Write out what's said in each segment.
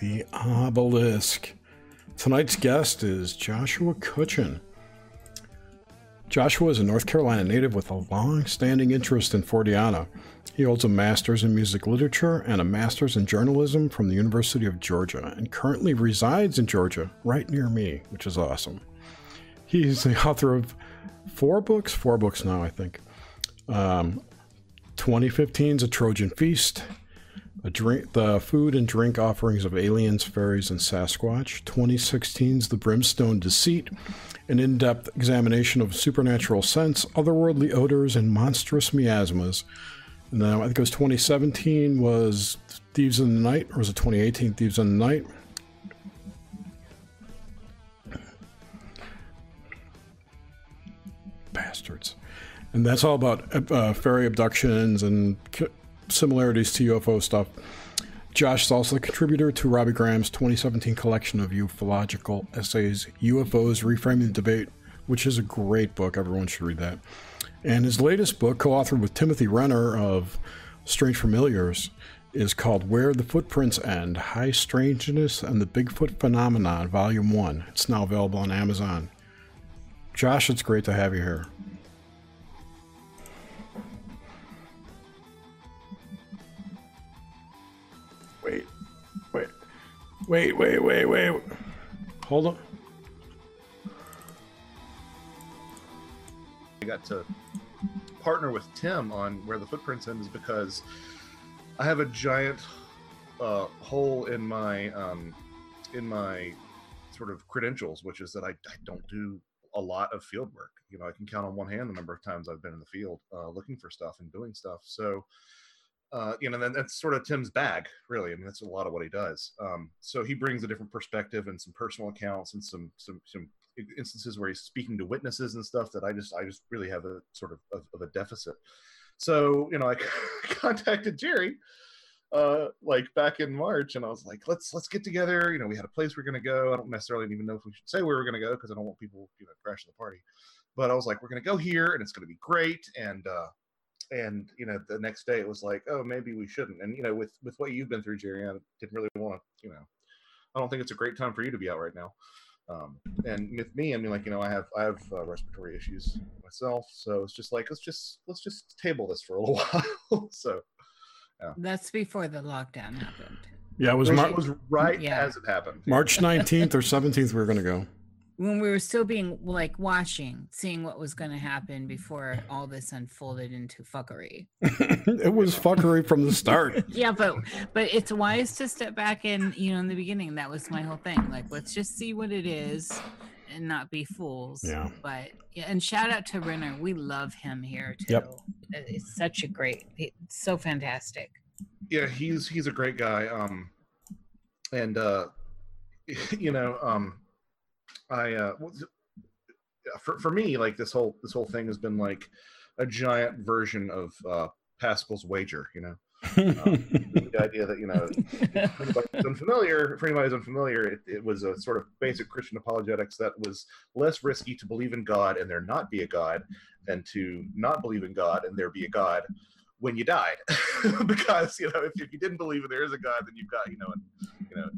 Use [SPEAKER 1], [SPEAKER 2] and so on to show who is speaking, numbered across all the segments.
[SPEAKER 1] the Obelisk. Tonight's guest is Joshua Cutchin. Joshua is a North Carolina native with a long standing interest in Forteana. He holds a master's in music literature and a master's in journalism from the University of Georgia and currently resides in Georgia, right near me, which is awesome. He's the author of four books, four books now, I think. Um, 2015's A Trojan Feast, drink, the food and drink offerings of aliens, fairies, and Sasquatch. 2016's The Brimstone Deceit, an in depth examination of supernatural scents, otherworldly odors, and monstrous miasmas. And then I think it was 2017 was Thieves in the Night, or was it 2018 Thieves in the Night? Bastards. And that's all about uh, fairy abductions and similarities to UFO stuff. Josh is also a contributor to Robbie Graham's 2017 collection of ufological essays, UFOs Reframing the Debate, which is a great book. Everyone should read that. And his latest book, co authored with Timothy Renner of Strange Familiars, is called Where the Footprints End High Strangeness and the Bigfoot Phenomenon, Volume 1. It's now available on Amazon. Josh, it's great to have you here. Wait, wait, wait, wait. Hold on.
[SPEAKER 2] I got to partner with Tim on where the footprints end is because I have a giant uh, hole in my um, in my sort of credentials, which is that I, I, don't do a lot of field work. You know, I can count on one hand the number of times I've been in the field uh, looking for stuff and doing stuff. So uh, you know, then that's sort of Tim's bag, really. I mean, that's a lot of what he does. Um, so he brings a different perspective and some personal accounts and some some some instances where he's speaking to witnesses and stuff that I just I just really have a sort of of, of a deficit. So you know, I contacted Jerry uh like back in march and i was like let's let's get together you know we had a place we are to go i don't necessarily even know if we should say where we're to go because i don't want people you know crashing the party but i was like we're to go here and it's to be great and uh and you know the next day it was like oh maybe we shouldn't. And you know with with what you've been through jerry i didn't really want to you know i don't think it's a great time for you to be out right now. Um, and with me i mean like you know i have i have uh, respiratory issues myself so it's just like let's just let's just table this for a little while. So
[SPEAKER 3] yeah. that's before the lockdown happened.
[SPEAKER 1] Yeah it was,
[SPEAKER 2] Mar- was right yeah. as it happened.
[SPEAKER 1] March 19th or 17th we were going to go
[SPEAKER 3] when we were still being like watching, seeing what was going to happen before all this unfolded into fuckery.
[SPEAKER 1] it was fuckery from the start.
[SPEAKER 3] yeah, but but it's wise to step back and you know in the beginning that was my whole thing. Like let's just see what it is and not be fools.
[SPEAKER 1] Yeah.
[SPEAKER 3] But yeah, and shout out to Renner. We love him here too.
[SPEAKER 1] Yep.
[SPEAKER 3] It's such a great, it's so fantastic.
[SPEAKER 2] Yeah, he's he's a great guy. Um, and uh, you know, um I uh, for for me, like this whole this whole thing has been like a giant version of uh, Pascal's wager. You know, um, the idea that you know, unfamiliar, for anybody who's unfamiliar, it, it, was a sort of basic Christian apologetics that was less risky to believe in God and there not be a God than to not believe in God and there be a God when you died, because you know if, if you didn't believe there is a God, then you've got you know, and, you know,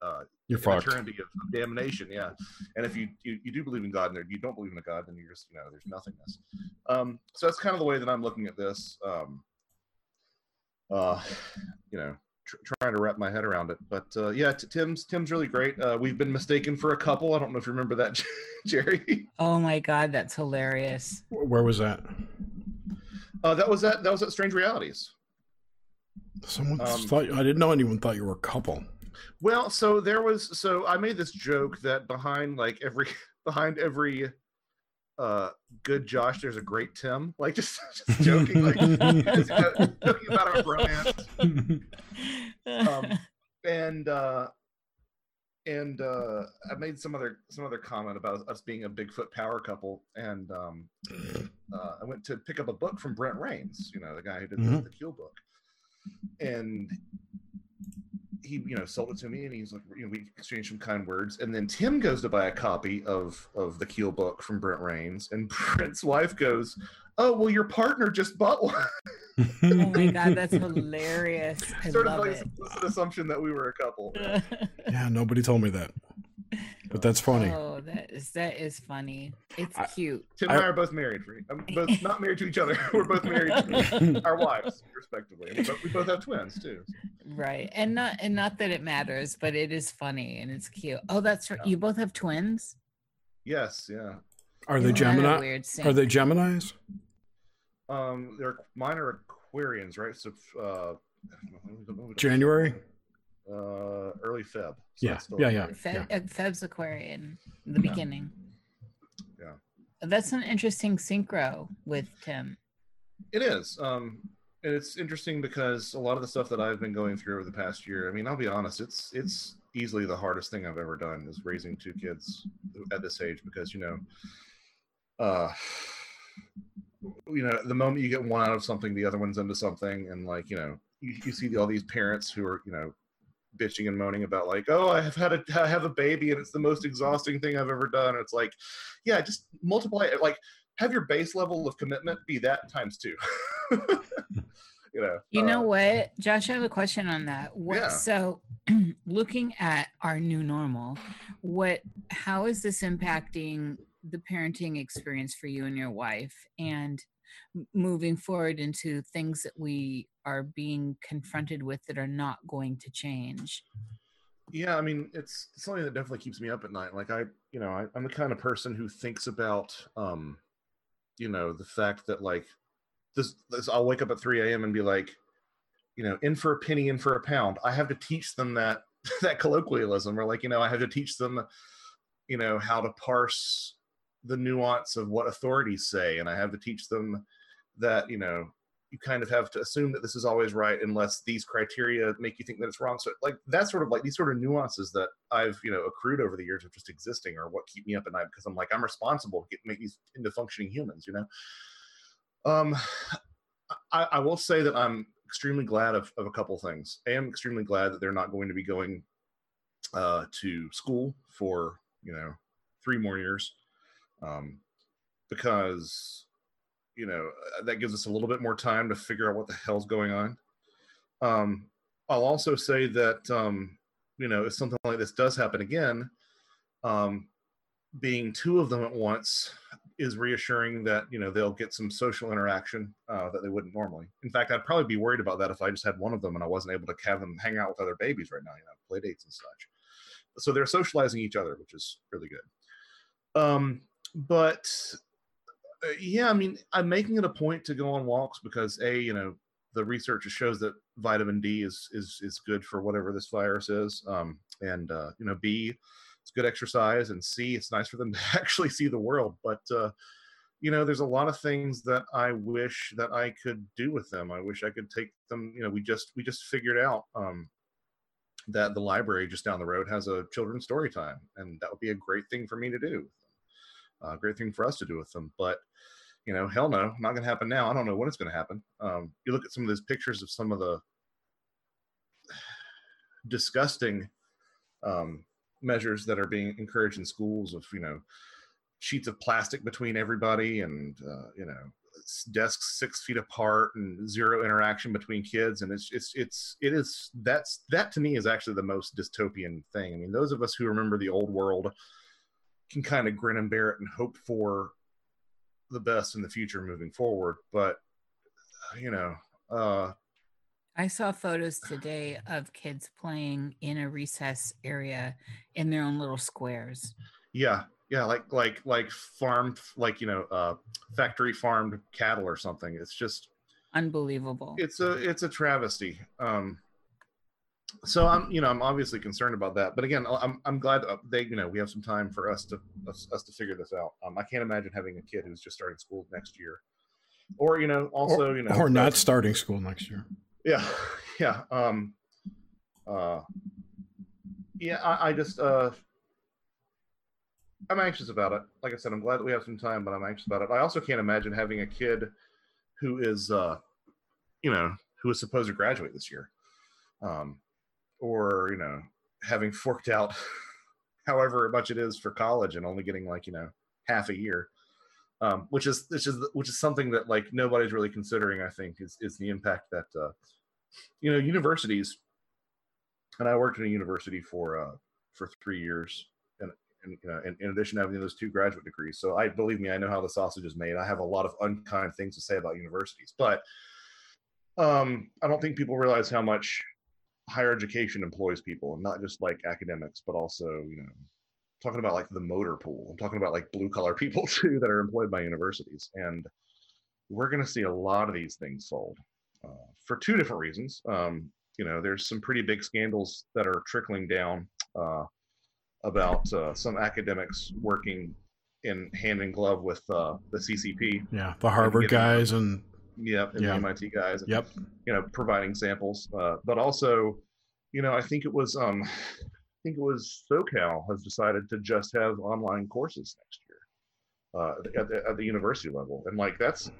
[SPEAKER 2] uh,
[SPEAKER 1] you're fucked.
[SPEAKER 2] eternity of, of, damnation. Yeah, and if you, you, you do believe in God and you don't believe in a God, then you're just you know there's nothingness. Um, so that's kind of the way that I'm looking at this. Um, uh, you know, tr- trying to wrap my head around it. But uh, yeah, t- Tim's Tim's really great. Uh, we've been mistaken for a couple. I don't know if you remember that, Jerry.
[SPEAKER 3] Oh my God, that's hilarious.
[SPEAKER 1] Where was that?
[SPEAKER 2] Uh, that was that. That was at Strange Realities.
[SPEAKER 1] Someone um, thought I didn't know anyone thought you were a couple.
[SPEAKER 2] Well, so there was so I made this joke that behind like every behind every uh good Josh, there's a great Tim. Like just, just joking, like joking about our romance. Um, and uh and uh I made some other some other comment about us being a Bigfoot power couple, and um uh, I went to pick up a book from Brent Raynes, you know, the guy who did mm-hmm. the, the Keel book, and he you know sold it to me and he's like you know we exchanged some kind words. And then tim goes to buy a copy of of the keel book from brent raynes. And brent's wife goes oh well your partner just bought one.
[SPEAKER 3] Oh my god that's hilarious. I
[SPEAKER 2] sort
[SPEAKER 3] love
[SPEAKER 2] of like
[SPEAKER 3] it.
[SPEAKER 2] an assumption that we were a couple.
[SPEAKER 1] Yeah, nobody told me that. But that's funny.
[SPEAKER 3] oh that is that is funny. It's
[SPEAKER 1] I-
[SPEAKER 3] cute.
[SPEAKER 2] Tim and
[SPEAKER 1] I-
[SPEAKER 2] i are both married for i'm both not married to each other. We're both married to our wives respectively. And we both- we both have twins too
[SPEAKER 3] right. And not and not that it matters but it is funny and it's cute. Oh that's right. You both have twins?
[SPEAKER 2] Yes yeah.
[SPEAKER 1] Are they
[SPEAKER 3] Isn't that a
[SPEAKER 1] Gemini?
[SPEAKER 3] weird
[SPEAKER 1] Are they? Gemini's?
[SPEAKER 2] um they're mine are aquarians right? So uh
[SPEAKER 1] January?
[SPEAKER 2] Uh early feb so
[SPEAKER 1] Yeah,
[SPEAKER 2] still
[SPEAKER 1] yeah, yeah.
[SPEAKER 2] early.
[SPEAKER 3] Fe- uh, Feb's Aquarian, in the
[SPEAKER 2] Yeah.
[SPEAKER 3] beginning.
[SPEAKER 2] Yeah.
[SPEAKER 3] That's an interesting synchro with Tim.
[SPEAKER 2] It is. Um, and it's interesting because a lot of the stuff that I've been going through over the past year, I mean, I'll be honest, it's it's easily the hardest thing I've ever done is raising two kids at this age because you know, uh, you know, the moment you get one out of something, the other one's into something, and like you know, you, you see all these parents who are you know bitching and moaning about like oh i have had a I have a baby and it's the most exhausting thing i've ever done it's like yeah just multiply it like have your base level of commitment be that times two. you know.
[SPEAKER 3] You know
[SPEAKER 2] uh,
[SPEAKER 3] what, Josh? I have a question on that. What
[SPEAKER 2] Yeah.
[SPEAKER 3] so looking at our new normal, what how is this impacting the parenting experience for you and your wife and moving forward into things that we are being confronted with that are not going to change?
[SPEAKER 2] Yeah, I mean, it's something that definitely keeps me up at night. Like I, you know, I, I'm the kind of person who thinks about, um, you know, the fact that like this, this I'll wake up at 3 a.m. and be like, you know, in for a penny, in for a pound. I have to teach them that that colloquialism, or like, you know, I have to teach them, you know, how to parse the nuance of what authorities say, and I have to teach them that, you know, you kind of have to assume that this is always right unless these criteria make you think that it's wrong. So like that's sort of like these sort of nuances that I've you know accrued over the years of just existing are what keep me up at night because I'm like I'm responsible to get make these into functioning humans, you know. Um, I, I will say that I'm extremely glad of, of a couple things. I am extremely glad that they're not going to be going uh, to school for you know three more years, um, because you know uh, that gives us a little bit more time to figure out what the hell's going on. Um i'll also say that um you know if something like this does happen again um being two of them at once is reassuring that you know they'll get some social interaction uh, that they wouldn't normally. In fact i'd probably be worried about that if i just had one of them and i wasn't able to have them hang out with other babies right now you know play dates and such. So they're socializing each other which is really good. Um but yeah, I mean, I'm making it a point to go on walks because a, you know, the research shows that vitamin D is is is good for whatever this virus is, um, and uh, you know, B, it's good exercise, and C, it's nice for them to actually see the world. But uh, you know, there's a lot of things that I wish that I could do with them. I wish I could take them. You know, we just we just figured out um, that the library just down the road has a children's story time, and that would be a great thing for me to do. Uh, great thing for us to do with them, but you know, hell no, not going to happen now. I don't know when it's going to happen. Um, you look at some of those pictures of some of the disgusting um, measures that are being encouraged in schools of, you know, sheets of plastic between everybody and, uh, you know, desks six feet apart and zero interaction between kids. And it's, it's, it's, it is, that's, that to me is actually the most dystopian thing. I mean, those of us who remember the old world can kind of grin and bear it and hope for the best in the future moving forward but you know uh
[SPEAKER 3] I saw photos today of kids playing in a recess area in their own little squares.
[SPEAKER 2] yeah yeah like like like farmed like you know uh factory farmed cattle or something it's just
[SPEAKER 3] Unbelievable.
[SPEAKER 2] it's a it's a travesty um so i'm you know i'm obviously concerned about that but again i'm i'm glad they you know we have some time for us to us, us to figure this out. Um i can't imagine having a kid who's just starting school next year. Or you know also
[SPEAKER 1] or,
[SPEAKER 2] you know
[SPEAKER 1] or not starting school next year.
[SPEAKER 2] yeah yeah um uh yeah i, I just uh i'm anxious about it. Like i said i'm glad that we have some time but i'm anxious about it. I also can't imagine having a kid who is uh you know who is supposed to graduate this year. Um or you know having forked out however much it is for college and only getting like you know half a year um, which is which is which is something that like nobody's really considering. I think is is the impact that uh, you know universities. And I worked in a university for uh, for three years, and, and you know, in, in addition to having those two graduate degrees, so I believe me, I know how the sausage is made. I have a lot of unkind things to say about universities, but um, I don't think people realize how much higher education employs people, and not just like academics, but also you know talking about like the motor pool. I'm talking about like blue collar people too that are employed by universities. And we're going to see a lot of these things sold uh, for two different reasons. Um, you know, there's some pretty big scandals that are trickling down uh, about uh, some academics working in hand in glove with uh, the CCP.
[SPEAKER 1] Yeah, the Harvard guys and
[SPEAKER 2] yep, and yeah. the MIT guys. And,
[SPEAKER 1] yep.
[SPEAKER 2] You know, providing samples, uh, but also, you know, I think it was um, I think it was SoCal has decided to just have online courses next year uh, at, the, at the university level, and like that's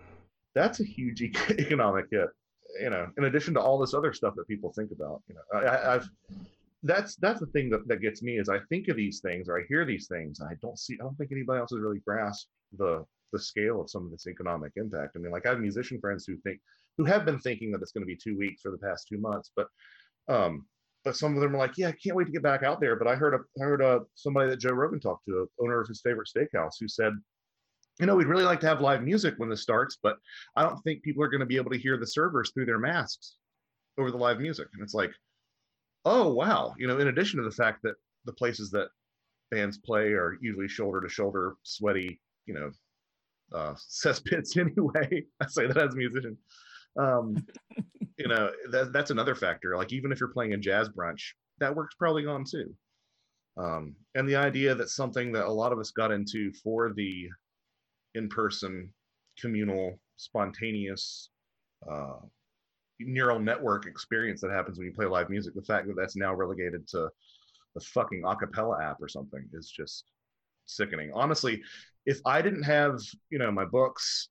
[SPEAKER 2] that's a huge economic hit. You know, in addition to all this other stuff that people think about, you know, I, I've that's that's the thing that, that gets me is I think of these things or I hear these things and I don't see I don't think anybody else has really grasped the the scale of some of this economic impact. I mean, like I have musician friends who think who have been thinking that it's going to be two weeks for the past two months, but um, but some of them are like, yeah, I can't wait to get back out there. But I heard a I heard a somebody that Joe Rogan talked to, a owner of his favorite steakhouse, who said, you know, we'd really like to have live music when this starts, but I don't think people are going to be able to hear the servers through their masks over the live music. And it's like, oh wow, you know, in addition to the fact that the places that bands play are usually shoulder to shoulder, sweaty, you know, uh, cesspits anyway. I say that as a musician. Um, you know that, that's another factor like even if you're playing a jazz brunch that works probably on too um, and the idea that something that a lot of us got into for the in-person communal spontaneous uh, neural network experience that happens when you play live music the fact that that's now relegated to the fucking acapella app or something is just sickening honestly if i didn't have you know my books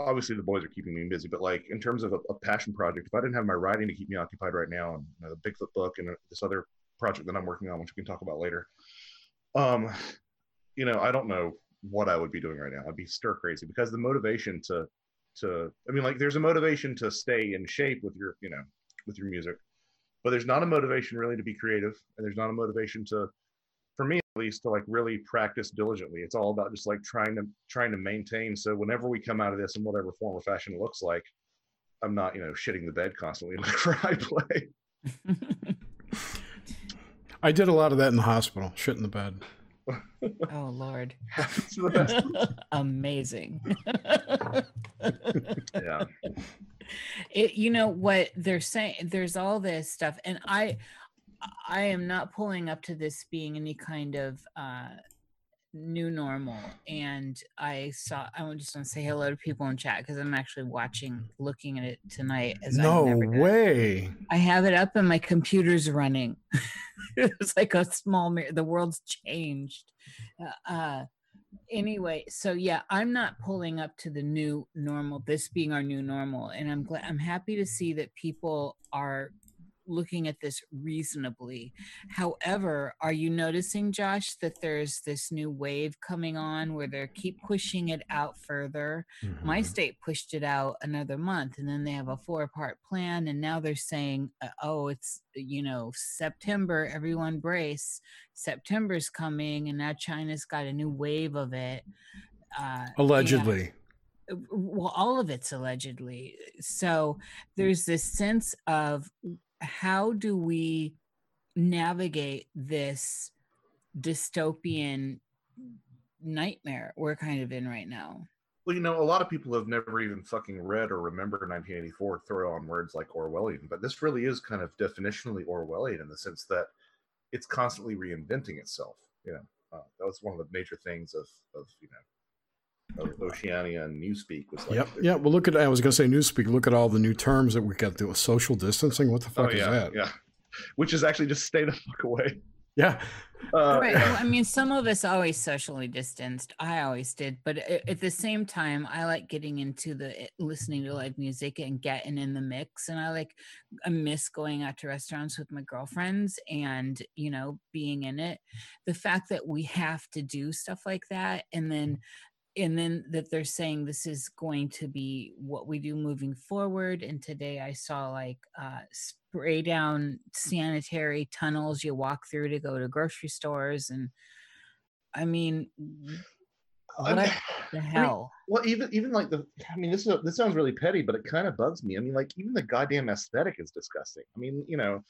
[SPEAKER 2] obviously the boys are keeping me busy, but like in terms of a, a, passion project, if I didn't have my writing to keep me occupied right now, and you know, the Bigfoot book and this other project that I'm working on, which we can talk about later, um, you know, I don't know what I would be doing right now. I'd be stir crazy because the motivation to, to, I mean, like there's a motivation to stay in shape with your, you know, with your music, but there's not a motivation really to be creative, and there's not a motivation to least to like really practice diligently. It's all about just like trying to trying to maintain. So whenever we come out of this in whatever form or fashion it looks like i'm not you know shitting the bed constantly whenever i play.
[SPEAKER 1] I did a lot of that in the hospital shit in the bed.
[SPEAKER 3] Oh lord. Amazing.
[SPEAKER 2] Yeah.
[SPEAKER 3] It, you know what they're saying there's all this stuff and i I am not pulling up to this being any kind of uh, new normal. And I saw, I just want to say hello to people in chat because I'm actually watching, looking at it tonight.
[SPEAKER 1] As no way.
[SPEAKER 3] I have it up and my computer's running. it's like a small mirror. The world's changed. Uh, uh, anyway so yeah i'm not pulling up to the new normal this being our new normal and i'm glad i'm happy to see that people are looking at this reasonably. However, are you noticing, Josh, that there's this new wave coming on where they keep pushing it out further? Mm-hmm. My state pushed it out another month, and then they have a four-part plan, and now they're saying, uh, "Oh, it's you know September. Everyone brace. September's coming, and now China's got a new wave of it."
[SPEAKER 1] Uh, Allegedly.
[SPEAKER 3] Yeah well all of it's allegedly so there's this sense of how do we navigate this dystopian nightmare we're kind of in right now?
[SPEAKER 2] Well, you know, a lot of people have never even fucking read or remember 1984 throw on words like Orwellian, but this really is kind of definitionally Orwellian in the sense that it's constantly reinventing itself. You know, uh, that was one of the major things of, of you know, Oceania and Newspeak was like.
[SPEAKER 1] Yep. Yeah. Well, look at I was going to say Newspeak. Look at all the new terms that we got. The social distancing. What the fuck
[SPEAKER 2] oh, yeah,
[SPEAKER 1] is that?
[SPEAKER 2] Yeah. Which is actually just stay the fuck away.
[SPEAKER 1] Yeah.
[SPEAKER 3] Uh, right. Well, I mean, some of us always socially distanced. I always did, but at the same time, I like getting into the eh, listening to live music and getting in the mix. And I like, I miss going out to restaurants with my girlfriends and you know being in it. The fact that we have to do stuff like that, and then and then that they're saying this is going to be what we do moving forward and today i saw like uh spray down sanitary tunnels you walk through to go to grocery stores and i mean
[SPEAKER 2] I
[SPEAKER 3] what
[SPEAKER 2] mean-
[SPEAKER 3] the
[SPEAKER 2] I mean,
[SPEAKER 3] hell
[SPEAKER 2] well, even even like the, I mean, this is this sounds really petty, but it kind of bugs me. I mean, like even the goddamn aesthetic is disgusting. I mean, you know,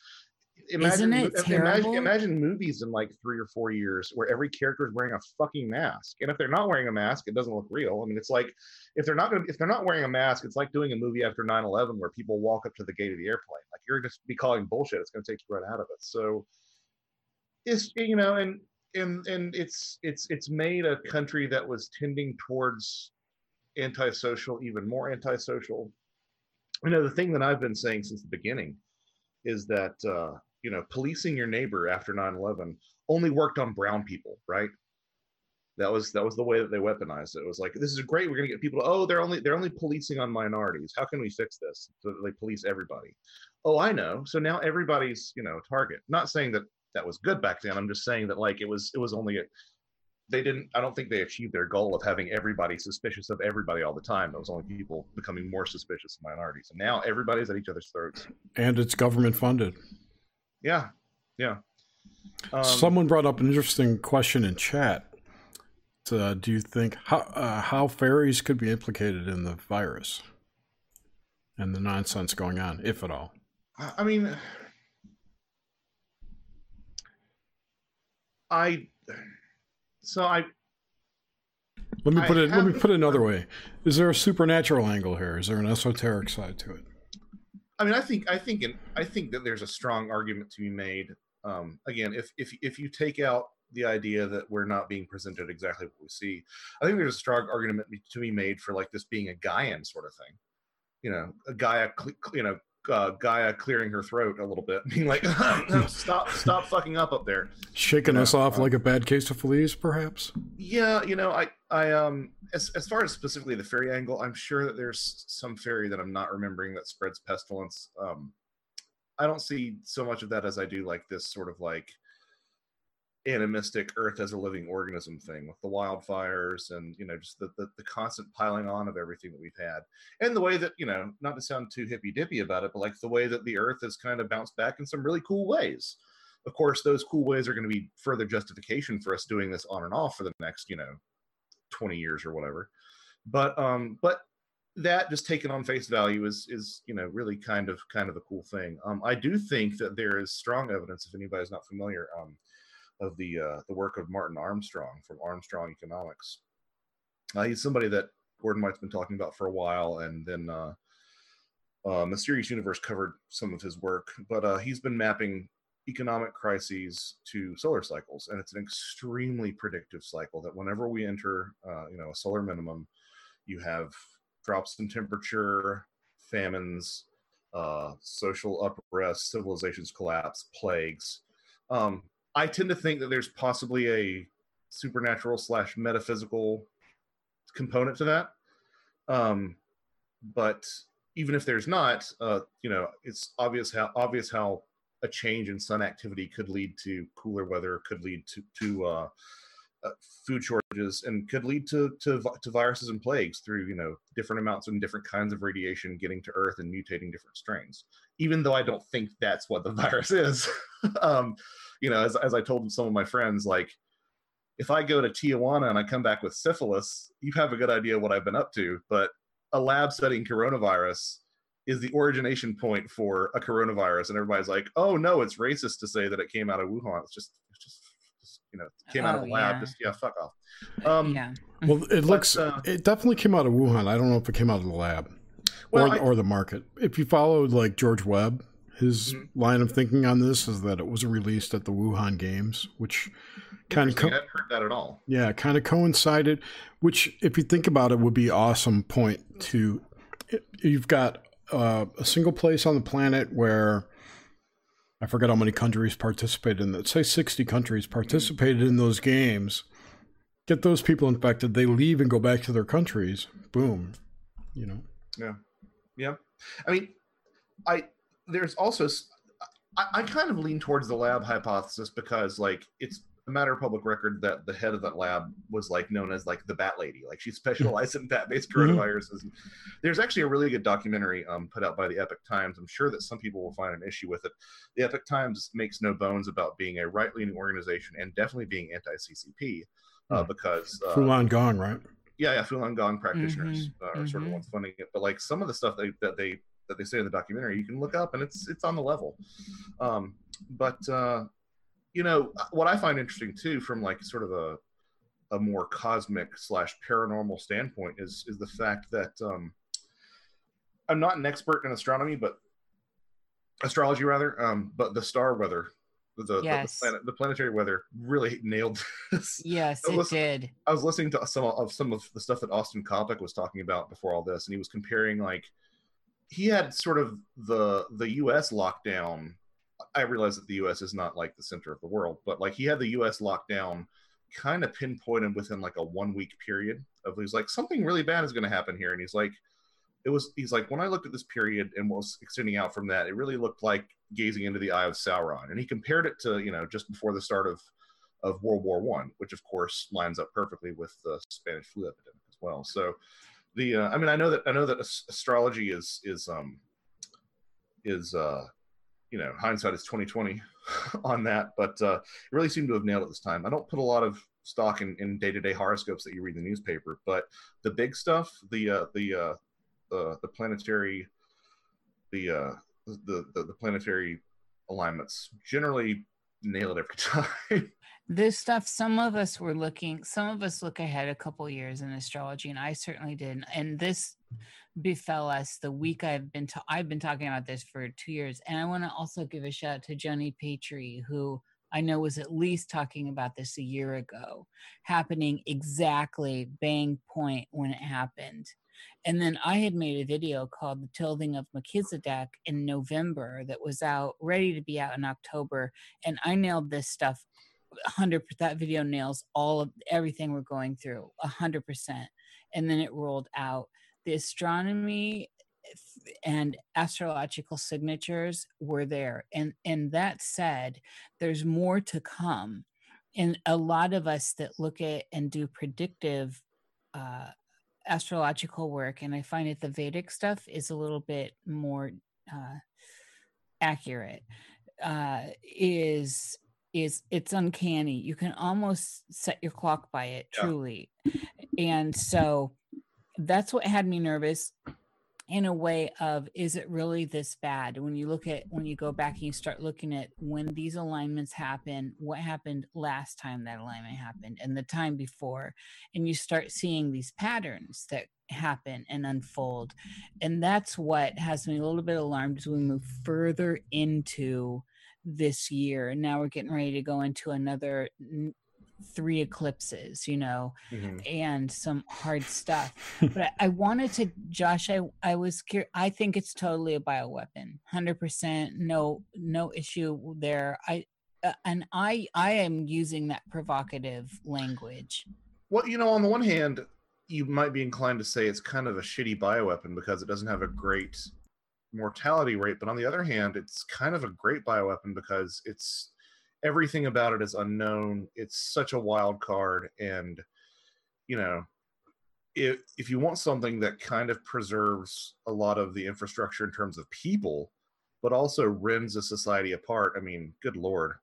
[SPEAKER 2] imagine
[SPEAKER 3] terrible?
[SPEAKER 2] imagine imagine movies in like three or four years where every character is wearing a fucking mask, and if they're not wearing a mask, it doesn't look real. I mean, it's like if they're not gonna if they're not wearing a mask, it's like doing a movie after 9-11 where people walk up to the gate of the airplane. Like you're just be calling bullshit. It's gonna take you right out of it. So it's you know and and and it's it's it's made a country that was tending towards antisocial even more antisocial you know the thing that i've been saying since the beginning is that uh you know policing your neighbor after 9-11 only worked on brown people right that was that was the way that they weaponized it. It was like this is great. We're gonna get people. To, oh, they're only they're only policing on minorities. How can we fix this so they police everybody? Oh, I know. So now everybody's you know target. Not saying that that was good back then. I'm just saying that like it was it was only a, they didn't. I don't think they achieved their goal of having everybody suspicious of everybody all the time. It was only people becoming more suspicious of minorities. And now everybody's at each other's throats.
[SPEAKER 1] And it's government funded.
[SPEAKER 2] Yeah, yeah. Um,
[SPEAKER 1] Someone brought up an interesting question in chat. Uh, do you think how uh, how fairies could be implicated in the virus and the nonsense going on, if at all?
[SPEAKER 2] I I mean, I so I
[SPEAKER 1] Let me
[SPEAKER 2] I
[SPEAKER 1] put it. Let me put it another way. Is there a supernatural angle here? Is there an esoteric side to it?
[SPEAKER 2] I mean I think I think in, I think that there's a strong argument to be made. Um, again, if if if you take out the idea that we're not being presented exactly what we see, I think there's a strong argument to be made for like this being a Gaian sort of thing. You know, a Gaia, you know, uh, Gaia clearing her throat a little bit, being like, "Stop, stop fucking up up there."
[SPEAKER 1] Shaking
[SPEAKER 2] Yeah,
[SPEAKER 1] us off
[SPEAKER 2] uh,
[SPEAKER 1] like a bad case of fleas, perhaps.
[SPEAKER 2] Yeah, you know, I, I, um, as as far as specifically the fairy angle, I'm sure that there's some fairy that I'm not remembering that spreads pestilence. Um, I don't see so much of that as I do like this sort of like animistic Earth as a living organism thing with the wildfires and you know just the, the the constant piling on of everything that we've had, and the way that you know, not to sound too hippy dippy about it, but like the way that the Earth has kind of bounced back in some really cool ways. Of course those cool ways are going to be further justification for us doing this on and off for the next you know 20 years or whatever. But um but that just taken on face value is is you know really kind of kind of a cool thing. Um i do think that there is strong evidence if anybody's not familiar um of the uh the work of martin armstrong from armstrong economics uh, he's somebody that gordon white's been talking about for a while and then uh uh, Mysterious Universe covered some of his work, but uh, he's been mapping economic crises to solar cycles, and it's an extremely predictive cycle. That whenever we enter, uh, you know, a solar minimum, you have drops in temperature, famines, social unrest, civilizations collapse, plagues. Um, I tend to think that there's possibly a supernatural slash metaphysical component to that. Um, but even if there's not, uh, you know, it's obvious how obvious how a change in sun activity could lead to cooler weather, could lead to to uh, uh, food shortages, and could lead to, to to viruses and plagues through you know different amounts and different kinds of radiation getting to Earth and mutating different strains. Even though I don't think that's what the virus is, um, you know, as as I told some of my friends, like if I go to Tijuana and I come back with syphilis, you have a good idea what I've been up to, but a lab studying coronavirus is the origination point for a coronavirus, and everybody's like, "Oh no, it's racist to say that it came out of Wuhan. It's just, you know, it came out of
[SPEAKER 3] Oh,
[SPEAKER 2] a lab.
[SPEAKER 3] yeah.
[SPEAKER 2] Just yeah, fuck off." Um,
[SPEAKER 3] yeah.
[SPEAKER 1] Well, it looks.
[SPEAKER 2] uh,
[SPEAKER 1] it definitely came out of Wuhan. I don't know if it came out of the lab
[SPEAKER 2] Well,
[SPEAKER 1] or,
[SPEAKER 2] I-
[SPEAKER 1] or the market. If you followed like George Webb, his
[SPEAKER 2] Mhm.
[SPEAKER 1] line of thinking on this is that it was released at the Wuhan Games, which kind of
[SPEAKER 2] interesting.
[SPEAKER 1] co-
[SPEAKER 2] I hadn't heard that at all.
[SPEAKER 1] yeah, kind of coincided. Which, if you think about it, would be awesome point to. You've got uh, a single place on the planet where I forget how many countries participated in that. Say sixty countries participated in those games. Get those people infected, they leave and go back to their countries. Boom, you know.
[SPEAKER 2] Yeah, yeah. I mean, I there's also I kind of lean towards the lab hypothesis because like it's matter of public record that the head of that lab was like known as like the Bat Lady. Like she specialized in bat-based
[SPEAKER 1] Mhm.
[SPEAKER 2] coronaviruses. There's actually a really good documentary um, put out by the Epoch Times. I'm sure that some people will find an issue with it. The Epoch Times makes no bones about being a right-leaning organization and definitely being anti-CCP. Uh,
[SPEAKER 1] Hmm.
[SPEAKER 2] because uh,
[SPEAKER 1] Falun Gong, right?
[SPEAKER 2] yeah, yeah, Falun Gong practitioners
[SPEAKER 3] Mhm,
[SPEAKER 2] uh, are sort of
[SPEAKER 3] mhm.
[SPEAKER 2] ones funding it. But like some of the stuff they, that they that they say in the documentary, you can look up and it's it's on the level. Um, but uh, you know what I find interesting too, from like sort of a a more cosmic slash paranormal standpoint, is is the fact that um, I'm not an expert in astronomy, but astrology rather. Um, but the star weather, the the,
[SPEAKER 3] Yes.
[SPEAKER 2] the, planet, the planetary weather, really nailed this.
[SPEAKER 3] Yes, it
[SPEAKER 2] listen-
[SPEAKER 3] did.
[SPEAKER 2] I was listening to some of some of the stuff that Austin Coppock was talking about before all this, and he was comparing like he had sort of the the U.S. lockdown. I realize that the U.S. is not like the center of the world, but like he had the U.S. lockdown kind of pinpointed within like a one week period of he's like something really bad is going to happen here, and he's like it was he's like when I looked at this period and was extending out from that, it really looked like gazing into the eye of Sauron, and he compared it to you know just before the start of of World War One, which of course lines up perfectly with the Spanish flu epidemic as well. So, the uh, I mean, I know that I know that astrology is is um is uh you know hindsight is twenty twenty on that, but uh, it really seemed to have nailed it this time. I don't put a lot of stock in in day to day horoscopes that you read in the newspaper, but the big stuff, the uh, the uh, the the planetary the uh the the, the planetary alignments generally nail it every time.
[SPEAKER 3] this stuff some of us were looking some of us look ahead a couple years in astrology and i certainly did and this befell us the mm. week i've been ta- i've been talking about this for two years and i want to also give a shout out to johnny patry who i know was at least talking about this a year ago happening exactly bang point when it happened and then I had made a video called The Tilting of Melchizedek in November that was out, ready to be out in October. And I nailed this stuff 100%. that video nails all of everything we're going through 100% and then it rolled out the astronomy and astrological signatures were there. And and that said there's more to come. And a lot of us that look at and do predictive uh astrological work and i find that the vedic stuff is a little bit more uh accurate uh is is it's uncanny. You can almost set your clock by it
[SPEAKER 2] Yeah.
[SPEAKER 3] truly. And so that's what had me nervous in a way of is it really this bad? When you look at when you go back and you start looking at when these alignments happen what happened last time that alignment happened and the time before and you start seeing these patterns that happen and unfold. And that's what has me a little bit alarmed as we move further into this year. And now we're getting ready to go into another three eclipses you know and some hard stuff. But I, I wanted to, Josh. I I was curious. I think it's totally a bioweapon, hundred percent. No no issue there. I uh, and I I am using that provocative language.
[SPEAKER 2] Well, you know, on the one hand, you might be inclined to say it's kind of a shitty bioweapon because it doesn't have a great mortality rate, but on the other hand, it's kind of a great bioweapon because it's everything about it is unknown. It's such a wild card, and you know, if if you want something that kind of preserves a lot of the infrastructure in terms of people, but also rends a society apart, I mean, good lord.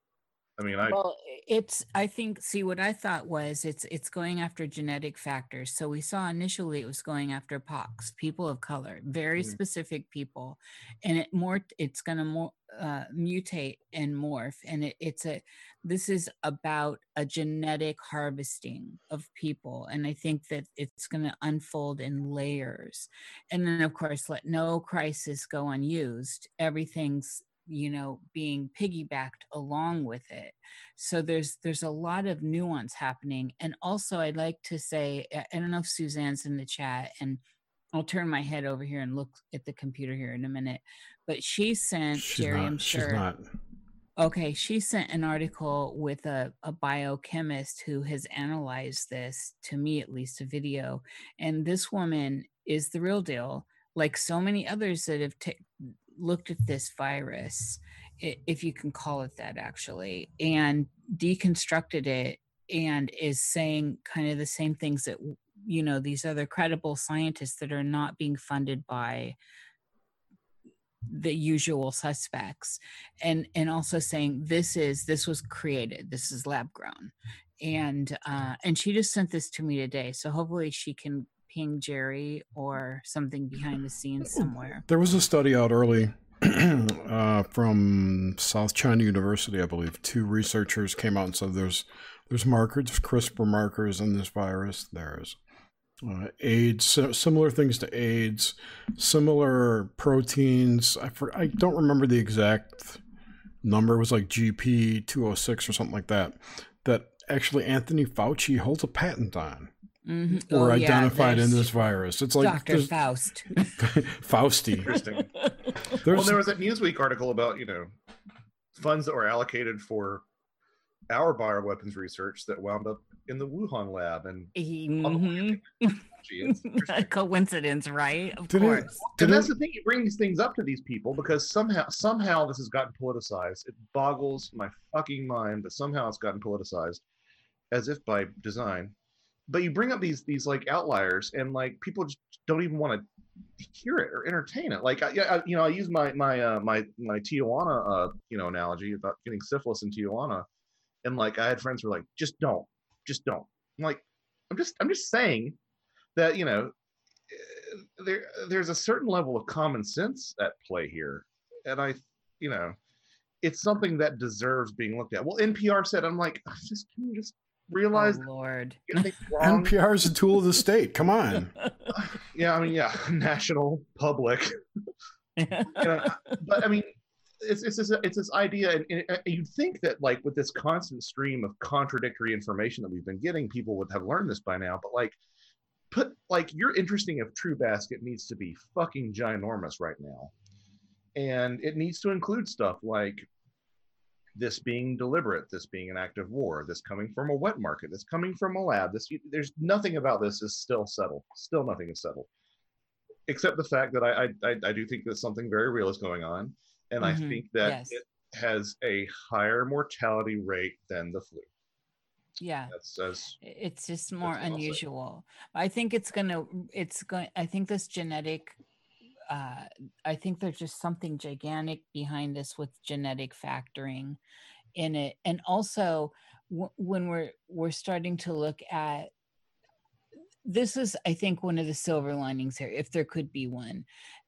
[SPEAKER 2] I mean, I
[SPEAKER 3] well it's i think see what i thought was it's it's going after genetic factors. So we saw initially it was going after pox people of color very
[SPEAKER 2] Mhm.
[SPEAKER 3] specific people and it more it's going to more uh, mutate and morph and it, it's a this is about a genetic harvesting of people and i think that it's going to unfold in layers. And then of course let no crisis go unused. Everything's you know being piggybacked along with it so there's there's a lot of nuance happening and also i'd like to say i don't know if suzanne's in the chat and i'll turn my head over here and look at the computer here in a minute but she sent
[SPEAKER 1] She's
[SPEAKER 3] jerry
[SPEAKER 1] not.
[SPEAKER 3] i'm
[SPEAKER 1] She's
[SPEAKER 3] sure
[SPEAKER 1] not.
[SPEAKER 3] Okay, she sent an article with a, a biochemist who has analyzed this, to me at least, a video. And this woman is the real deal, like so many others that have looked at this virus, if you can call it that, actually. And deconstructed it and is saying kind of the same things that you know these other credible scientists that are not being funded by the usual suspects and and also saying this is this was created this is lab grown and uh and she just sent this to me today so hopefully she can ping jerry or something behind the scenes somewhere
[SPEAKER 1] there was a study out early uh, from south china university i believe two researchers came out and said there's there's markers crispr markers in this virus there's uh, AIDS, similar things to AIDS, similar proteins. I, for, I don't remember the exact number. It was like GP 206 or something like that. That actually Anthony Fauci holds a patent on. Mm-hmm. Or oh, identified yeah, in this virus. It's like
[SPEAKER 3] Dr. Faust.
[SPEAKER 1] Fausty.
[SPEAKER 2] Interesting. well, there was a Newsweek article about, you know, funds that were allocated for our bioweapons research that wound up in the Wuhan lab and
[SPEAKER 3] mm-hmm. coincidence, right? Of
[SPEAKER 2] did
[SPEAKER 3] course.
[SPEAKER 2] It, and that's it, the thing. You bring these things up to these people because somehow somehow this has gotten politicized. It boggles my fucking mind that somehow it's gotten politicized, as if by design. But you bring up these these like outliers, and like people just don't even want to hear it or entertain it. Like, I, I, you know, I use my my uh, my my Tijuana uh, you know analogy about getting syphilis in Tijuana, and like I had friends who were like, just don't, just don't. I'm like, I'm just I'm just saying that you know there there's a certain level of common sense at play here, and I you know it's something that deserves being looked at. Well, NPR said, I'm like, just can you just realize?
[SPEAKER 3] Oh, Lord,
[SPEAKER 1] NPR is a tool of the state. Come on.
[SPEAKER 2] yeah, I mean, yeah, national, public. you know, but I mean, it's it's this, it's this idea, and, and uh, you'd think that like with this constant stream of contradictory information that we've been getting, people would have learned this by now. But like, put like your interesting of True Basket needs to be fucking ginormous right now, and it needs to include stuff like this being deliberate, this being an act of war, this coming from a wet market, this coming from a lab. This there's nothing about this is still settled. Still nothing is settled, except the fact that I I, I do think that something very real is going on and mm-hmm. I think that yes. it has a higher mortality rate than the flu.
[SPEAKER 3] Yeah, that's, that's it's just more unusual. I think it's gonna. It's going. I think this genetic. Uh, I think there's just something gigantic behind this with genetic factoring in it, and also w- when we're we're starting to look at this is i think one of the silver linings here if there could be one.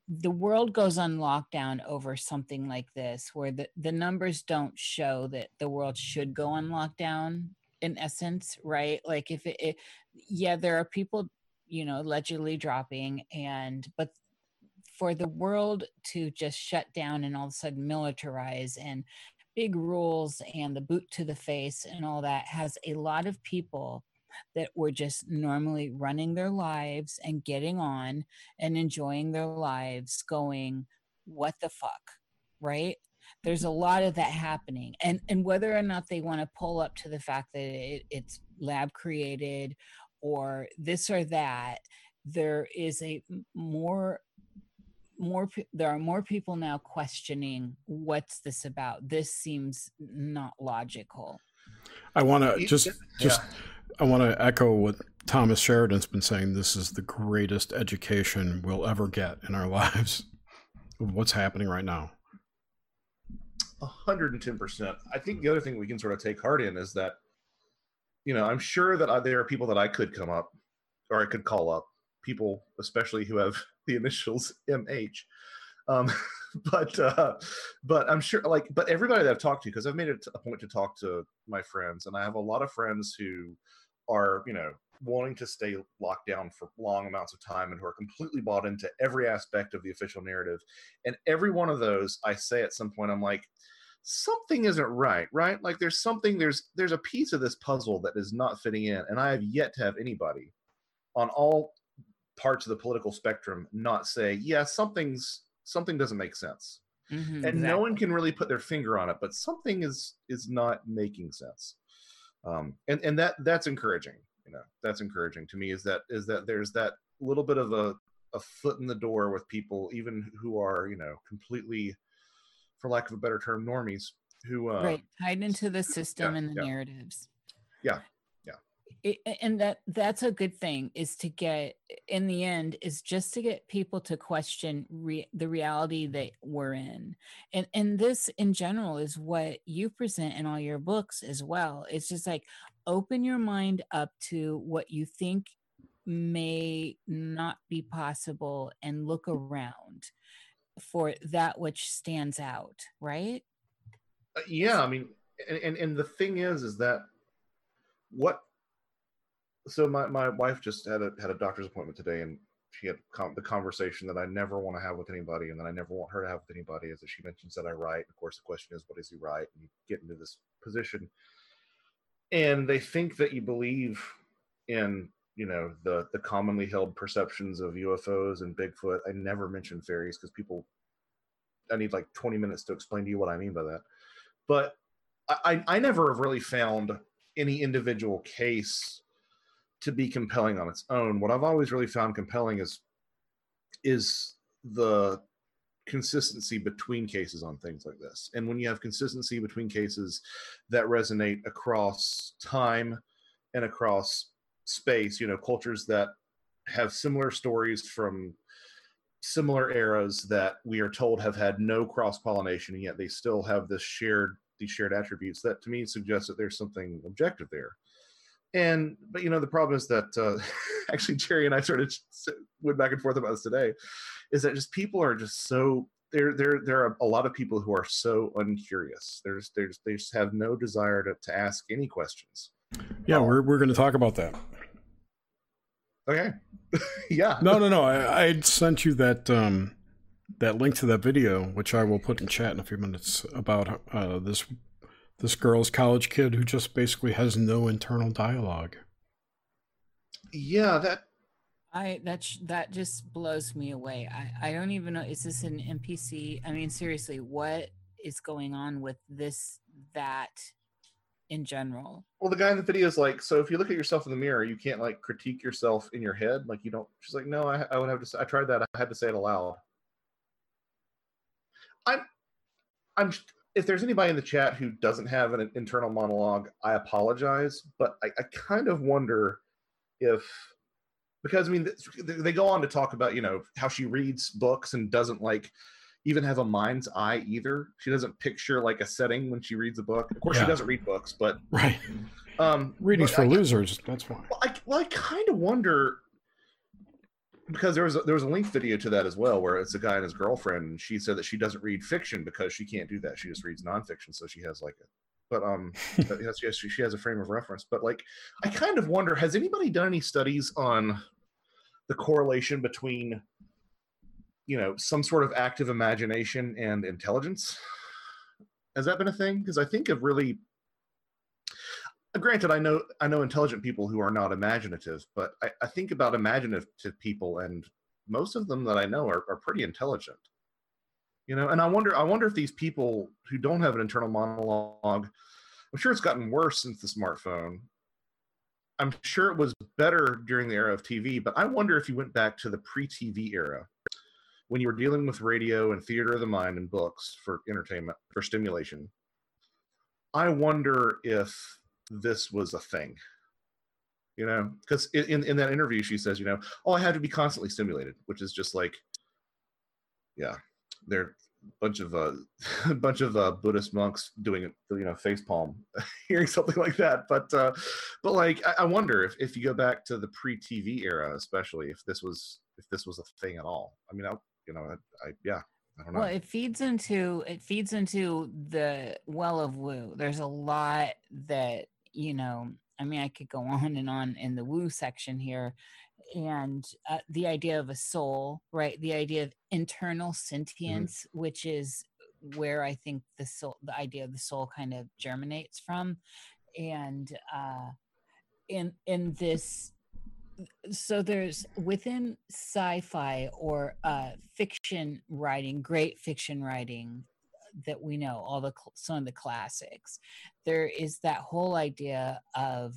[SPEAKER 3] The world goes on lockdown over something like this where the, the numbers don't show that the world should go on lockdown in essence right? Like if it, it yeah there are people you know allegedly dropping and but for the world to just shut down and all of a sudden militarize and big rules and the boot to the face and all that has a lot of people that were just normally running their lives and getting on and enjoying their lives going what the fuck right? There's a lot of that happening. And and whether or not they want to pull up to the fact that it, it's lab created or this or that there is a more more there are more people now questioning what's this about this seems not logical
[SPEAKER 1] i want to just just yeah. I want to echo what Thomas Sheridan's been saying. This is the greatest education we'll ever get in our lives what's happening right now.
[SPEAKER 2] 110%. I think the other thing we can sort of take heart in is that, you know, I'm sure that I, there are people that I could come up or I could call up, people, especially who have the initials MH. Um, but uh, but I'm sure like but everybody that I've talked to because I've made it a point to talk to my friends and I have a lot of friends who are you know wanting to stay locked down for long amounts of time and who are completely bought into every aspect of the official narrative and every one of those i say at some point i'm like something isn't right right like there's something there's there's a piece of this puzzle that is not fitting in and i have yet to have anybody on all parts of the political spectrum not say yeah something's something doesn't make sense mm-hmm, and exactly. no one can really put their finger on it but something is is not making sense um, and and that that's encouraging you know that's encouraging to me is that is that there's that little bit of a, a foot in the door with people even who are you know completely for lack of a better term normies who uh,
[SPEAKER 3] right tied into the system
[SPEAKER 2] yeah,
[SPEAKER 3] and the
[SPEAKER 2] yeah.
[SPEAKER 3] narratives
[SPEAKER 2] Yeah, yeah.
[SPEAKER 3] And that that's a good thing is to get in the end is just to get people to question re, the reality that we're in. And and this in general is what you present in all your books as well. It's just like open your mind up to what you think may not be possible and look around for that which stands out right?
[SPEAKER 2] Uh, yeah i mean and, and and the thing is is that what so my, my wife just had a had a doctor's appointment today and she had com- the conversation that i never want to have with anybody and that i never want her to have with anybody is that she mentions that i write. Of course the question is what does he write? And you get into this position. And they think that you believe in you know the the commonly held perceptions of ufos and bigfoot. I never mention fairies because people i need like 20 minutes to explain to you what i mean by that. But I, I never have really found any individual case to be compelling on its own. What I've always really found compelling is is the consistency between cases on things like this. And when you have consistency between cases that resonate across time and across space, you know, cultures that have similar stories from similar eras that we are told have had no cross pollination and yet they still have this shared these shared attributes that to me suggests that there's something objective there and but you know the problem is that uh, actually jerry and i sort of went back and forth about this today is that just people are just so there there there are a lot of people who are so uncurious there's there's they just have no desire to, to ask any questions
[SPEAKER 1] Yeah, we're we're going to talk about that.
[SPEAKER 2] okay yeah
[SPEAKER 1] No, no, no. I, I sent you that um, that link to that video, which I will put in chat in a few minutes about uh, this this girl's college kid who just basically has no internal dialogue.
[SPEAKER 2] yeah that
[SPEAKER 3] I that sh- that just blows me away. I I don't even know. Is this an NPC? I mean, seriously, what is going on with this that in general?
[SPEAKER 2] well the guy in the video is like so if you look at yourself in the mirror you can't like critique yourself in your head like you don't she's like no i, I would have to say, i tried that i had to say it aloud i'm i'm if there's anybody in the chat who doesn't have an internal monologue i apologize but i, I kind of wonder if because i mean they go on to talk about you know how she reads books and doesn't like even have a mind's eye either she doesn't picture like a setting when she reads a book of course
[SPEAKER 1] Yeah.
[SPEAKER 2] she doesn't read books but
[SPEAKER 1] Right.
[SPEAKER 2] um
[SPEAKER 1] Readings
[SPEAKER 2] but
[SPEAKER 1] for
[SPEAKER 2] I-
[SPEAKER 1] losers. That's why.
[SPEAKER 2] well, I, well, I kind of wonder because there was a, there was a linked video to that as well, where it's a guy and his girlfriend, and she said that she doesn't read fiction because she can't do that. She just reads nonfiction, so she has like a, but um, yes, yes, she, she has a frame of reference. But like, I kind of wonder, has anybody done any studies on the correlation between, you know, some sort of active imagination and intelligence? Has that been a thing? Because I think of really granted i know i know intelligent people who are not imaginative but i, I think about imaginative people and most of them that i know are, are pretty intelligent. You know and i wonder i wonder if these people who don't have an internal monologue i'm sure it's gotten worse since the smartphone. I'm sure it was better during the era of tv but i wonder if you went back to the pre-tv era when you were dealing with radio and theater of the mind and books for entertainment for stimulation. I wonder if this was a thing you know because in, in that interview she says you know oh i had to be constantly stimulated which is just like yeah they're a bunch of uh a bunch of uh buddhist monks doing you know face palm hearing something like that but uh but like i, I wonder if, if you go back to the pre-tv era especially if this was if this was a thing at all i mean i you know i, I yeah I don't know.
[SPEAKER 3] Well, it feeds into it feeds into the well of woo. There's a lot that you know. I mean, I could go on and on in the woo section here, and uh, the idea of a soul, right? The idea of internal sentience, which is where I think the soul, the idea of the soul, kind of germinates from, and uh, in in this so there's within sci-fi or uh, fiction writing great fiction writing that we know all the some of the classics there is that whole idea of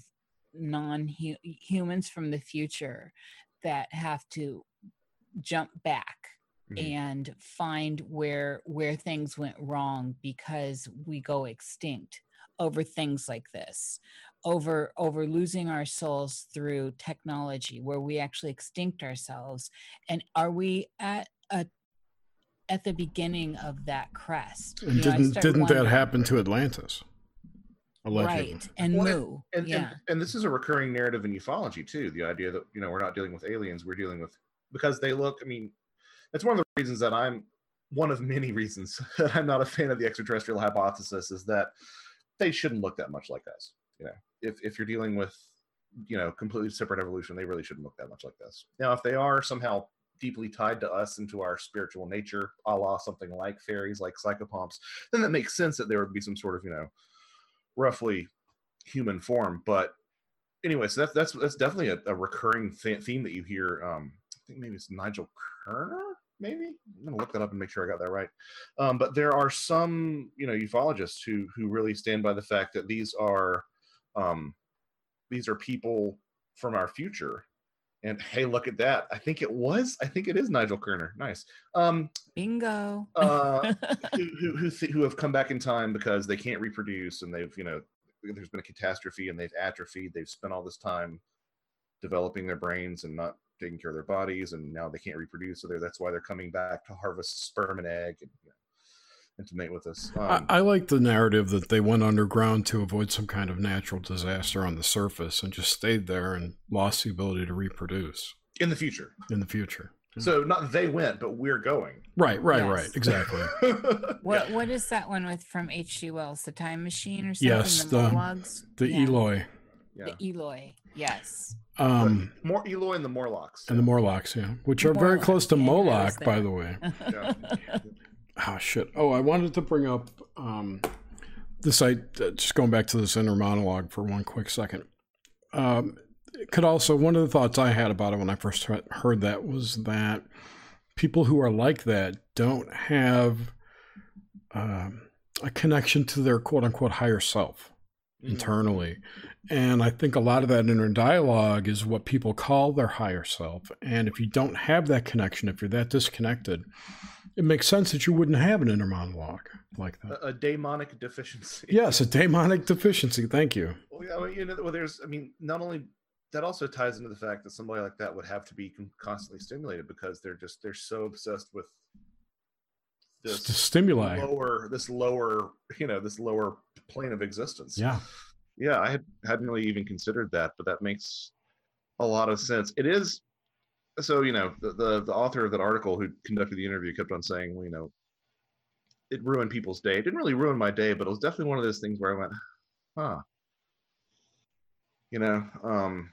[SPEAKER 3] non-humans from the future that have to jump back mm-hmm. and find where where things went wrong because we go extinct over things like this over over losing our souls through technology where we actually extinct ourselves and are we at a at the beginning of that crest
[SPEAKER 1] and didn't didn't that happen to atlantis
[SPEAKER 3] Allegedly. Right, and well, Mu.
[SPEAKER 2] And,
[SPEAKER 3] yeah.
[SPEAKER 2] And, and, this is a recurring narrative in ufology too. The idea that you know we're not dealing with aliens, we're dealing with because they look. I mean, it's one of the reasons that I'm one of many reasons that I'm not a fan of the extraterrestrial hypothesis is that they shouldn't look that much like us. You know, if if you're dealing with you know completely separate evolution, they really shouldn't look that much like this. Now, if they are somehow deeply tied to us and to our spiritual nature, a la something like fairies, like psychopomps, then that makes sense that there would be some sort of you know roughly human form. But anyway, so that's that's that's definitely a, a recurring th- theme that you hear. Um, I think maybe it's Nigel Kerner. Maybe I'm gonna look that up and make sure I got that right. Um, but there are some, you know, ufologists who who really stand by the fact that these are um, these are people from our future and hey, look at that. I think it was, I think it is Nigel Kerner. Nice. Um,
[SPEAKER 3] Bingo.
[SPEAKER 2] uh, who, who, who, th- who have come back in time because they can't reproduce and they've, you know, there's been a catastrophe and they've atrophied. They've spent all this time developing their brains and not taking care of their bodies. And now they can't reproduce. So that's why they're coming back to harvest sperm and egg. And, you know, and to mate with us.
[SPEAKER 1] Um, I, I, like the narrative that they went underground to avoid some kind of natural disaster on the surface and just stayed there and lost the ability to reproduce
[SPEAKER 2] in the future.
[SPEAKER 1] In the future.
[SPEAKER 2] So not they went, but we're going.
[SPEAKER 1] Right, right, yes. right. Exactly.
[SPEAKER 3] what yeah. what is that one with from H.G. Wells? The Time Machine or something?
[SPEAKER 1] Yes, the the, the yeah. Eloi.
[SPEAKER 3] Yeah. The Eloi. Yes.
[SPEAKER 2] Um, more Eloi and the Morlocks.
[SPEAKER 1] And the Morlocks, yeah, which the are Morlock. very close to Moloch, by the way. oh shit. Oh i wanted to bring up um this i uh, just going back to this inner monologue for one quick second. Um could also one of the thoughts i had about it when i first heard that was that people who are like that don't have um, a connection to their quote unquote higher self mm-hmm. internally and i think a lot of that inner dialogue is what people call their higher self and if you don't have that connection if you're that disconnected it makes sense that you wouldn't have an inner monologue like that.
[SPEAKER 2] A, a daemonic deficiency.
[SPEAKER 1] Yes, a daemonic deficiency. Thank you.
[SPEAKER 2] Well, you know, well, there's, I mean, not only that also ties into the fact that somebody like that would have to be constantly stimulated because they're just they're so obsessed with
[SPEAKER 1] this stimuli.
[SPEAKER 2] lower this lower you know this lower plane of existence.
[SPEAKER 1] Yeah.
[SPEAKER 2] Yeah i had, hadn't really even considered that but that makes a lot of sense. It is so you know the, the, the author of that article who conducted the interview kept on saying well you know it ruined people's day. It didn't really ruin my day but it was definitely one of those things where i went huh. You know um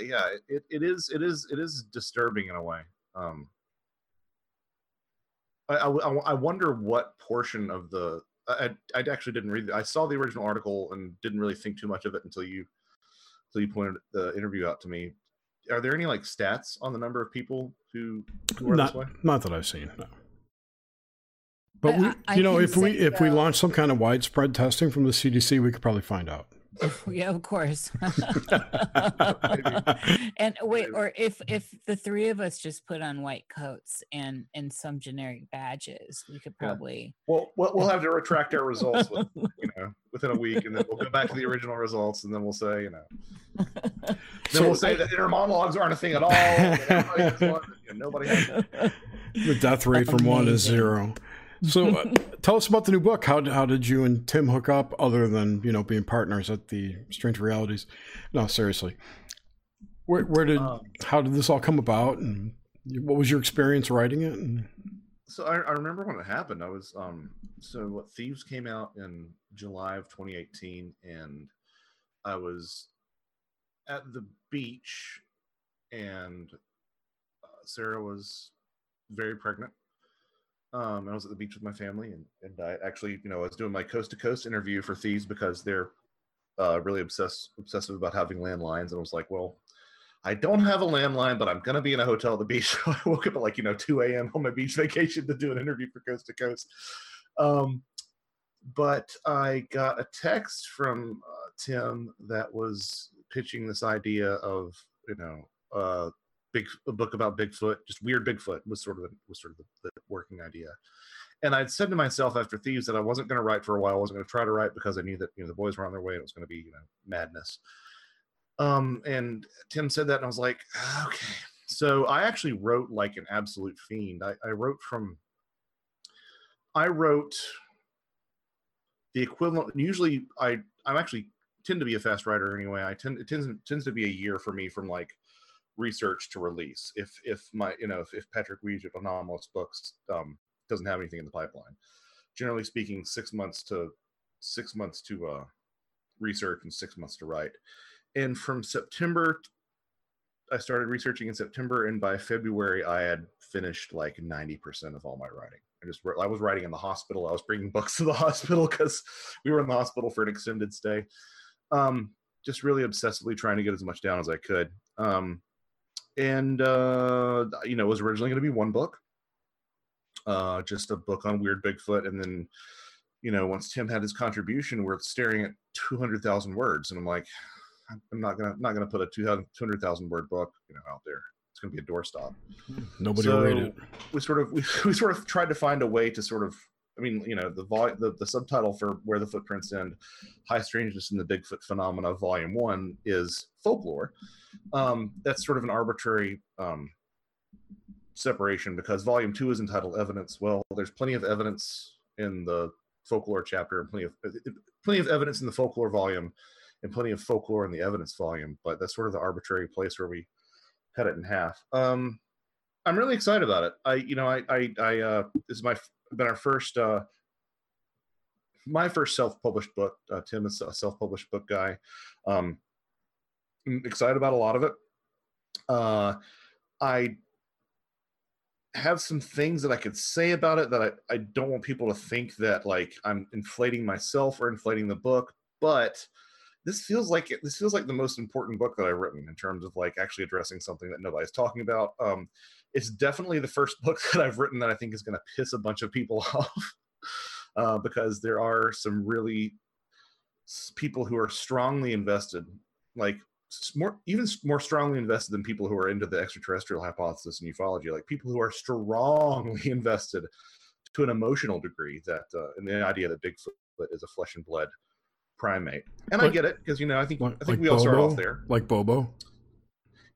[SPEAKER 2] yeah it, it is it is it is disturbing in a way. Um I, I, I wonder what portion of the I, I actually didn't read. I saw the original article and didn't really think too much of it until you until you pointed the interview out to me are there any like stats on the number of people who, who are
[SPEAKER 1] not,
[SPEAKER 2] this way?
[SPEAKER 1] Not that I've seen. No. But we, I, you know, if we if we launch some kind of widespread testing from the CDC, we could probably find out.
[SPEAKER 3] Yeah, of course. and wait, or if if the three of us just put on white coats and and some generic badges, we could probably.
[SPEAKER 2] Yeah. Well, we'll have to retract our results, with, you know, within a week, and then we'll go back to the original results, and then we'll say, you know, then so, we'll say that inner monologues aren't a thing at all. Nobody has.
[SPEAKER 1] The death rate from Amazing. one is zero. So, uh, tell us about the new book. How how did you and Tim hook up, other than you know being partners at the Strange Realities? No, seriously, where where did um, how did this all come about, and what was your experience writing it? And...
[SPEAKER 2] So I, I remember when it happened. I was um so what Thieves came out in July of 2018, and I was at the beach, and uh, Sarah was very pregnant um, I was at the beach with my family, and, and I actually, you know, I was doing my coast to coast interview for Thieves because they're uh, really obsessed obsessive about having landlines, and I was like, well, I don't have a landline, but I'm gonna be in a hotel at the beach. So I woke up at like you know 2 a.m. on my beach vacation to do an interview for Coast to Coast. Um, but I got a text from uh, Tim that was pitching this idea of you know uh, big a book about Bigfoot, just weird Bigfoot was sort of the, was sort of the, the working idea. And I'd said to myself after Thieves that I wasn't going to write for a while. I wasn't going to try to write because I knew that you know the boys were on their way and it was going to be you know madness. Um, and Tim said that, and I was like, okay. So I actually wrote like an absolute fiend. I, I wrote from. I wrote the equivalent. Usually, I I'm actually tend to be a fast writer anyway. I tend it tends tends to be a year for me from like research to release. If if my you know if, if Patrick Huyghe Anomalist Books um, doesn't have anything in the pipeline, generally speaking, six months to six months to uh, research and six months to write. And from September, I started researching in September, and by February, I had finished like ninety percent of all my writing. I just I was writing in the hospital. I was bringing books to the hospital because we were in the hospital for an extended stay. Um, just really obsessively trying to get as much down as I could. Um, and uh, you know, it was originally going to be one book, uh, just a book on weird Bigfoot, and then you know, once Tim had his contribution, we're staring at two hundred thousand words, and I'm like, I'm not gonna not gonna put a 200,000 word book, you know, out there. It's gonna be a doorstop.
[SPEAKER 1] Nobody so will read it.
[SPEAKER 2] We sort of we, we sort of tried to find a way to sort of I mean, you know, the, vol- the the subtitle for Where the Footprints End, High Strangeness in the Bigfoot Phenomena, Volume One, is folklore. Um, that's sort of an arbitrary um, separation because Volume Two is entitled Evidence. Well, there's plenty of evidence in the folklore chapter, and plenty of plenty of evidence in the folklore volume, and plenty of folklore in the evidence volume. But that's sort of the arbitrary place where we cut it in half. Um, I'm really excited about it. I, you know, I, I, I uh, this is my been our first uh, my first self-published book. Uh, Tim is a self-published book guy. Um, I'm excited about a lot of it. Uh, I have some things that I could say about it that I, I don't want people to think that like I'm inflating myself or inflating the book, but this feels like it, this feels like the most important book that I've written in terms of like actually addressing something that nobody's talking about. Um, it's definitely the first book that I've written that I think is going to piss a bunch of people off uh, because there are some really people who are strongly invested, like more even more strongly invested than people who are into the extraterrestrial hypothesis and ufology, like people who are strongly invested to an emotional degree that uh, in the idea that Bigfoot is a flesh and blood primate. And I get it because you know I think like, I think like we all start off there.
[SPEAKER 1] Like Bobo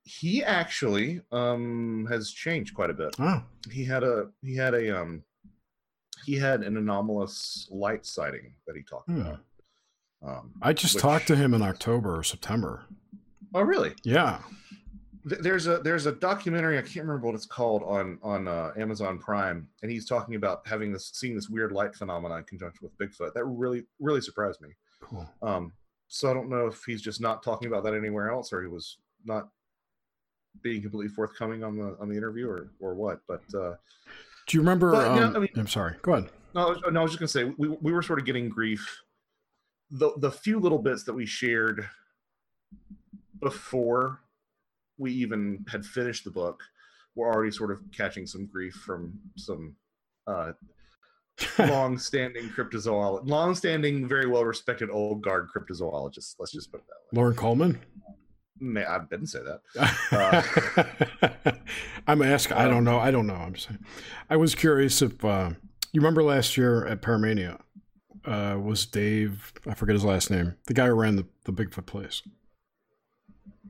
[SPEAKER 2] he actually um has changed quite a bit. Oh. He had a he had a um he had an anomalous light sighting that he talked hmm. about.
[SPEAKER 1] Um, I just which... talked to him in October or September.
[SPEAKER 2] Oh, really?
[SPEAKER 1] Yeah.
[SPEAKER 2] There's a there's a documentary I can't remember what it's called on on uh, Amazon Prime, and he's talking about having this seeing this weird light phenomenon in conjunction with Bigfoot. That really really surprised me. Cool. Um, so I don't know if he's just not talking about that anywhere else, or he was not being completely forthcoming on the on the interview or or what. But uh,
[SPEAKER 1] do you remember? But, um, you know, I mean, I'm sorry. Go ahead.
[SPEAKER 2] No, no, I was just gonna say we we were sort of getting grief. The the few little bits that we shared before we even had finished the book were already sort of catching some grief from some uh, long-standing cryptozoologist, long-standing, very well-respected old guard cryptozoologists. Let's just put it that
[SPEAKER 1] way. Loren Coleman.
[SPEAKER 2] May, I didn't say that.
[SPEAKER 1] Uh, I'm asking. I don't um, know. I don't know. I'm saying. I was curious if uh, you remember last year at Paramania uh, was Dave. I forget his last name. The guy who ran the, the Bigfoot place.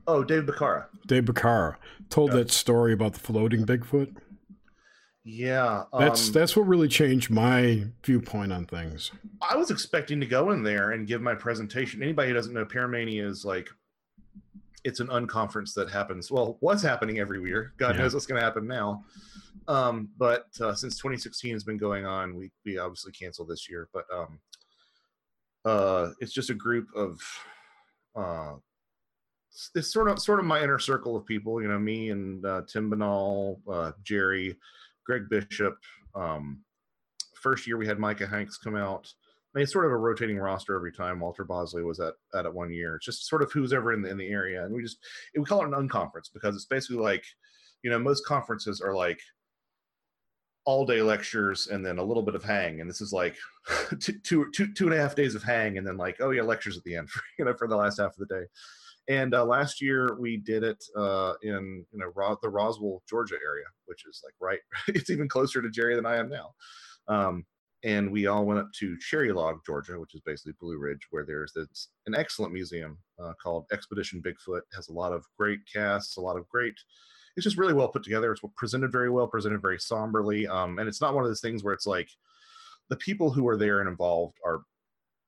[SPEAKER 2] Oh, Dave Bakara.
[SPEAKER 1] Dave Bakara told yeah. that story about the floating Bigfoot.
[SPEAKER 2] Yeah,
[SPEAKER 1] that's um, that's what really changed my viewpoint on things.
[SPEAKER 2] I was expecting to go in there and give my presentation. Anybody who doesn't know, Paramania is like it's an unconference that happens. Well, what's happening every year? God yeah. knows what's going to happen now. Um, but uh, since 2016 has been going on, we we obviously canceled this year. But um, uh, it's just a group of uh, it's sort of sort of my inner circle of people. You know, me and uh, Tim Binnall, uh, Jerry, Greg Bishop. Um, first year we had Micah Hanks come out. It's sort of a rotating roster every time. Walter Bosley was at at it one year. It's just sort of who's ever in the, in the area, and we just we call it an unconference because it's basically like, you know, most conferences are like all day lectures and then a little bit of hang, and this is like two, two, two, two and a half days of hang, and then like oh yeah, lectures at the end for you know for the last half of the day. And uh, last year we did it uh, in you know Ro- the Roswell, Georgia area, which is like right. it's even closer to Jerry than I am now. Um, and we all went up to Cherry Log, Georgia, which is basically Blue Ridge, where there's this, an excellent museum uh, called Expedition Bigfoot. It has a lot of great casts, a lot of great. It's just really well put together. It's presented very well, presented very somberly, um, and it's not one of those things where it's like the people who are there and involved are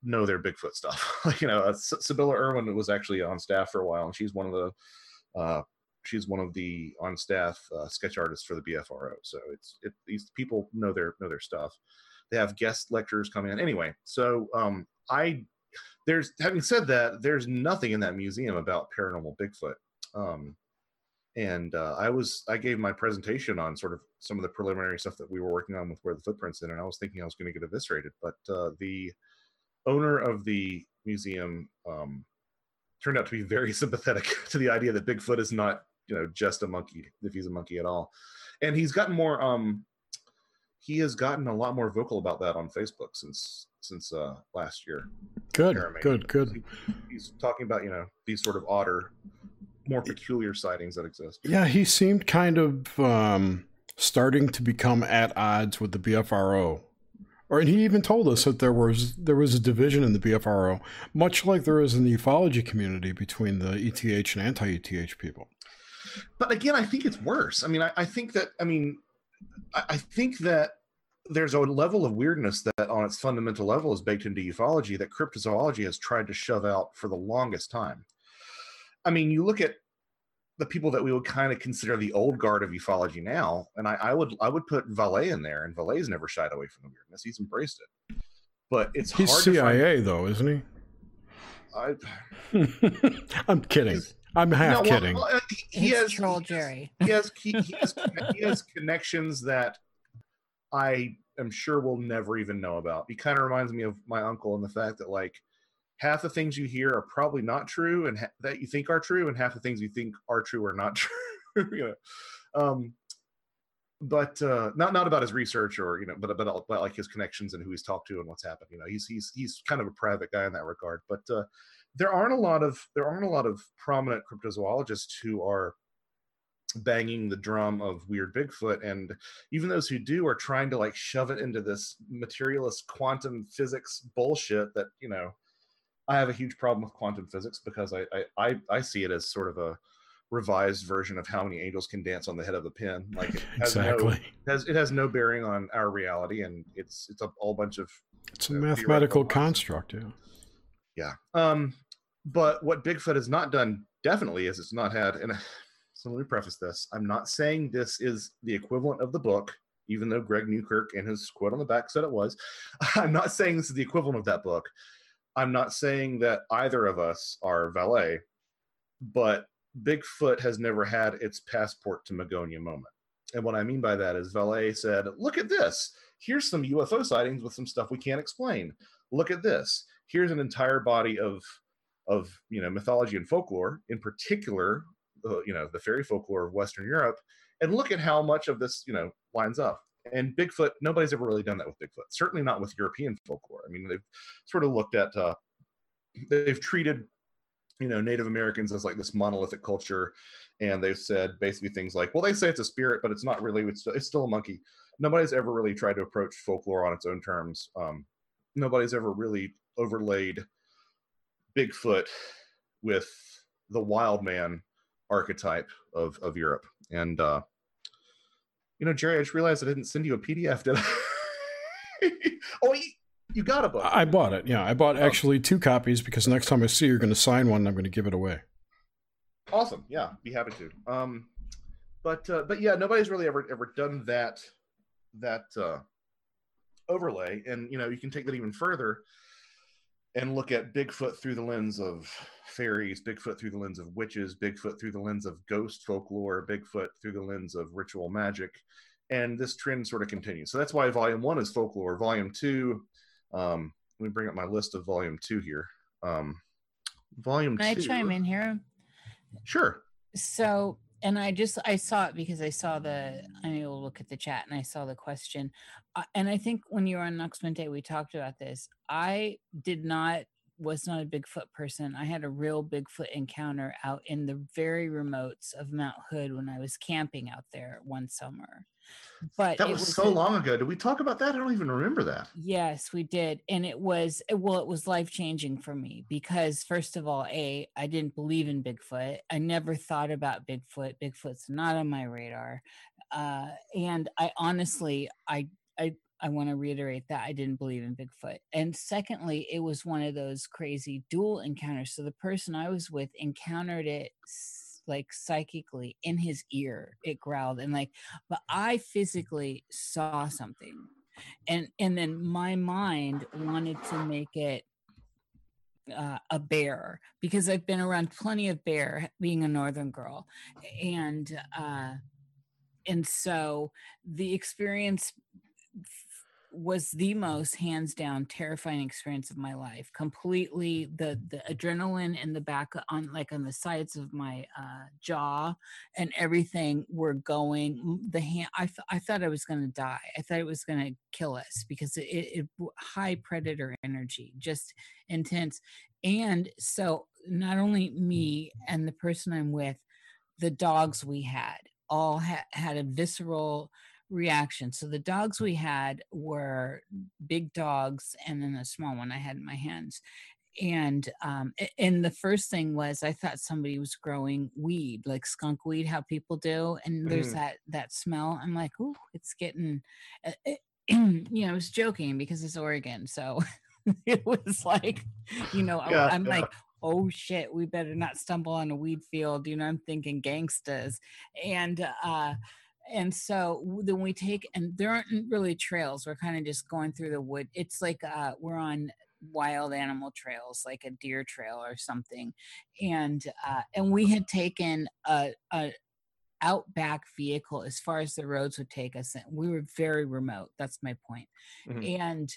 [SPEAKER 2] know their Bigfoot stuff. like you know, uh, S- Sybilla Irwin was actually on staff for a while, and she's one of the uh, she's one of the on staff uh, sketch artists for the BFRO. So it's it, these people know their know their stuff. They have guest lecturers come in anyway. So um, I there's having said that, there's nothing in that museum about paranormal Bigfoot. Um, and uh, I was I gave my presentation on sort of some of the preliminary stuff that we were working on with where the footprints end, and I was thinking I was going to get eviscerated, but uh, the owner of the museum um, turned out to be very sympathetic to the idea that Bigfoot is not you know just a monkey if he's a monkey at all, and he's gotten more um, he has gotten a lot more vocal about that on Facebook since since uh, last year.
[SPEAKER 1] Good,
[SPEAKER 2] Jeremy.
[SPEAKER 1] good, good.
[SPEAKER 2] He- he's talking about you know these sort of odder, more peculiar sightings that exist.
[SPEAKER 1] Yeah, he seemed kind of um, starting to become at odds with the BFRO. Or and he even told us that there was there was a division in the BFRO, much like there is in the ufology community between the ETH and anti-ETH people.
[SPEAKER 2] but again i think it's worse i mean i, I think that i mean I, I think that there's a level of weirdness that on its fundamental level is baked into ufology that cryptozoology has tried to shove out for the longest time i mean you look at the people that we would kind of consider the old guard of ufology now and i, I would i would put Vallée in there and Vallée's never shied away from the weirdness he's embraced it but it's
[SPEAKER 1] He's
[SPEAKER 2] hard to
[SPEAKER 1] CIA though, isn't he?
[SPEAKER 2] I,
[SPEAKER 1] I'm kidding.
[SPEAKER 2] He's-
[SPEAKER 1] I'm half
[SPEAKER 2] no, well,
[SPEAKER 1] kidding.
[SPEAKER 2] well, he, he
[SPEAKER 3] It's
[SPEAKER 2] has
[SPEAKER 3] troll
[SPEAKER 2] he
[SPEAKER 3] Jerry.
[SPEAKER 2] he has he, he has he has connections that I am sure we'll never even know about. He kind of reminds me of my uncle and the fact that like half the things you hear are probably not true and ha- that you think are true, and half the things you think are true are not true. you know, um, but uh, not not about his research or you know, but but about like his connections and who he's talked to and what's happened. You know, he's he's he's kind of a private guy in that regard, but. Uh, there aren't a lot of there aren't a lot of prominent cryptozoologists who are banging the drum of weird Bigfoot. And even those who do are trying to like shove it into this materialist quantum physics bullshit that, you know, I have a huge problem with quantum physics because I I, I, I see it as sort of a revised version of how many angels can dance on the head of a pin. Like it has
[SPEAKER 1] Exactly.
[SPEAKER 2] no has it has no bearing on our reality and it's it's a whole bunch of
[SPEAKER 1] It's a
[SPEAKER 2] uh,
[SPEAKER 1] mathematical construct, yeah.
[SPEAKER 2] yeah. Um, but what Bigfoot has not done definitely is it's not had, and so let me preface this. I'm not saying this is the equivalent of the book, even though Greg Newkirk in his quote on the back said it was. I'm not saying this is the equivalent of that book. I'm not saying that either of us are Vallée, but Bigfoot has never had its passport to Magonia moment. And what I mean by that is Vallée said, look at this. Here's some UFO sightings with some stuff we can't explain. Look at this. Here's an entire body of of you know mythology and folklore, in particular, uh, you know the fairy folklore of Western Europe, and look at how much of this you know lines up. And Bigfoot, nobody's ever really done that with Bigfoot. Certainly not with European folklore. I mean, they've sort of looked at, uh, they've treated, you know, Native Americans as like this monolithic culture, and they've said basically things like, well, they say it's a spirit, but it's not really. It's, it's still a monkey. Nobody's ever really tried to approach folklore on its own terms. Um, nobody's ever really overlaid Bigfoot with the wild man archetype of of Europe. And uh you know, Jerry, I just realized I didn't send you a PDF, did I? oh, you, you got a book.
[SPEAKER 1] I bought it. Yeah, I bought
[SPEAKER 2] Oh.
[SPEAKER 1] actually two copies because next time I see you're going to sign one, and I'm going to give it away.
[SPEAKER 2] awesome. Yeah, be happy to. Um but uh, but yeah, nobody's really ever ever done that that uh overlay and you know, you can take that even further and look at Bigfoot through the lens of fairies, Bigfoot through the lens of witches, Bigfoot through the lens of ghost folklore, Bigfoot through the lens of ritual magic. And this trend sort of continues. So that's why volume one is folklore. Volume two, um, let me bring up my list of volume two here. Um, volume
[SPEAKER 3] Can I chime in here?
[SPEAKER 2] Sure.
[SPEAKER 3] So, and I just I saw it because I saw the I mean we'll look at the chat and I saw the question, uh, and I think when you were on Nux Day we talked about this. I did not was not a Bigfoot person. I had a real Bigfoot encounter out in the very remotes of Mount Hood when I was camping out there one summer. But
[SPEAKER 2] That
[SPEAKER 3] it
[SPEAKER 2] was, so
[SPEAKER 3] a-
[SPEAKER 2] long ago. Did we talk about that? I don't even remember that.
[SPEAKER 3] Yes, we did. And it was well, it was life changing for me because first of all, A, I didn't believe in Bigfoot. I never thought about Bigfoot. Bigfoot's not on my radar. Uh, and I honestly I I I want to reiterate that I didn't believe in Bigfoot. And secondly, it was one of those crazy dual encounters. So the person I was with encountered it like psychically in his ear. It growled and like but I physically saw something and and then my mind wanted to make it uh, a bear because I've been around plenty of bear being a northern girl and uh and so the experience was the most hands down terrifying experience of my life completely the the adrenaline in the back on like on the sides of my uh jaw and everything were going the hand i, th- I thought i was going to die. I thought it was going to kill us because it, it, it high predator energy just intense. And so not only me and the person i'm with the dogs we had all ha- had a visceral reaction so the dogs we had were big dogs and then a small one i had in my hands and um and the first thing was i thought somebody was growing weed like skunk weed how people do and there's
[SPEAKER 2] Mhm.
[SPEAKER 3] that that smell i'm like oh it's getting uh, it- you know i was joking because it's oregon so it was like you know
[SPEAKER 2] Yeah,
[SPEAKER 3] i'm
[SPEAKER 2] yeah.
[SPEAKER 3] like oh shit we better not stumble on a weed field you know i'm thinking gangstas and uh and so then we take and there aren't really trails we're kind of just going through the wood it's like uh we're on wild animal trails like a deer trail or something and uh and we had taken a, a outback vehicle as far as the roads would take us and we were very remote that's my point
[SPEAKER 2] Mhm.
[SPEAKER 3] and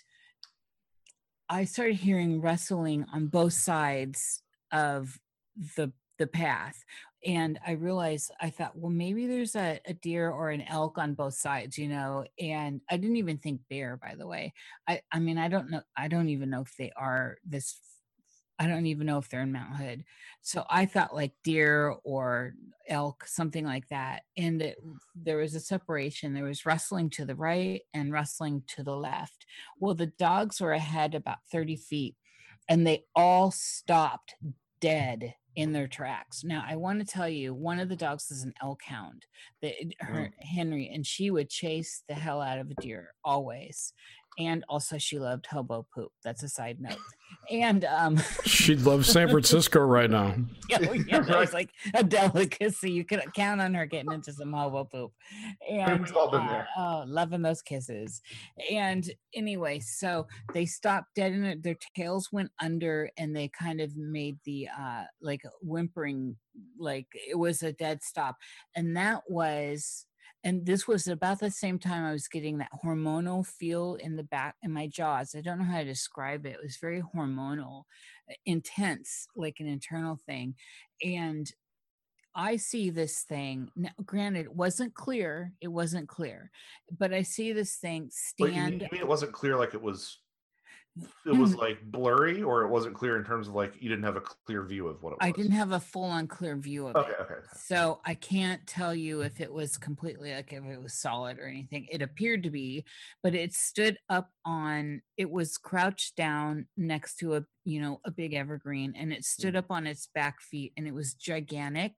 [SPEAKER 3] i started hearing rustling on both sides of the the path and i realized i thought well maybe there's a, a deer or an elk on both sides you know and i didn't even think bear by the way. I i mean i don't know i don't even know if they are this i don't even know if they're in mount hood. So i thought like deer or elk something like that and it, there was a separation. There was rustling to the right and rustling to the left. Well the dogs were ahead about 30 feet and they all stopped dead in their tracks. Now, I want to tell you, one of the dogs is an elk hound, the, mm. her Henry, and she would chase the hell out of a deer always. And also, she loved hobo poop. That's a side note. And um,
[SPEAKER 1] She loves San Francisco right now.
[SPEAKER 3] yeah, oh, yeah, it
[SPEAKER 2] Right.
[SPEAKER 3] was like a delicacy. You could count on her getting into some hobo poop. And
[SPEAKER 2] all been
[SPEAKER 3] uh,
[SPEAKER 2] there.
[SPEAKER 3] oh, loving those kisses. And anyway, so they stopped dead in it. Their tails went under and they kind of made the uh like whimpering, like it was a dead stop. And that was and this was about the same time I was getting that hormonal feel in the back in my jaws. I don't know how to describe it. It was very hormonal, uh, intense, like an internal thing. And I see this thing. Now, granted, it wasn't clear. It wasn't clear, but I see this thing
[SPEAKER 2] Wait,
[SPEAKER 3] stand.
[SPEAKER 2] you mean it wasn't clear like it was it was hmm. like blurry or it wasn't clear in terms of like you didn't have a clear view of what it was?
[SPEAKER 3] I didn't have a full on clear view of
[SPEAKER 2] Okay,
[SPEAKER 3] it.
[SPEAKER 2] okay. okay.
[SPEAKER 3] So I can't tell you if it was completely like if it was solid or anything. It appeared to be, but it stood up on it was crouched down next to a you know a big evergreen and it stood hmm. up on its back feet and it was gigantic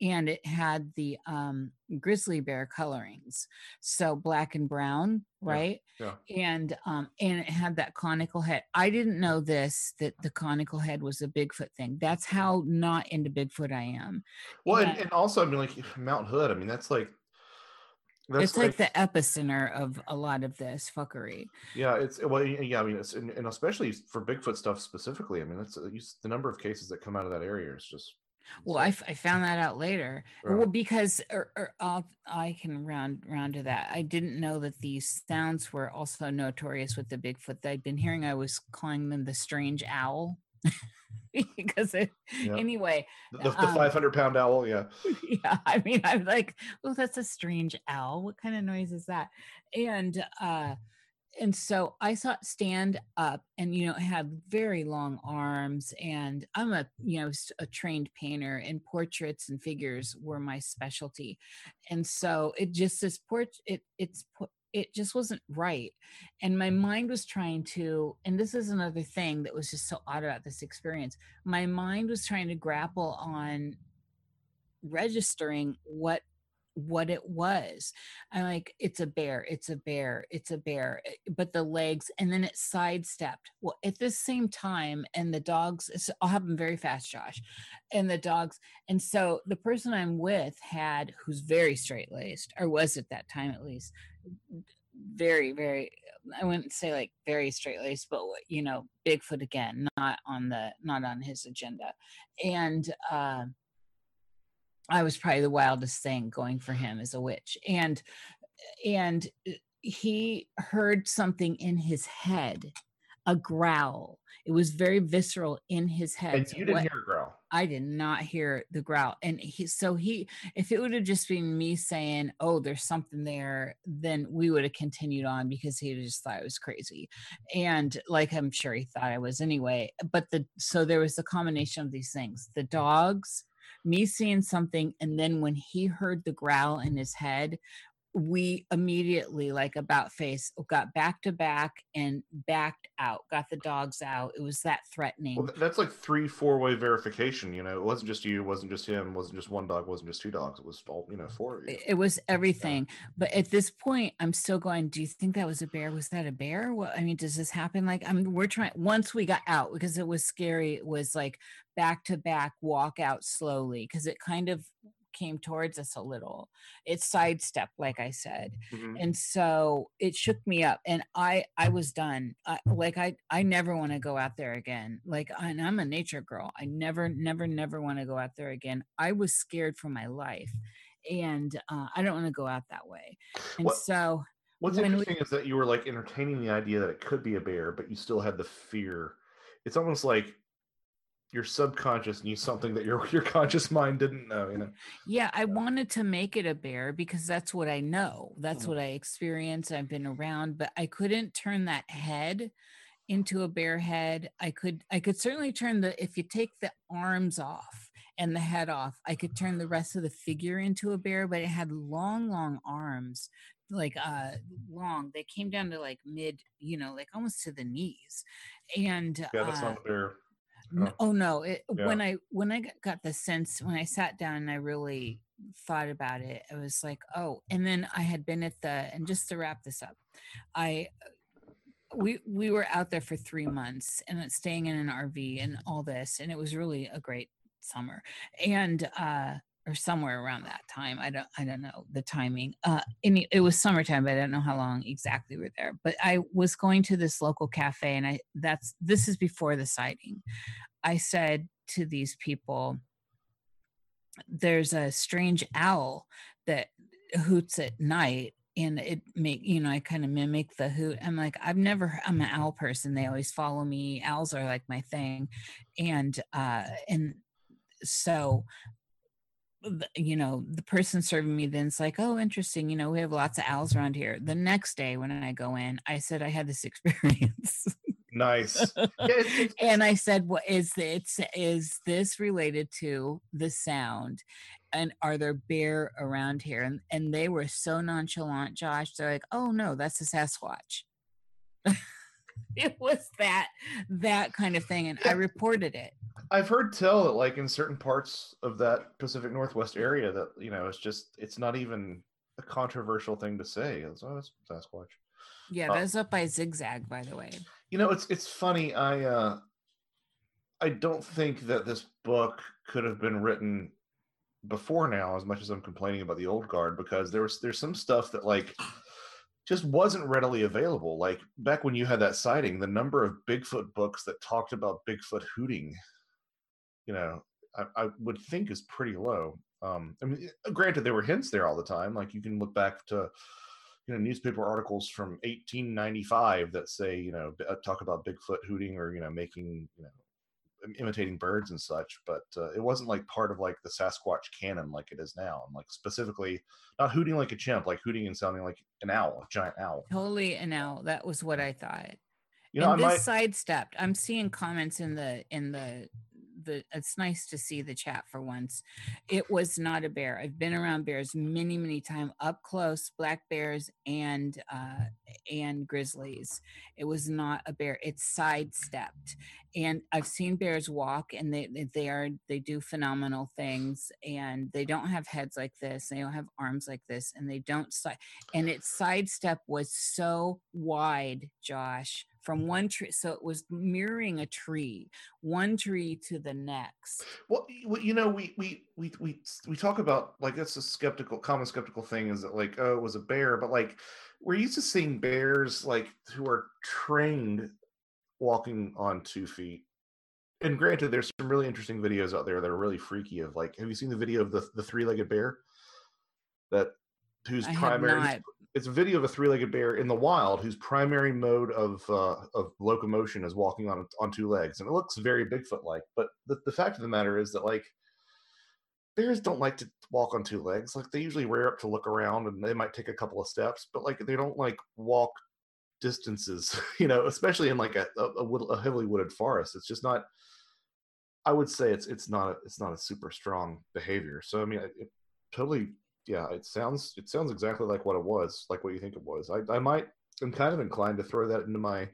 [SPEAKER 3] and it had the um grizzly bear colorings. So black and brown, right?
[SPEAKER 2] yeah.
[SPEAKER 3] And um and it had that conical head. I didn't know this that the conical head was a Bigfoot thing. That's how not into Bigfoot I am.
[SPEAKER 2] Well, and, and also, I mean, like Mount Hood. I mean, that's like that's
[SPEAKER 3] it's like, the epicenter of a lot of this fuckery.
[SPEAKER 2] yeah, it's well, yeah. I mean, it's and, and especially for Bigfoot stuff specifically. I mean, that's uh, the number of cases that come out of that area is just
[SPEAKER 3] Well, I, f- I found that out later.
[SPEAKER 2] Right.
[SPEAKER 3] Well, because er, er, I'll, I can round round to that. I didn't know that these sounds were also notorious with the Bigfoot. that I'd been hearing. I was calling them the strange owl. because it,
[SPEAKER 2] Yeah.
[SPEAKER 3] anyway,
[SPEAKER 2] the, the,
[SPEAKER 3] Um,
[SPEAKER 2] 500 pound owl. Yeah,
[SPEAKER 3] yeah i mean i'm like oh that's a strange owl what kind of noise is that and uh and so I saw it stand up and you know it had very long arms and I'm a you know a trained painter and portraits and figures were my specialty. And so it just this port it it's it just wasn't right. And my mind was trying to and this is another thing that was just so odd about this experience. My mind was trying to grapple on registering what what it was. I'm like, it's a bear, it's a bear, it's a bear. eh, But the legs, and then it sidestepped. Well, at the same time, and the dogs, I'll have them very fast, Josh. And the dogs, and so the person I'm with had, who's very straight laced, or was at that time at least, very, very, I wouldn't say like very straight laced, but you know, Bigfoot again, not on the, not on his agenda. And, uh, I was probably the wildest thing going for him as a witch. And and he heard something in his head, a growl. It was very visceral in his head.
[SPEAKER 2] And you didn't
[SPEAKER 3] what-
[SPEAKER 2] hear a growl.
[SPEAKER 3] I did not hear the growl. And he so he if it would have just been me saying, Oh, there's something there, then we would have continued on because he just thought I was crazy. And like I'm sure he thought I was anyway. But the so there was the combination of these things. The dogs, me seeing something, and then when he heard the growl in his head, we immediately like about face got back to back and backed out got the dogs out it was that threatening
[SPEAKER 2] Well, that's like three, four way verification. You know, it wasn't just you, it wasn't just him, it wasn't just one dog, it wasn't just two dogs. It was all, you know, four of you.
[SPEAKER 3] it it was everything but at this point i'm still going do you think that was a bear was that a bear what i mean does this happen like i'm we're trying once we got out because it was scary it was like back to back walk out slowly because it kind of came towards us a little. It sidestepped like i said
[SPEAKER 2] Mhm.
[SPEAKER 3] and so it shook me up and i i was done. I, like i i never want to go out there again like and i'm a nature girl. I never never never want to go out there again. I was scared for my life and uh, i don't want to go out that way. And
[SPEAKER 2] What-
[SPEAKER 3] so
[SPEAKER 2] What's
[SPEAKER 3] when we-
[SPEAKER 2] interesting is that you were like entertaining the idea that it could be a bear, but you still had the fear. It's almost like your subconscious knew something that your your conscious mind didn't know. You know,
[SPEAKER 3] yeah i wanted to make it a bear because that's what i know that's
[SPEAKER 2] Mhm.
[SPEAKER 3] what i experience i've been around but i couldn't turn that head into a bear head i could i could certainly turn the if you take the arms off and the head off i could turn the rest of the figure into a bear but it had long long arms like uh long they came down to like mid you know like almost to the knees and
[SPEAKER 2] yeah, that's
[SPEAKER 3] uh,
[SPEAKER 2] not a bear. Oh.
[SPEAKER 3] Oh no! It,
[SPEAKER 2] Yeah.
[SPEAKER 3] When I when I got- the sense when I sat down and I really thought about it, it was like, oh. And then I had been at the and just to wrap this up, I we we were out there for three months and staying in an RV and all this, and it was really a great summer and uh or somewhere around that time. I don't I don't know the timing. Uh, any it was summertime, but I don't know how long exactly we were there. But I was going to this local cafe, and I that's this is before the sighting. I said to these people, there's a strange owl that hoots at night and it make you know i kind of mimic the hoot i'm like i've never i'm an owl person they always follow me owls are like my thing and uh and so you know the person serving me then's like oh interesting you know we have lots of owls around here the next day when i go in i said i had this experience
[SPEAKER 2] Nice. It's, it's,
[SPEAKER 3] and I said, "What is it? Is Is this related to the sound? And are there bear around here?" And and they were so nonchalant, Josh. They're like, "Oh no, that's a Sasquatch." it was that that kind of thing, and I reported it.
[SPEAKER 2] I've heard tell that like in certain parts of that Pacific Northwest area that you know it's just it's not even a controversial thing to say. It's oh, it's Sasquatch.
[SPEAKER 3] Yeah,
[SPEAKER 2] Uh,
[SPEAKER 3] that was up by Zigzag, by the way.
[SPEAKER 2] You know, it's it's funny. I uh, I don't think that this book could have been written before now, as much as I'm complaining about the old guard, because there was there's some stuff that like just wasn't readily available. Like back when you had that sighting, the number of Bigfoot books that talked about Bigfoot hooting, you know, I, I would think is pretty low. Um, I mean, granted, there were hints there all the time. Like you can look back to you know newspaper articles from 1895 that say you know uh, talk about bigfoot hooting or you know making you know imitating birds and such, but uh, it wasn't like part of like the Sasquatch canon like it is now. And like specifically, not hooting like a chimp, like hooting and sounding like an owl, a giant owl.
[SPEAKER 3] Totally an owl. That was what I thought.
[SPEAKER 2] You know,
[SPEAKER 3] and this
[SPEAKER 2] might,
[SPEAKER 3] sidestepped. I'm seeing comments in the in the the it's nice to see the chat for once. It was not a bear. I've been around bears many, many times up close, black bears and uh and grizzlies. It was not a bear. It sidestepped. And I've seen bears walk and they they- are they do phenomenal things and they don't have heads like this. They don't have arms like this and they don't side and its sidestep was so wide, Josh, from mm-hmm. one tree so it was mirroring a tree one tree to the next
[SPEAKER 2] well, well, you know, we we we we we talk about like that's a skeptical, common skeptical thing is that like oh, it was a bear, but like we're used to seeing bears like who are trained walking on two feet. And granted, there's some really interesting videos out there that are really freaky. Of like, have you seen the video of the the three legged bear? That whose
[SPEAKER 3] I
[SPEAKER 2] primary it's a video of a three-legged bear in the wild whose primary mode of uh, of locomotion is walking on on two legs, and it looks very Bigfoot-like. But the, the fact of the matter is that like bears don't like to walk on two legs. Like they usually rear up to look around, and they might take a couple of steps, but like they don't like walk distances. You know, especially in like a a, a, heavily wooded forest. It's just not. I would say it's it's not a, it's not a super strong behavior. So I mean, it, it totally yeah, it sounds it sounds exactly like what it was, like what you think it was. I I might I'm kind of inclined to throw that into my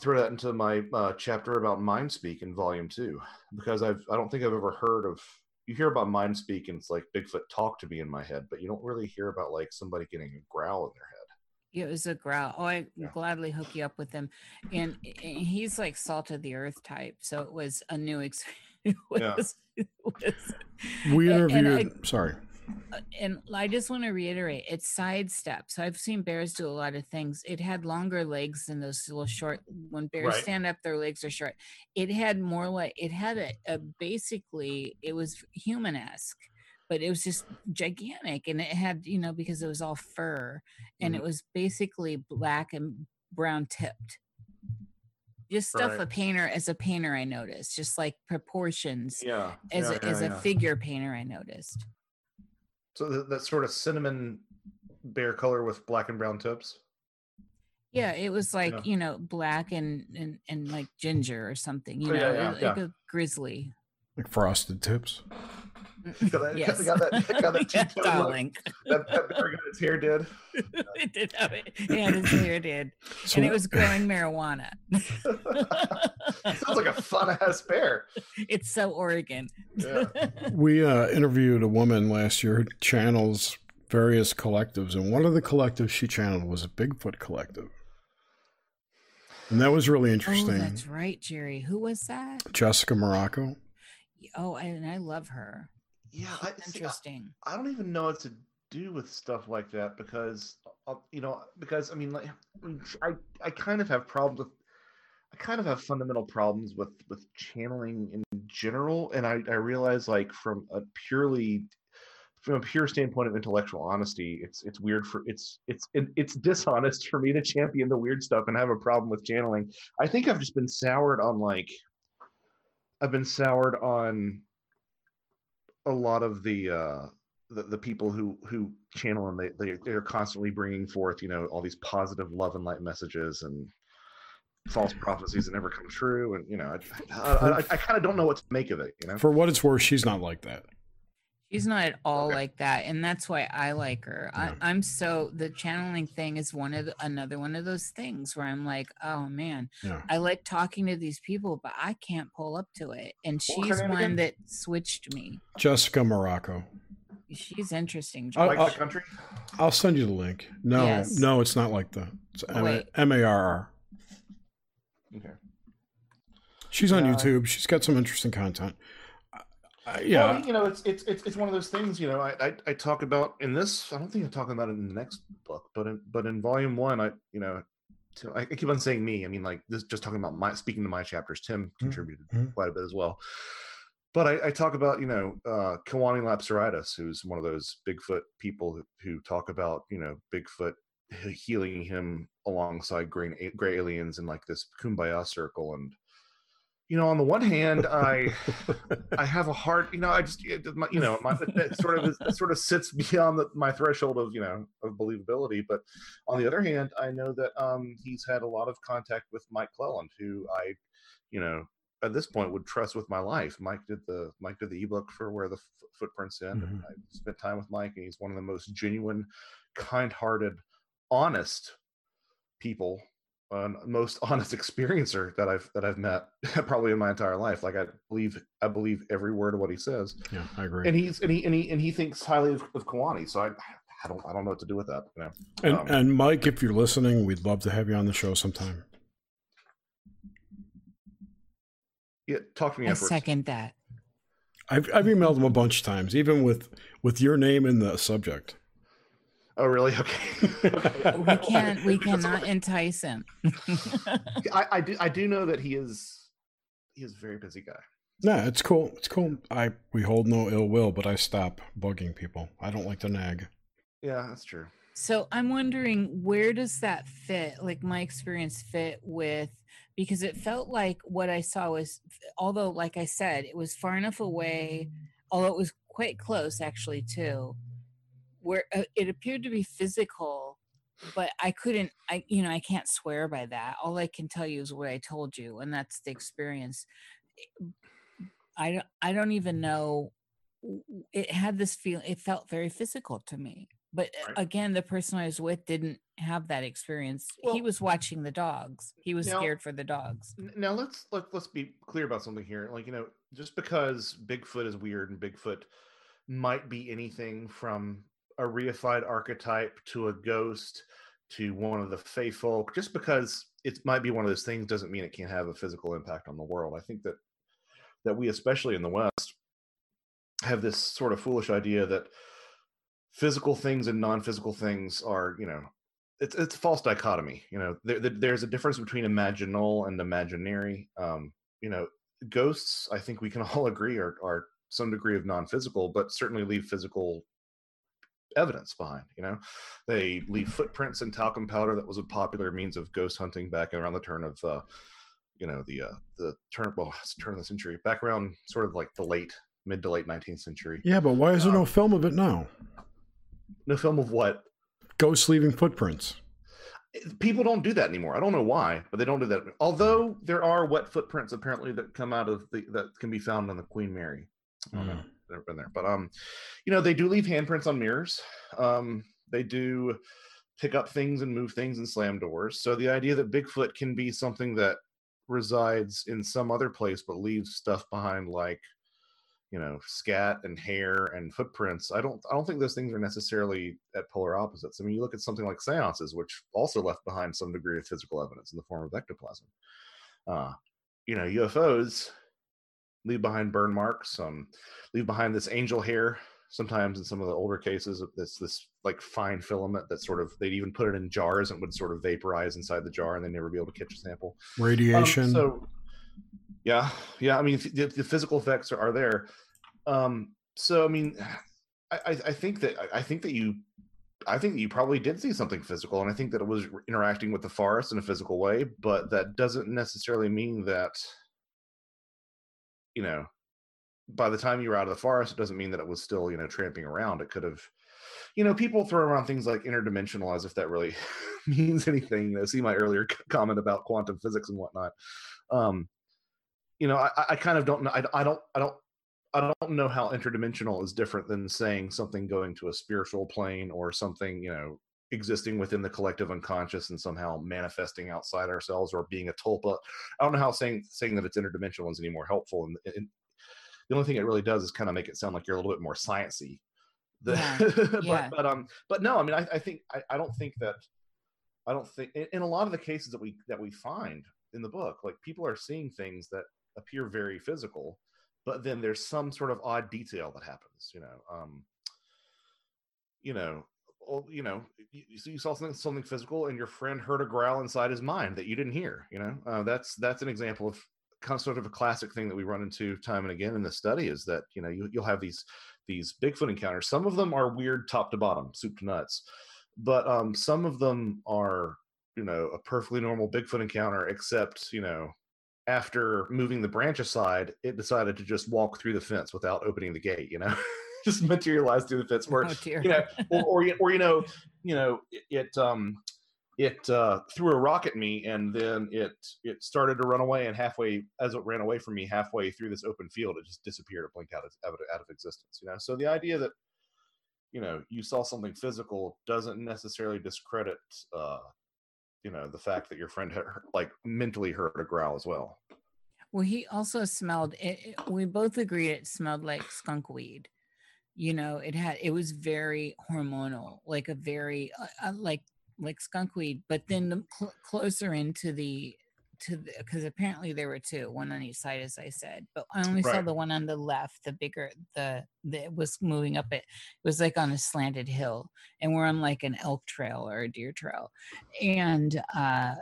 [SPEAKER 2] throw that into my uh, chapter about mind speak in volume two because I've I don't think I've ever heard of you hear about mind speak and it's like Bigfoot talk to me in my head, but you don't really hear about like somebody getting a growl in their head.
[SPEAKER 3] it was a growl oh i
[SPEAKER 2] Yeah.
[SPEAKER 3] gladly hook you up with him and, and he's like salt of the earth type so it was a new experience it
[SPEAKER 2] Yeah.
[SPEAKER 3] was, was
[SPEAKER 1] We
[SPEAKER 3] A- and
[SPEAKER 1] interviewed. sorry.
[SPEAKER 3] Uh, and I just want to reiterate, it's sidestep. So I've seen bears do a lot of things. It had longer legs than those little short. When bears
[SPEAKER 2] Right.
[SPEAKER 3] stand up, their legs are short. It had more like it had a, a basically it was human esque, but it was just gigantic, and it had you know because it was all fur, and it was basically black and brown tipped. Just stuff
[SPEAKER 2] Right.
[SPEAKER 3] a painter as a painter, I noticed, just like proportions
[SPEAKER 2] Yeah,
[SPEAKER 3] as
[SPEAKER 2] yeah,
[SPEAKER 3] a, as
[SPEAKER 2] yeah,
[SPEAKER 3] a figure painter, I noticed.
[SPEAKER 2] So that, that sort of cinnamon bear color with black and brown tips.
[SPEAKER 3] Yeah, it was like
[SPEAKER 2] Yeah.
[SPEAKER 3] you know black and and and like ginger or something. You
[SPEAKER 2] Oh,
[SPEAKER 3] know,
[SPEAKER 2] yeah, yeah,
[SPEAKER 3] like a grizzly.
[SPEAKER 1] Like frosted tips.
[SPEAKER 2] Got that-
[SPEAKER 3] yes,
[SPEAKER 2] got that- got that
[SPEAKER 3] Yeah,
[SPEAKER 2] two-tone look. That, that bear got its hair did.
[SPEAKER 3] it did have it. Yeah, his hair did,
[SPEAKER 1] So
[SPEAKER 3] and it was growing marijuana.
[SPEAKER 2] Sounds like a fun ass bear.
[SPEAKER 3] it's so Oregon.
[SPEAKER 2] Yeah.
[SPEAKER 1] we uh, interviewed a woman last year who channels various collectives, and one of the collectives she channeled was a Bigfoot collective. And that was really
[SPEAKER 3] oh,
[SPEAKER 1] interesting.
[SPEAKER 3] that's right, Jerry. Who was that?
[SPEAKER 1] Jessica Marrocco.
[SPEAKER 3] Oh, and I love her.
[SPEAKER 2] Yeah, I, see, I-
[SPEAKER 3] Interesting.
[SPEAKER 2] I don't even know what to do with stuff like that because uh, you know because I mean like I I kind of have problems with I kind of have fundamental problems with with channeling in general and I I realize like from a purely from a pure standpoint of intellectual honesty it's it's weird for it's it's it, it's dishonest for me to champion the weird stuff and have a problem with channeling I think I've just been soured on like I've been soured on a lot of the uh the, the people who who channel and they, they they're constantly bringing forth you know all these positive love and light messages and false prophecies that never come true and you know i i, I, I kind of don't know what to make of it you know
[SPEAKER 1] For what it's worth, she's not like that.
[SPEAKER 3] She's not at all
[SPEAKER 2] Okay.
[SPEAKER 3] like that, and that's why I like her.
[SPEAKER 1] Yeah.
[SPEAKER 3] I, I'm so the channeling thing is one of the, another one of those things where I'm like, oh man,
[SPEAKER 1] Yeah.
[SPEAKER 3] I like talking to these people, but I can't pull up to it. And
[SPEAKER 2] What was her
[SPEAKER 3] she's
[SPEAKER 2] name
[SPEAKER 3] one
[SPEAKER 2] again?
[SPEAKER 3] that switched me.
[SPEAKER 1] Jessica Marrocco.
[SPEAKER 3] She's interesting.
[SPEAKER 1] Oh,
[SPEAKER 2] like
[SPEAKER 3] Josh.
[SPEAKER 1] oh.
[SPEAKER 2] the country
[SPEAKER 1] I'll send you the link. No,
[SPEAKER 3] Yes.
[SPEAKER 1] no, it's not like that. It's. M A R R.
[SPEAKER 2] okay
[SPEAKER 1] She's on
[SPEAKER 2] Yeah.
[SPEAKER 1] YouTube. She's got some interesting content. Uh, yeah,
[SPEAKER 2] well, you know it's it's it's it's one of those things you know I, I i talk about in this i don't think i'm talking about it in the next book but in but in volume one i you know I, I keep on saying me. I mean like this just talking about my speaking to my chapters tim contributed
[SPEAKER 1] mhm.
[SPEAKER 2] quite a bit as well. But I, I talk about you know uh Kewaunee Lapseritis, who's one of those Bigfoot people who, who talk about you know Bigfoot healing him alongside gray, gray aliens in like this kumbaya circle and you know, on the one hand, I I have a heart. you know, I just you know, my, that sort of that sort of sits beyond the, my threshold of you know of believability. But on the other hand, I know that um, he's had a lot of contact with Mike Clelland, who I, you know, at this point would trust with my life. Mike did the Mike did the ebook for where the f- footprints end. Mm-hmm. I spent time with Mike, and he's one of the most genuine, kind-hearted, honest people uh, most honest experiencer that I've that I've met probably in my entire life. Like I believe I believe every word of what he says.
[SPEAKER 1] Yeah, I agree.
[SPEAKER 2] And he's and he and he and he thinks highly of, of Kewaunee. So I I don't I don't know what to do with that. You know?
[SPEAKER 1] And um, and Mike, if you're listening, we'd love to have you on the show sometime.
[SPEAKER 2] Yeah, talk to me.
[SPEAKER 3] I afterwards. second that.
[SPEAKER 1] I've I've emailed him a bunch of times, even with with your name in the subject.
[SPEAKER 2] Oh, really? Okay.
[SPEAKER 3] we can't. We cannot entice him.
[SPEAKER 2] I, I do. I do know that he is. He is a very busy guy.
[SPEAKER 1] No, it's cool. It's cool. I we hold no ill will, but I stop bugging people. I don't like to nag.
[SPEAKER 2] Yeah, that's true.
[SPEAKER 3] So I'm wondering where does that fit? Like my experience fit with because it felt like what I saw was, although like I said, it was far enough away, although it was quite close actually too where uh, it appeared to be physical but i couldn't i you know i can't swear by that. All i can tell you is what i told you and that's the experience. I don't i don't even know it had this feel it felt very physical to me but uh, right. again the person i was with didn't have that experience. Well, he was watching the dogs. He was now, scared for the dogs.
[SPEAKER 2] now let's let, let's be clear about something here. Like you know just because bigfoot is weird and bigfoot might be anything from a reified archetype to a ghost to one of the fey folk just because it might be one of those things doesn't mean it can't have a physical impact on the world. I think that that we especially in the west have this sort of foolish idea that physical things and non-physical things are you know it's it's a false dichotomy you know. There, there's a difference between imaginal and imaginary. Um you know ghosts i think we can all agree are are some degree of non-physical but certainly leave physical evidence behind. You know, they leave footprints in talcum powder that was a popular means of ghost hunting back around the turn of, uh, you know, the uh, the turn well turn of the century, back around sort of like the late mid to late 19th century.
[SPEAKER 1] Yeah, but why is there um, no film of it now?
[SPEAKER 2] No film of what?
[SPEAKER 1] Ghosts leaving footprints.
[SPEAKER 2] People don't do that anymore. I don't know why, but they don't do that. Although there are wet footprints apparently that come out of the that can be found on the Queen Mary. Mm never been there. But um, you know, they do leave handprints on mirrors. Um, they do pick up things and move things and slam doors. So the idea that Bigfoot can be something that resides in some other place but leaves stuff behind like you know scat and hair and footprints i don't i don't think those things are necessarily at polar opposites i mean you look at something like seances which also left behind some degree of physical evidence in the form of ectoplasm uh you know ufos leave behind burn marks, um, leave behind this angel hair. Sometimes in some of the older cases, this this like fine filament that sort of they'd even put it in jars and would sort of vaporize inside the jar, and they'd never be able to catch a sample.
[SPEAKER 1] Radiation. Um,
[SPEAKER 2] so, yeah, yeah. I mean, the, the physical effects are, are there. Um, so, I mean, I, I think that I think that you I think you probably did see something physical, and I think that it was interacting with the forest in a physical way. But that doesn't necessarily mean that you know, by the time you were out of the forest, it doesn't mean that it was still, you know, tramping around. It could have, you know, people throw around things like interdimensional as if that really means anything. You know, see my earlier comment about quantum physics and whatnot. Um, you know, I, I kind of don't know. I, I don't, I don't, I don't know how interdimensional is different than saying something going to a spiritual plane or something, you know, existing within the collective unconscious and somehow manifesting outside ourselves or being a tulpa. I don't know how saying saying that it's interdimensional is any more helpful. And, and the only thing it really does is kind of make it sound like you're a little bit more sciency. The, yeah. but, yeah. but um but no, I mean I, I think I, I don't think that I don't think in, in a lot of the cases that we that we find in the book, like people are seeing things that appear very physical, but then there's some sort of odd detail that happens, you know. Um, you know, you know, you, you saw something something physical, and your friend heard a growl inside his mind that you didn't hear. You know, uh, that's that's an example of kind of sort of a classic thing that we run into time and again in the study is that you know you, you'll have these these Bigfoot encounters. Some of them are weird top to bottom, soup to nuts, but um, some of them are you know a perfectly normal Bigfoot encounter, except you know after moving the branch aside, it decided to just walk through the fence without opening the gate. You know, just materialized through the fence. Where
[SPEAKER 3] Oh,
[SPEAKER 2] you know, or, or you- or you know, you know, it, it um it uh, threw a rock at me and then it it started to run away and halfway as it ran away from me halfway through this open field it just disappeared it blinked out of, out of out of existence you know so the idea that you know you saw something physical doesn't necessarily discredit uh you know the fact that your friend had like mentally heard a growl as well
[SPEAKER 3] Well, he also smelled it, it- We both agreed it smelled like skunk weed. You know, it had it was very hormonal, like a very uh, uh, like like skunk weed. But then the cl- closer into the to the because apparently there were two, one on each side, as I said. But I only saw the one on the left, the bigger the that was moving up it. It was like on a slanted hill, and we're on like an elk trail or a deer trail, and uh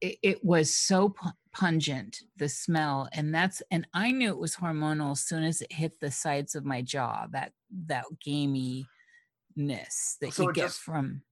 [SPEAKER 3] it, it was so pu- pungent the smell and that's and i knew it was hormonal as soon as it hit the sides of my jaw that that gaminess that
[SPEAKER 2] So
[SPEAKER 3] you get
[SPEAKER 2] just-
[SPEAKER 3] from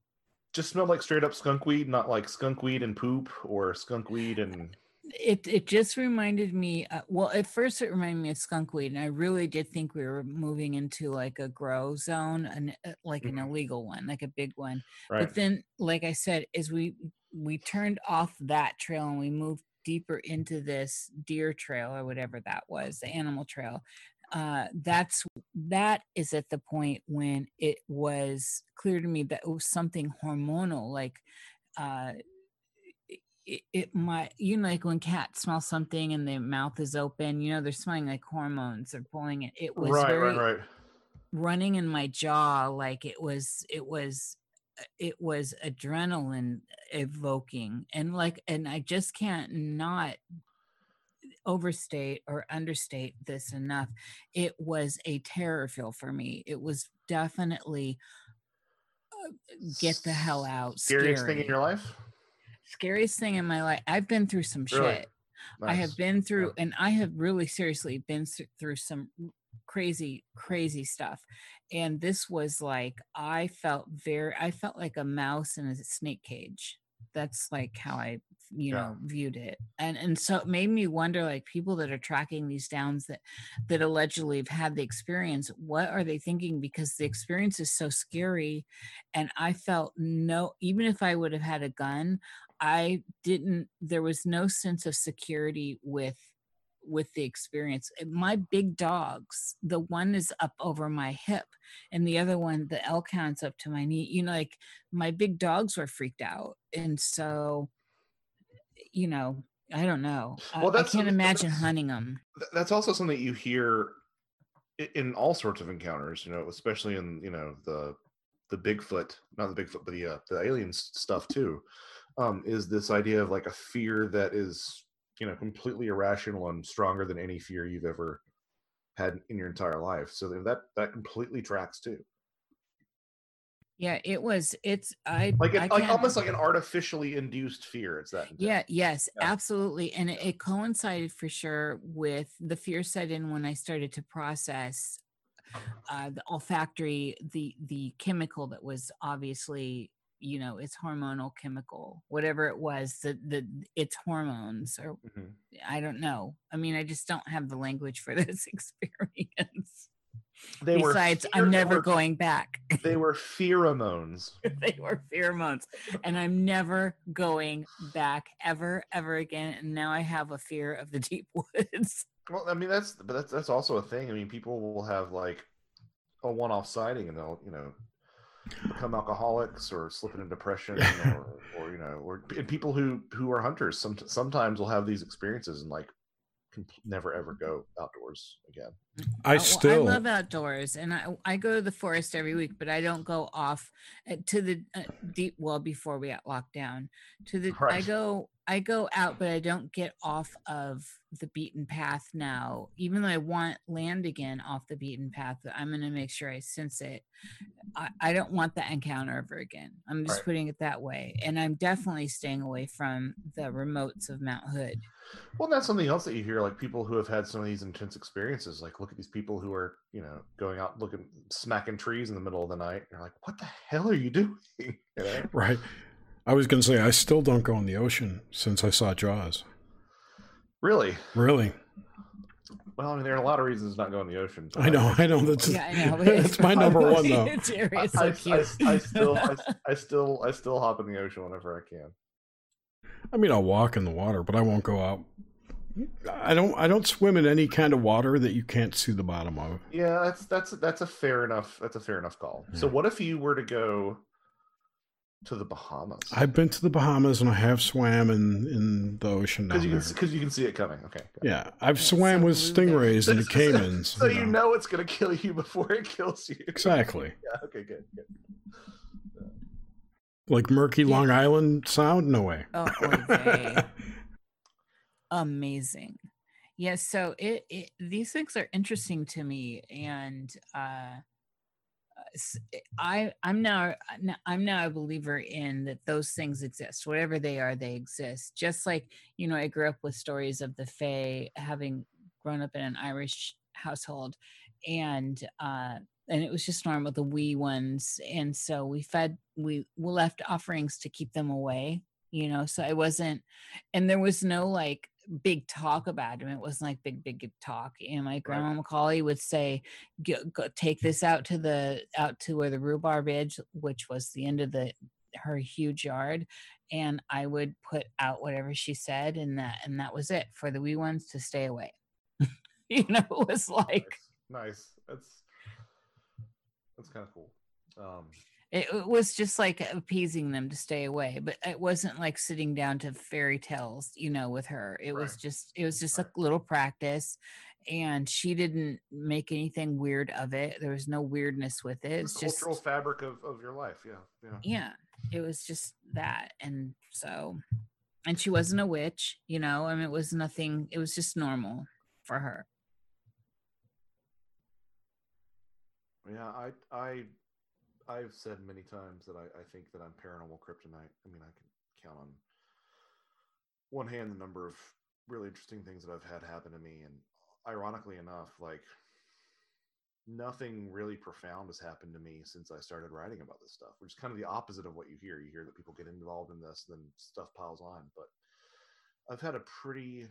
[SPEAKER 2] just smelled like straight up skunk weed not like skunk weed and poop or skunk weed and
[SPEAKER 3] it it just reminded me uh, well at first it reminded me of skunk weed and i really did think we were moving into like a grow zone and like an
[SPEAKER 2] Mhm.
[SPEAKER 3] illegal one like a big one
[SPEAKER 2] right
[SPEAKER 3] But then, like I said, as we we turned off that trail and we moved deeper into this deer trail or whatever that was, the animal trail, uh, that's that is at the point when it was clear to me that it was something hormonal, like uh, it, it might you know like when cats smell something and their mouth is open, you know they're smelling like hormones, they're pulling it. It was
[SPEAKER 2] right
[SPEAKER 3] very
[SPEAKER 2] right. right
[SPEAKER 3] running in my jaw like it was it was uh, it was adrenaline evoking and like and i just can't not overstate or understate this enough. It was a terror feel for me. It was definitely uh, get the hell out
[SPEAKER 2] scariest thing in your life
[SPEAKER 3] scariest thing in my life i've been through some
[SPEAKER 2] Really?
[SPEAKER 3] shit I have been through, and I have really seriously been through some crazy, crazy stuff. And this was like, I felt very, I felt like a mouse in a snake cage. That's like how I, you
[SPEAKER 2] Yeah.
[SPEAKER 3] know, viewed it. And and so it made me wonder, like people that are tracking these downs that that allegedly have had the experience, what are they thinking? Because the experience is so scary. And I felt no, even if I would have had a gun, I didn't there was no sense of security with with the experience. My big dogs, the one is up over my hip and the other one the elk hound's up to my knee. You know like my big dogs were freaked out. And so you know, I don't know. I-
[SPEAKER 2] Well,
[SPEAKER 3] I
[SPEAKER 2] that's
[SPEAKER 3] can't imagine hunting them.
[SPEAKER 2] That's also something that you hear in all sorts of encounters you know especially in you know the the bigfoot not the bigfoot but the uh, the alien stuff too um is this idea of like a fear that is you know completely irrational and stronger than any fear you've ever had in your entire life so that that completely tracks too
[SPEAKER 3] Yeah, it was it's I
[SPEAKER 2] like
[SPEAKER 3] I
[SPEAKER 2] it, like almost like an artificially induced fear it's that.
[SPEAKER 3] Yeah, yes,
[SPEAKER 2] Yeah.
[SPEAKER 3] absolutely. And it, it coincided for sure with the fear set in when I started to process uh, the olfactory, the the chemical that was obviously, you know, it's hormonal chemical, whatever it was, the the it's hormones or
[SPEAKER 2] Mhm.
[SPEAKER 3] I don't know. I mean, I just don't have the language for this experience.
[SPEAKER 2] they
[SPEAKER 3] Besides, I'm never
[SPEAKER 2] were-
[SPEAKER 3] going back.
[SPEAKER 2] they were pheromones
[SPEAKER 3] they were pheromones and i'm never going back ever ever again and now i have a fear of the deep woods
[SPEAKER 2] Well, I mean that's but that's that's also a thing. I mean, people will have like a one-off sighting, and they'll you know become alcoholics or slip into depression, or or you know, or and people who who are hunters some, sometimes will have these experiences and like can never ever go outdoors again.
[SPEAKER 1] I
[SPEAKER 3] well,
[SPEAKER 1] still
[SPEAKER 3] i love outdoors and i i go to the forest every week but i don't go off uh, to the uh, deep well before we got locked down. To the i go i go out but i don't get off of the beaten path now even though i want land again off the beaten path i'm going to make sure i sense it I, I don't want that encounter ever again i'm just
[SPEAKER 2] Right.
[SPEAKER 3] putting it that way and i'm definitely staying away from the remotes of mount hood
[SPEAKER 2] Well, that's something else that you hear, like people who have had some of these intense experiences. Like, look at these people who are, you know, going out looking, smacking trees in the middle of the night. And You're like, what the hell are you doing? You know?
[SPEAKER 1] right. I was going to say I still don't go in the ocean since I saw Jaws.
[SPEAKER 2] Really?
[SPEAKER 1] Really?
[SPEAKER 2] Well, I mean, there are a lot of reasons not go in the ocean. but
[SPEAKER 1] I know, I know. That's
[SPEAKER 3] Yeah, I know.
[SPEAKER 1] that's
[SPEAKER 3] it's
[SPEAKER 1] my number one though.
[SPEAKER 3] Jerry
[SPEAKER 2] I,
[SPEAKER 3] is so
[SPEAKER 2] I-
[SPEAKER 3] cute.
[SPEAKER 2] I- I still, I, I still, I still hop in the ocean whenever I can.
[SPEAKER 1] I mean, I'll walk in the water, but I won't go out. I don't. I don't swim in any kind of water that you can't see the bottom of.
[SPEAKER 2] Yeah, that's that's that's a fair enough. That's a fair enough call. So, what if you were to go to the Bahamas?
[SPEAKER 1] I've been to the Bahamas and I have swam in in the ocean down
[SPEAKER 2] Because you
[SPEAKER 1] there.
[SPEAKER 2] can because you can see it coming. Okay.
[SPEAKER 1] Yeah, I've
[SPEAKER 3] Yeah,
[SPEAKER 1] swam
[SPEAKER 3] so
[SPEAKER 1] with stingrays in the
[SPEAKER 2] So-
[SPEAKER 1] Caymans.
[SPEAKER 2] So you know it's gonna kill you before it kills you.
[SPEAKER 1] exactly
[SPEAKER 2] Yeah. Okay. Good. Good.
[SPEAKER 1] like murky
[SPEAKER 3] Yeah.
[SPEAKER 1] Long Island Sound. No way.
[SPEAKER 3] Oh, oy vey. amazing. Yes, so it, it these things are interesting to me, and uh, s- I I'm now I'm now a believer in that those things exist, whatever they are, they exist. Just like you know, I grew up with stories of the Fae, having grown up in an Irish household, and uh, and it was just normal the wee ones, and so we fed we we left offerings to keep them away, you know. So I wasn't, and there was no like big talk about him. It wasn't like big, big talk. And my grandma Macaulay would say, go, go, "Take this out to the out to where the rhubarb is, which was the end of the her huge yard." And I would put out whatever she said, and that and that was it for the wee ones to stay away. you know, it was like
[SPEAKER 2] Nice. nice. That's that's kind of cool. Um,
[SPEAKER 3] it, it was just like appeasing them to stay away but it wasn't like sitting down to fairy tales you know with her it was just it was just
[SPEAKER 2] Right.
[SPEAKER 3] a little practice and she didn't make anything weird of it there was no weirdness with it it's just
[SPEAKER 2] cultural fabric of, of your life. Yeah. Yeah.
[SPEAKER 3] yeah it was just that and so and she wasn't a witch you know i mean it was nothing it was just normal for her
[SPEAKER 2] Yeah, I I I've said many times that I, I think that I'm paranormal kryptonite. I mean, I can count on one hand the number of really interesting things that I've had happen to me, and ironically enough, like nothing really profound has happened to me since I started writing about this stuff, which is kind of the opposite of what you hear. You hear that people get involved in this, then stuff piles on, but I've had a pretty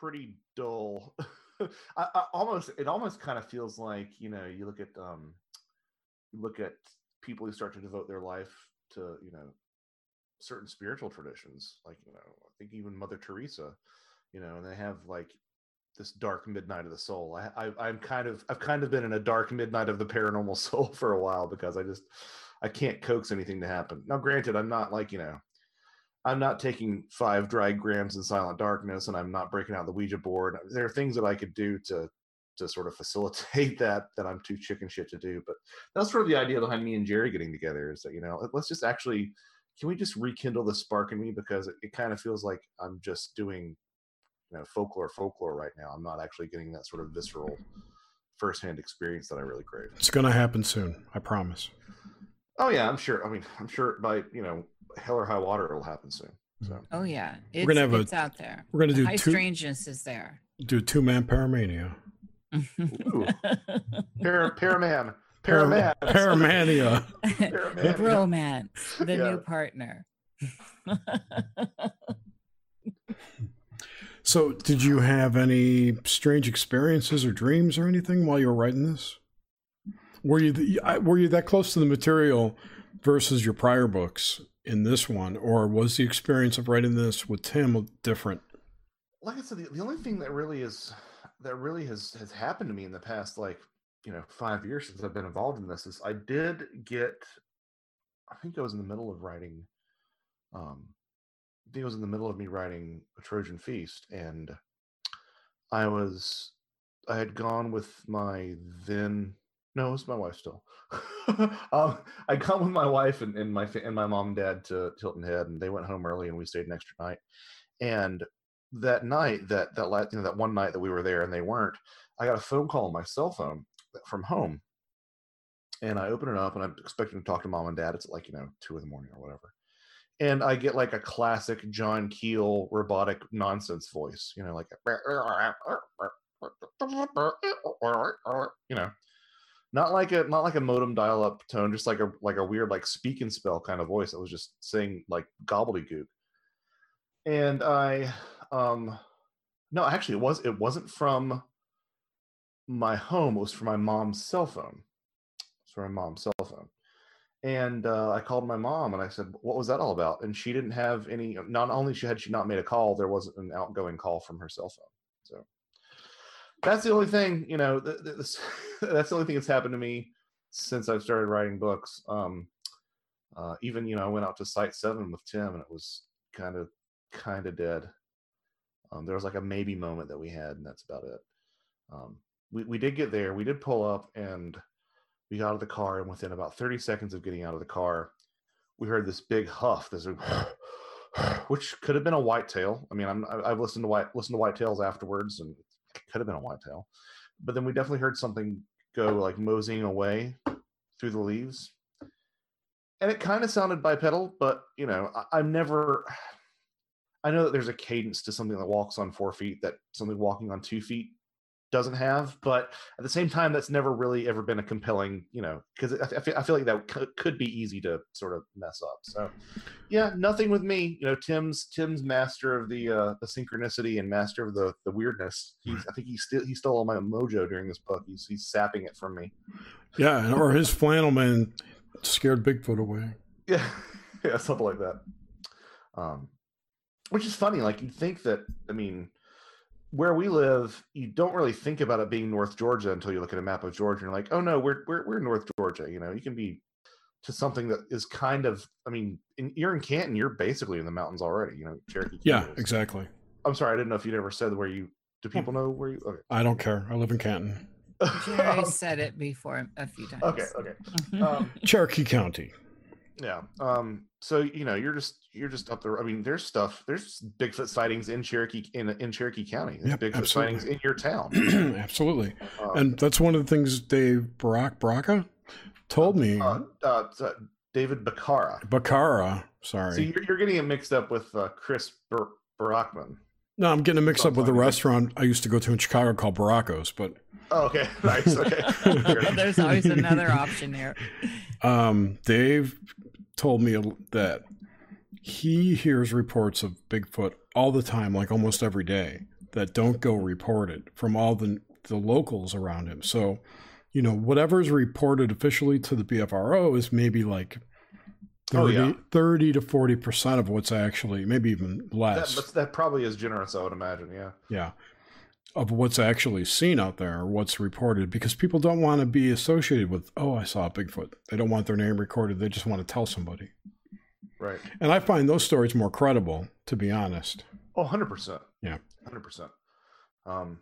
[SPEAKER 2] pretty dull I, I almost it almost kind of feels like you know you look at um you look at people who start to devote their life to you know certain spiritual traditions like you know i think even mother teresa you know and they have like this dark midnight of the soul i, I i'm kind of i've kind of been in a dark midnight of the paranormal soul for a while because i just i can't coax anything to happen now granted i'm not like you know I'm not taking five dry grams in silent darkness, and I'm not breaking out the Ouija board. There are things that I could do to to sort of facilitate that that I'm too chicken shit to do. But that's sort of the idea behind me and Jerry getting together is that you know let's just actually can we just rekindle the spark in me because it, it kind of feels like I'm just doing you know folklore folklore right now. I'm not actually getting that sort of visceral firsthand experience that I really crave.
[SPEAKER 1] It's gonna happen soon. I promise.
[SPEAKER 2] Oh yeah, I'm sure. I mean, I'm sure by you know hell or high water it'll happen soon. So mm.
[SPEAKER 3] oh yeah it's, we're
[SPEAKER 1] gonna have a-
[SPEAKER 3] it's out there
[SPEAKER 1] We're gonna do
[SPEAKER 3] high
[SPEAKER 1] two
[SPEAKER 3] strangeness is there
[SPEAKER 1] do two man paramania.
[SPEAKER 2] Ooh. Para, Paraman. Paraman.
[SPEAKER 1] Paramania.
[SPEAKER 2] Paramania.
[SPEAKER 3] romance the
[SPEAKER 2] Yeah.
[SPEAKER 3] new partner
[SPEAKER 1] So, did you have any strange experiences or dreams or anything while you were writing this? Were you the, were you that close to the material versus your prior books in this one, or was the experience of writing this with Tim different?
[SPEAKER 2] Like I said, the, the only thing that really is that really has has happened to me in the past like you know five years since I've been involved in this is I did get I think I was in the middle of writing um I think I was in the middle of me writing a Trojan Feast and I was I had gone with my then no it was my wife still. Um, I gone with my wife and, and my and my mom and dad to Hilton Head and they went home early and we stayed an extra night. And that night that that la- you know that one night that we were there and they weren't I got a phone call on my cell phone from home. And I open it up and I'm expecting to talk to mom and dad. It's like you know two in the morning or whatever. And I get like a classic John Keel robotic nonsense voice, you know, like you know, not like a not like a modem dial up tone, just like a like a weird like speak and spell kind of voice that was just saying like gobbledygook. And I um No, actually, it was. It wasn't from my home. It was from my mom's cell phone. It's from my mom's cell phone. And uh, I called my mom and I said, "What was that all about?" And she didn't have any. Not only she had she not made a call, there wasn't an outgoing call from her cell phone. So that's the only thing. You know, th- th- this, that's the only thing that's happened to me since I've started writing books. Um, uh, even you know, I went out to Site Seven with Tim, and it was kind of kind of dead. Um, there was like a maybe moment that we had, and that's about it. Um, we we did get there. We did pull up, and we got out of the car, and within about thirty seconds of getting out of the car, we heard this big huff. This which could have been a whitetail. I mean, I'm, I've listened to white listened to whitetails afterwards, and could have been a whitetail. But then we definitely heard something go like moseying away through the leaves, and it kind of sounded bipedal. But you know, I, I've never. I know that there's a cadence to something that walks on four feet that something walking on two feet doesn't have, but at the same time, that's never really ever been a compelling, you know, because I, feel, I feel like that could, could be easy to sort of mess up. So, yeah, nothing with me. You know, Tim's Tim's master of the uh, the synchronicity and master of the the weirdness. He's I think he still he stole all my mojo during this book. He's he's sapping it from me.
[SPEAKER 1] Yeah, or his flannel man scared Bigfoot away.
[SPEAKER 2] Yeah, yeah, something like that. Um, which is funny. Like you'd think that. I mean where we live, you don't really think about it being North Georgia until you look at a map of Georgia and you're like, oh no, we're we're we're North Georgia. You know, you can be to something that is kind of, I mean, in, you're in Canton, you're basically in the mountains already. You know, Cherokee.
[SPEAKER 1] Yeah, exactly.
[SPEAKER 2] I'm sorry, I didn't know if you'd ever said where you. Do people know where you? Okay.
[SPEAKER 1] I don't care. I live in Canton.
[SPEAKER 3] Jerry said it before a few times.
[SPEAKER 2] Okay, okay. Um,
[SPEAKER 1] Cherokee County.
[SPEAKER 2] Yeah. Um, so you know, you're just you're just up there. I mean, there's stuff. There's Bigfoot sightings in Cherokee in in Cherokee County. There's
[SPEAKER 1] Yep,
[SPEAKER 2] Bigfoot
[SPEAKER 1] absolutely.
[SPEAKER 2] sightings in your town.
[SPEAKER 1] Absolutely.
[SPEAKER 2] Um,
[SPEAKER 1] And that's one of the things Dave Barak Baraka told me.
[SPEAKER 2] uh, uh, uh, David Bacara.
[SPEAKER 1] Bakara, sorry.
[SPEAKER 2] So you're, you're getting it mixed up with uh, Chris Bar- Barakman.
[SPEAKER 1] no, I'm getting it mixed up with a
[SPEAKER 2] Sounds like it.
[SPEAKER 1] restaurant I used to go to in Chicago called Baracos, but
[SPEAKER 2] Oh, okay, nice. Okay.
[SPEAKER 3] There's always another option here.
[SPEAKER 1] um, Dave told me that he hears reports of Bigfoot all the time, like almost every day, that don't go reported from all the the locals around him. So, you know, whatever's reported officially to the BFRO is maybe like 30,
[SPEAKER 2] Oh, yeah.
[SPEAKER 1] 30 to 40% of what's actually, maybe even less.
[SPEAKER 2] but that probably is generous, I would imagine. Yeah.
[SPEAKER 1] yeah. Of what's actually seen out there or what's reported because people don't want to be associated with, oh, I saw a Bigfoot. They don't want their name recorded. They just want to tell somebody.
[SPEAKER 2] Right.
[SPEAKER 1] And I find those stories more credible, to be honest.
[SPEAKER 2] Oh, 100%.
[SPEAKER 1] Yeah.
[SPEAKER 2] 100%. Um,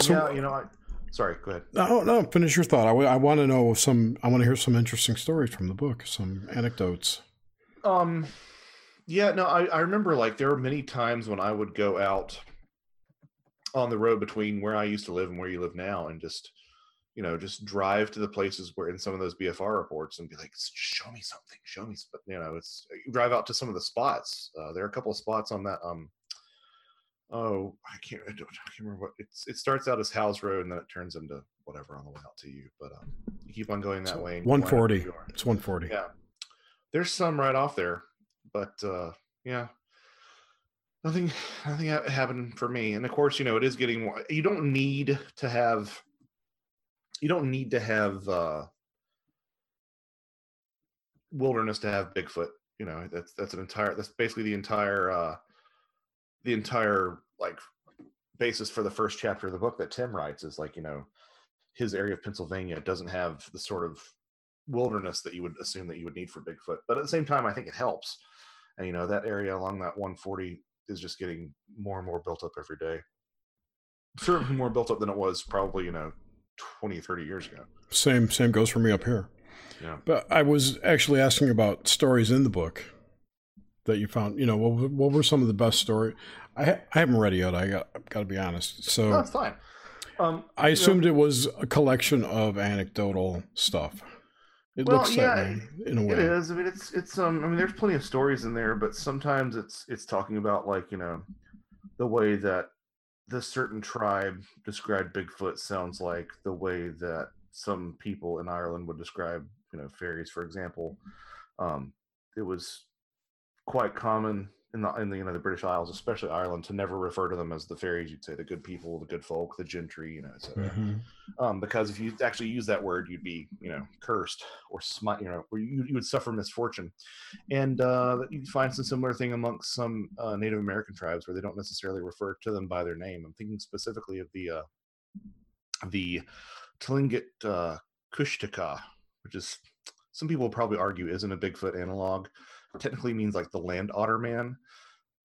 [SPEAKER 1] So-
[SPEAKER 2] yeah, you know, I, sorry, go ahead.
[SPEAKER 1] No, no, finish your thought. I, want to know some, I want to hear some interesting stories from the book, some anecdotes.
[SPEAKER 2] Um, yeah, no, I, I remember like there were many times when I would go out on the road between where I used to live and where you live now and just, you know, just drive to the places where in some of those BFR reports and be like, just show me something, show me, but you know, it's you drive out to some of the spots. Uh, there are a couple of spots on that. Um, oh, I can't, I, don't, I can't remember what it's. It starts out as House Road and then it turns into whatever on the way out to you. But um, you keep on going that
[SPEAKER 1] So
[SPEAKER 2] way. and you wind up where
[SPEAKER 1] 140. It's 140.
[SPEAKER 2] Yeah. There's some right off there, but uh yeah. Nothing nothing happened for me. And of course, you know, it is getting you don't need to have you don't need to have uh wilderness to have Bigfoot. You know, that's that's an entire that's basically the entire uh the entire like basis for the first chapter of the book that Tim writes is like, you know, his area of Pennsylvania doesn't have the sort of wilderness that you would assume that you would need for Bigfoot. But at the same time, I think it helps. And you know, that area along that 140 is just getting more and more built up every day. Certainly more built up than it was probably, you know, 20, 30 years ago.
[SPEAKER 1] Same, same goes for me up here.
[SPEAKER 2] Yeah.
[SPEAKER 1] But I was actually asking about stories in the book that you found. You know, what, were- what were some of the best story? I ha- I haven't read it yet. I got got to be honest. So
[SPEAKER 2] No, fine. Um,
[SPEAKER 1] I
[SPEAKER 2] you know,
[SPEAKER 1] assumed it was a collection of anecdotal stuff. It
[SPEAKER 2] Well,
[SPEAKER 1] looks
[SPEAKER 2] yeah,
[SPEAKER 1] that way in a way.
[SPEAKER 2] is. I mean, it's it's um. I mean, there's plenty of stories in there, but sometimes it's it's talking about like you know, the way that this certain tribe described Bigfoot sounds like the way that some people in Ireland would describe you know fairies. For example, um, it was quite common in the in the you know the British Isles, especially Ireland, to never refer to them as the fairies. You'd say the good people, the good folk, the gentry, you know, etc.
[SPEAKER 1] Mhm.
[SPEAKER 2] Um, because if you actually use that word, you'd be you know cursed or smite, you know, or you, you would suffer misfortune. And uh, you find some similar thing amongst some uh, Native American tribes where they don't necessarily refer to them by their name. I'm thinking specifically of the uh, the Tlingit uh, Kushtaka, which is some people probably argue isn't a Bigfoot analog. Technically means like the land otter man,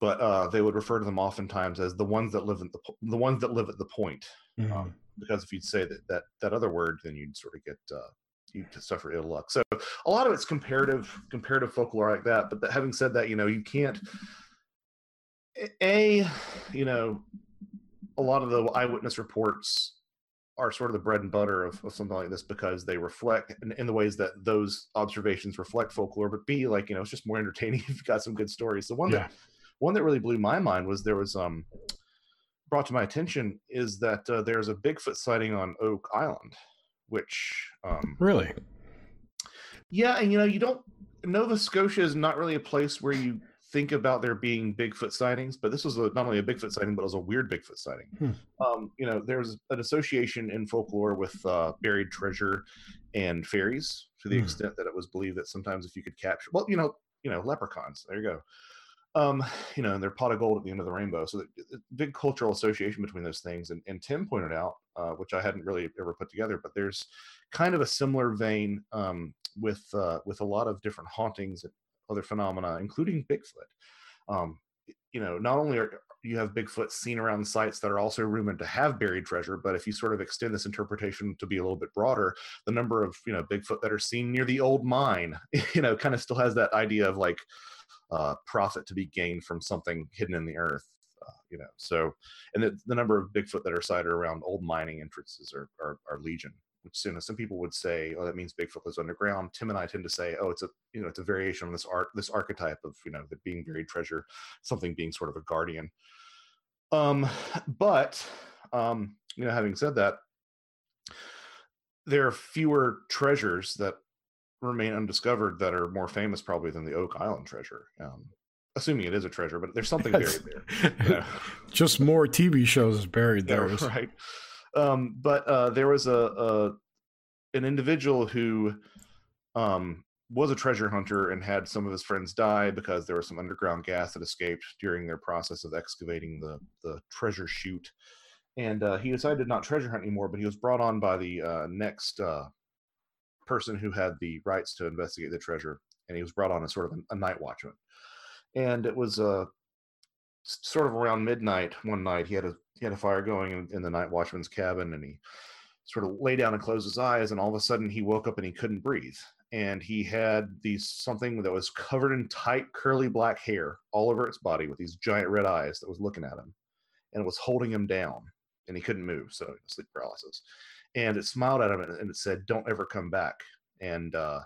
[SPEAKER 2] but uh, they would refer to them oftentimes as the ones that live in the the ones that live at the point.
[SPEAKER 1] Mhm.
[SPEAKER 2] Um, because if you'd say that that that other word, then you'd sort of get uh, you suffer ill luck. So a lot of it's comparative comparative folklore like that. But that, having said that, you know you can't a you know a lot of the eyewitness reports are sort of the bread and butter of, of something like this because they reflect in, in the ways that those observations reflect folklore but b like you know it's just more entertaining if you've got some good stories the one
[SPEAKER 1] Yeah.
[SPEAKER 2] that one that really blew my mind was there was um brought to my attention is that uh, there's a bigfoot sighting on oak island which um
[SPEAKER 1] Really?
[SPEAKER 2] yeah, and you know, you don't Nova Scotia is not really a place where you think about there being Bigfoot sightings, but this was a, not only a Bigfoot sighting, but it was a weird Bigfoot sighting.
[SPEAKER 1] Hmm.
[SPEAKER 2] Um, you know, there's an association in folklore with uh, buried treasure and fairies to the
[SPEAKER 1] Hmm.
[SPEAKER 2] extent that it was believed that sometimes if you could capture, well, you know, you know, leprechauns. There you go. Um, you know, and they're pot of gold at the end of the rainbow. So, the, the big cultural association between those things. And, and Tim pointed out, uh, which I hadn't really ever put together, but there's kind of a similar vein um, with uh, with a lot of different hauntings and other phenomena, including Bigfoot. Um, you know, not only are you have Bigfoot seen around sites that are also rumored to have buried treasure, but if you sort of extend this interpretation to be a little bit broader, the number of you know Bigfoot that are seen near the old mine, you know, kind of still has that idea of like uh, profit to be gained from something hidden in the earth. Uh, you know, so and the, the number of Bigfoot that are sighted around old mining entrances are are, are legion which you know some people would say, oh, that means Bigfoot lives underground. Tim and I tend to say, oh, it's a you know it's a variation on this art this archetype of you know the being buried treasure, something being sort of a guardian. Um, but um, you know, having said that, there are fewer treasures that remain undiscovered that are more famous probably than the Oak Island treasure. Um, assuming it is a treasure, but there's something buried there. you know.
[SPEAKER 1] Just more TV shows buried
[SPEAKER 2] Yeah, right. Um, but uh, there was a, a an individual who um, was a treasure hunter and had some of his friends die because there was some underground gas that escaped during their process of excavating the the treasure chute. And uh, he decided to not treasure hunt anymore, but he was brought on by the uh, next uh, person who had the rights to investigate the treasure, and he was brought on as sort of a, a night watchman. And it was uh, sort of around midnight one night. He had a he had a fire going in, in the night watchman's cabin, and he sort of lay down and closed his eyes, and all of a sudden he woke up and he couldn't breathe. And he had these something that was covered in tight curly black hair all over its body with these giant red eyes that was looking at him, and was holding him down, and he couldn't move, so sleep paralysis. And it smiled at him and and it said, "Don't ever come back." And uh,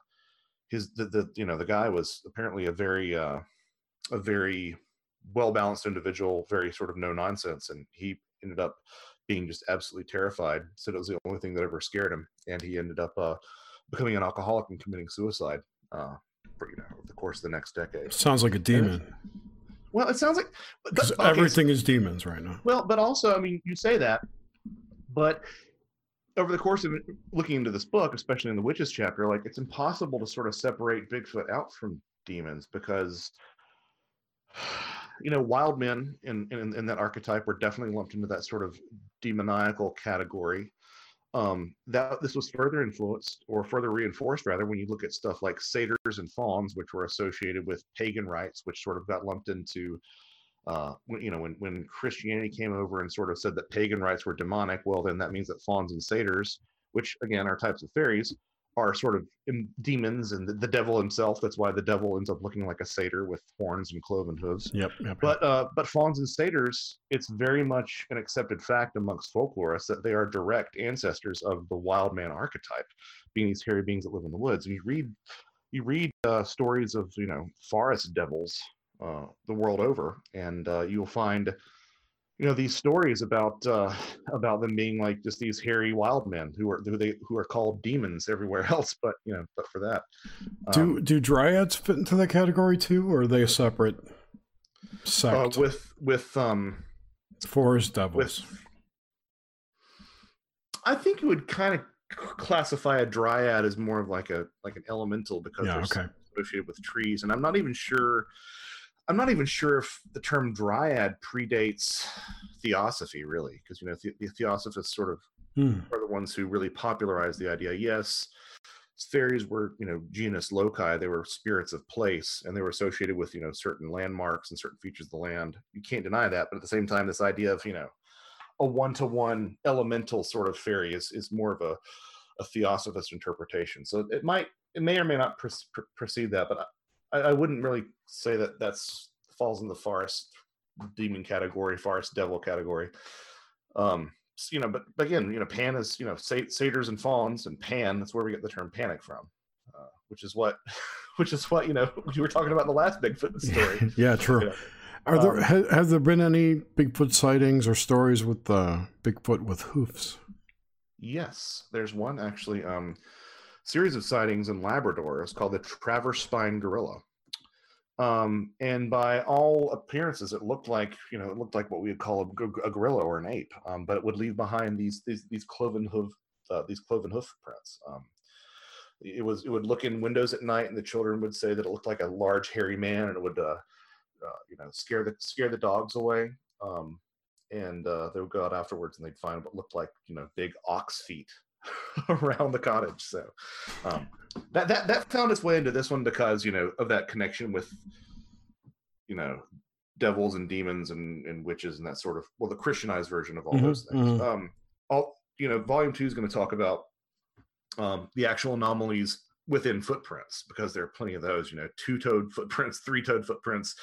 [SPEAKER 2] his the, the you know the guy was apparently a very uh, a very well balanced individual, very sort of no nonsense, and he ended up being just absolutely terrified. Said it was the only thing that ever scared him, and he ended up uh, becoming an alcoholic and committing suicide. Uh, for, you know, over the course of the next decade.
[SPEAKER 1] Sounds like a demon.
[SPEAKER 2] Well, it sounds like but- okay, so-
[SPEAKER 1] everything is demons right now.
[SPEAKER 2] well, but also, I mean, you say that, but over the course of looking into this book, especially in the witches chapter, like it's impossible to sort of separate Bigfoot out from demons because, you know, wild men in, in, in that archetype were definitely lumped into that sort of demoniacal category. Um, that this was further influenced or further reinforced, rather, when you look at stuff like satyrs and fauns, which were associated with pagan rites, which sort of got lumped into uh, you know, when, when Christianity came over and sort of said that pagan rites were demonic, well, then that means that fauns and satyrs, which again are types of fairies, are sort of demons and the, the devil himself. That's why the devil ends up looking like a satyr with horns and cloven hooves.
[SPEAKER 1] Yep. yep, yep.
[SPEAKER 2] But uh, but fauns and satyrs, it's very much an accepted fact amongst folklorists that they are direct ancestors of the wild man archetype, being these hairy beings that live in the woods. And you read you read uh, stories of you know forest devils uh, the world over, and uh, you'll find you know these stories about uh, about them being like just these hairy wild men who are who they who are called demons everywhere else, but you know but for that. Um,
[SPEAKER 1] do do dryads fit into that category too, or are they a separate? Sect.
[SPEAKER 2] Uh, with with um
[SPEAKER 1] Forest Devils.
[SPEAKER 2] with I think you would kind of classify a dryad as more of like a like an elemental because
[SPEAKER 1] yeah,
[SPEAKER 2] they're
[SPEAKER 1] okay.
[SPEAKER 2] associated with trees, and I'm not even sure. I'm not even sure if the term dryad predates theosophy, really, because you know the, the theosophists sort of
[SPEAKER 1] Hmm.
[SPEAKER 2] are the ones who really popularized the idea. Yes, fairies were you know genus loci; they were spirits of place, and they were associated with you know certain landmarks and certain features of the land. You can't deny that, but at the same time, this idea of you know a one-to-one elemental sort of fairy is is more of a a theosophist interpretation. So it might it may or may not pre- pre- precede that, but I, I wouldn't really say that that's falls in the forest demon category, forest devil category. Um, you know, but, but again, you know, Pan is you know satyrs and fawns, and Pan. That's where we get the term panic from, uh, which is what, which is what you know you were talking about in the last Bigfoot story.
[SPEAKER 1] yeah, true.
[SPEAKER 2] Yeah.
[SPEAKER 1] Are there
[SPEAKER 2] Um,
[SPEAKER 1] ha, have there been any Bigfoot sightings or stories with uh, Bigfoot with hoofs?
[SPEAKER 2] Yes, there's one actually. Um, series of sightings in Labrador. It's called the Traverspine Gorilla. Um, and by all appearances, it looked like you know it looked like what we would call a gorilla or an ape, um, but it would leave behind these these, these cloven hoof uh, these cloven hoof prints. Um, it was it would look in windows at night, and the children would say that it looked like a large hairy man, and it would uh, uh, you know scare the scare the dogs away. Um, and uh, they would go out afterwards, and they'd find what looked like you know big ox feet around the cottage. So um, that that that found its way into this one because you know of that connection with you know devils and demons and, and witches and that sort of well the Christianized version of all
[SPEAKER 1] Mhm,
[SPEAKER 2] those things.
[SPEAKER 1] mhm.
[SPEAKER 2] Um, all you know, volume two is going to talk about um, the actual anomalies within footprints because there are plenty of those. You know, two-toed footprints, three-toed footprints,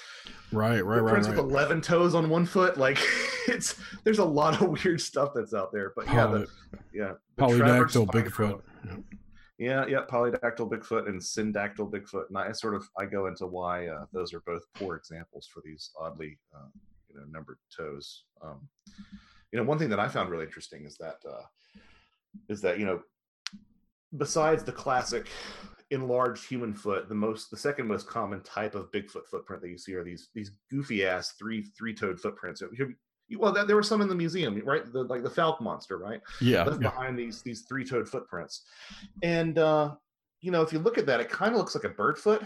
[SPEAKER 1] Right, right, right,
[SPEAKER 2] footprints
[SPEAKER 1] right.
[SPEAKER 2] with eleven toes on one foot. Like it's there's a lot of weird stuff that's out there. But yeah, the, yeah, the
[SPEAKER 1] polydactyl Bigfoot.
[SPEAKER 2] Gorilla. Yeah, yeah, polydactyl Bigfoot and syndactyl Bigfoot, and I sort of I go into why uh, those are both poor examples for these oddly, uh, you know, numbered toes. Um, you know, one thing that I found really interesting is that uh, is that you know, besides the classic enlarged human foot, the most the second most common type of Bigfoot footprint that you see are these these goofy ass three three toed footprints. Well, there were some in the museum, right? The, like the Fouke monster, right?
[SPEAKER 1] Yeah,
[SPEAKER 2] left
[SPEAKER 1] yeah.
[SPEAKER 2] behind these these three toed footprints. And uh, you know, if you look at that, it kind of looks like a bird foot.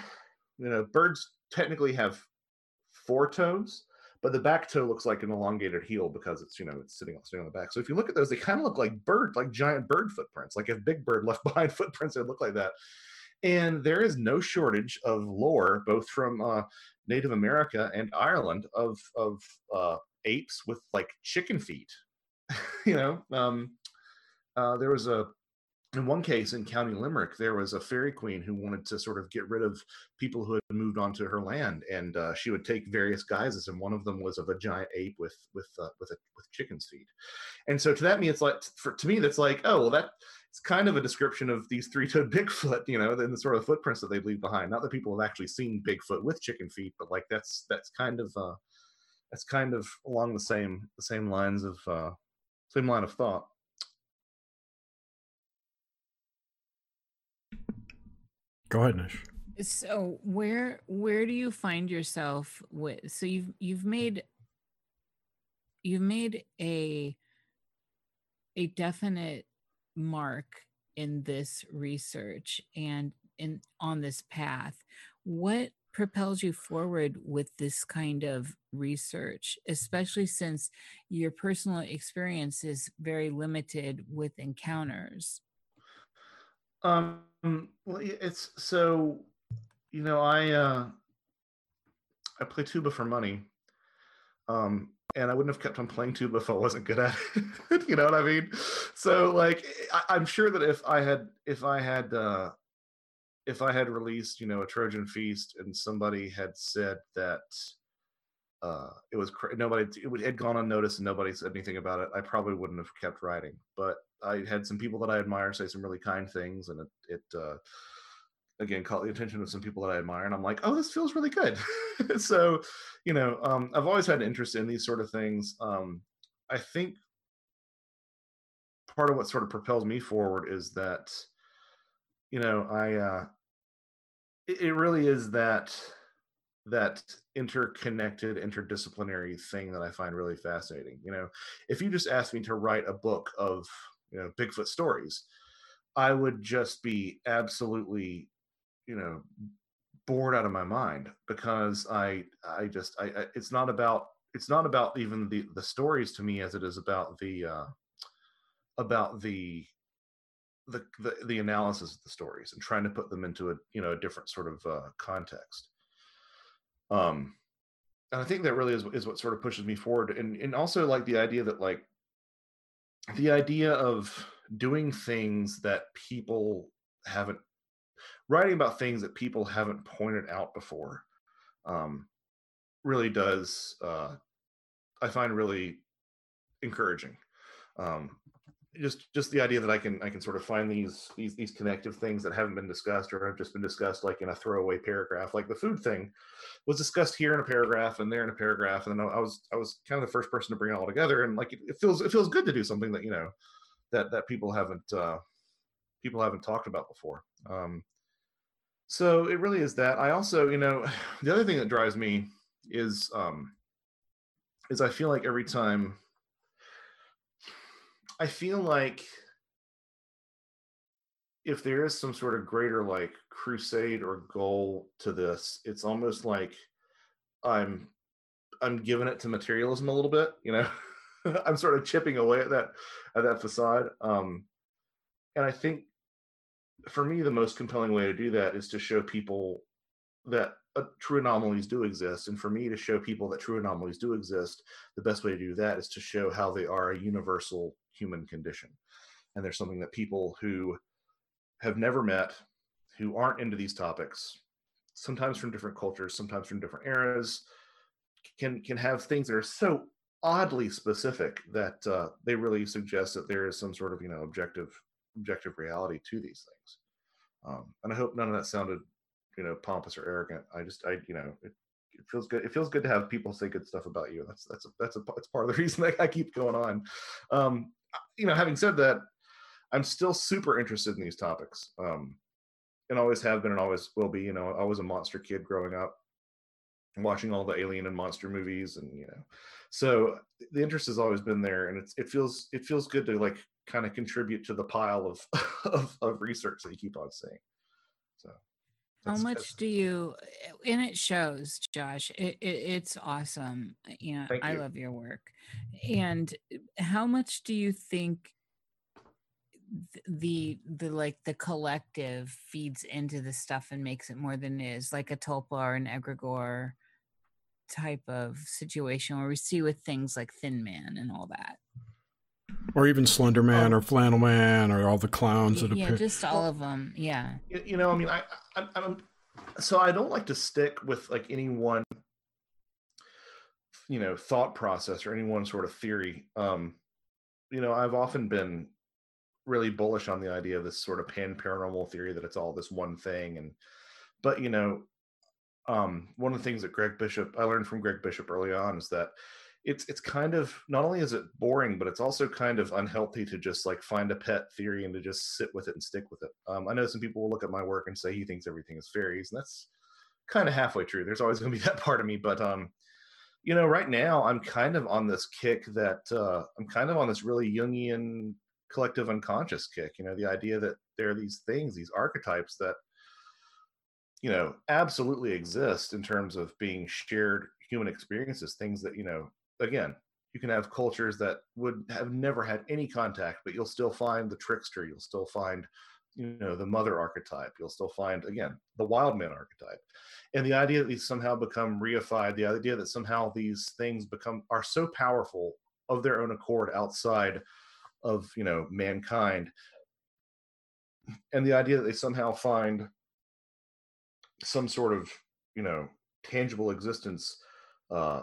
[SPEAKER 2] You know, birds technically have four toes, but the back toe looks like an elongated heel because it's you know it's sitting sitting on the back. So if you look at those, they kind of look like bird, like giant bird footprints. Like if Big Bird left behind footprints, they look like that. And there is no shortage of lore, both from uh, Native America and Ireland, of of uh, apes with like chicken feet. you know, um, uh, there was a in one case in County Limerick, there was a fairy queen who wanted to sort of get rid of people who had moved onto her land, and uh, she would take various guises, and one of them was of a giant ape with with uh, with a, with chicken's feet. And so to that me, it's like for to me that's like oh well that it's kind of a description of these three-toed Bigfoot, you know, and the sort of footprints that they leave behind. Not that people have actually seen Bigfoot with chicken feet, but like that's that's kind of uh, that's kind of along the same the same lines of uh, same line of thought.
[SPEAKER 1] Go ahead, Nish.
[SPEAKER 3] So where where do you find yourself with so you've you've made you've made a a definite mark in this research and in on this path. What propels you forward with this kind of research, especially since your personal experience is very limited with encounters?
[SPEAKER 2] Um, well, it's so, you know, I uh, I play tuba for money, um, and I wouldn't have kept on playing tuba if I wasn't good at it. you know what I mean? So, like, I, I'm sure that if I had, if I had, uh, if I had released, you know, a Trojan Feast, and somebody had said that uh, it was nobody, it had gone unnoticed, and nobody said anything about it, I probably wouldn't have kept writing. But I had some people that I admire say some really kind things, and it, it uh, again caught the attention of some people that I admire, and I'm like, oh, this feels really good. so, you know, um, I've always had an interest in these sort of things. Um, I think part of what sort of propels me forward is that, you know, I uh, it, it really is that that interconnected interdisciplinary thing that i find really fascinating you know if you just asked me to write a book of you know bigfoot stories i would just be absolutely you know bored out of my mind because i i just i, I it's not about it's not about even the the stories to me as it is about the uh about the the, the the analysis of the stories and trying to put them into a you know a different sort of uh, context. Um, and I think that really is is what sort of pushes me forward, and and also like the idea that like the idea of doing things that people haven't writing about things that people haven't pointed out before um, really does uh, I find really encouraging. Um, just just the idea that I can I can sort of find these these these connective things that haven't been discussed or have just been discussed like in a throwaway paragraph. Like the food thing was discussed here in a paragraph and there in a paragraph, and then I was I was kind of the first person to bring it all together. And like it, it feels it feels good to do something that you know that that people haven't uh, people haven't talked about before. Um, so it really is that. I also you know the other thing that drives me is um, is I feel like every time I feel like if there is some sort of greater like crusade or goal to this, it's almost like I'm I'm giving it to materialism a little bit, you know. I'm sort of chipping away at that at that facade. Um and I think for me the most compelling way to do that is to show people that uh, true anomalies do exist and for me to show people that true anomalies do exist the best way to do that is to show how they are a universal human condition. And there's something that people who have never met, who aren't into these topics, sometimes from different cultures, sometimes from different eras, can can have things that are so oddly specific that uh, they really suggest that there is some sort of you know objective objective reality to these things. Um, and I hope none of that sounded you know pompous or arrogant. I just I you know it, it feels good. It feels good to have people say good stuff about you. That's that's a, that's a that's part of the reason I, I keep going on. Um, you know, having said that, I'm still super interested in these topics, um, and always have been and always will be. You know, I was a monster kid growing up, watching all the alien and monster movies, and you know, so the interest has always been there, and it's it feels it feels good to like kind of contribute to the pile of of, of research that you keep on seeing. So.
[SPEAKER 3] How much do you? And it shows, Josh. It, it it's awesome. Uh, you know, I love your work. And uh, how much do you think the the like the collective feeds into the stuff and makes it more than it is, like a Tulpa or an egregore type of situation where we see with things like Thin Man and all that
[SPEAKER 1] or even Slender Man oh. or Flannel Man or all the clowns that
[SPEAKER 3] yeah,
[SPEAKER 1] appear.
[SPEAKER 3] just all of them. Yeah.
[SPEAKER 2] You know, I mean, I, I, I'm so I don't like to stick with like any one, you know, thought process or any one sort of theory. Um, you know, I've often been really bullish on the idea of this sort of pan paranormal theory that it's all this one thing, and but you know, um, one of the things that Greg Bishop I learned from Greg Bishop early on is that it's it's kind of not only is it boring, but it's also kind of unhealthy to just like find a pet theory and to just sit with it and stick with it. Um, I know some people will look at my work and say he thinks everything is fairies, and that's kind of halfway true. There's always going to be that part of me, but um, you know, right now I'm kind of on this kick that uh, I'm kind of on this really Jungian collective unconscious kick. You know, the idea that there are these things, these archetypes that you know absolutely exist in terms of being shared human experiences things that you know again, you can have cultures that would have never had any contact, but you'll still find the trickster. You'll still find, you know, the mother archetype. You'll still find, again, the wild man archetype. And the idea that these somehow become reified, the idea that somehow these things become are so powerful of their own accord outside of, you know, mankind. And the idea that they somehow find some sort of, you know, tangible existence uh,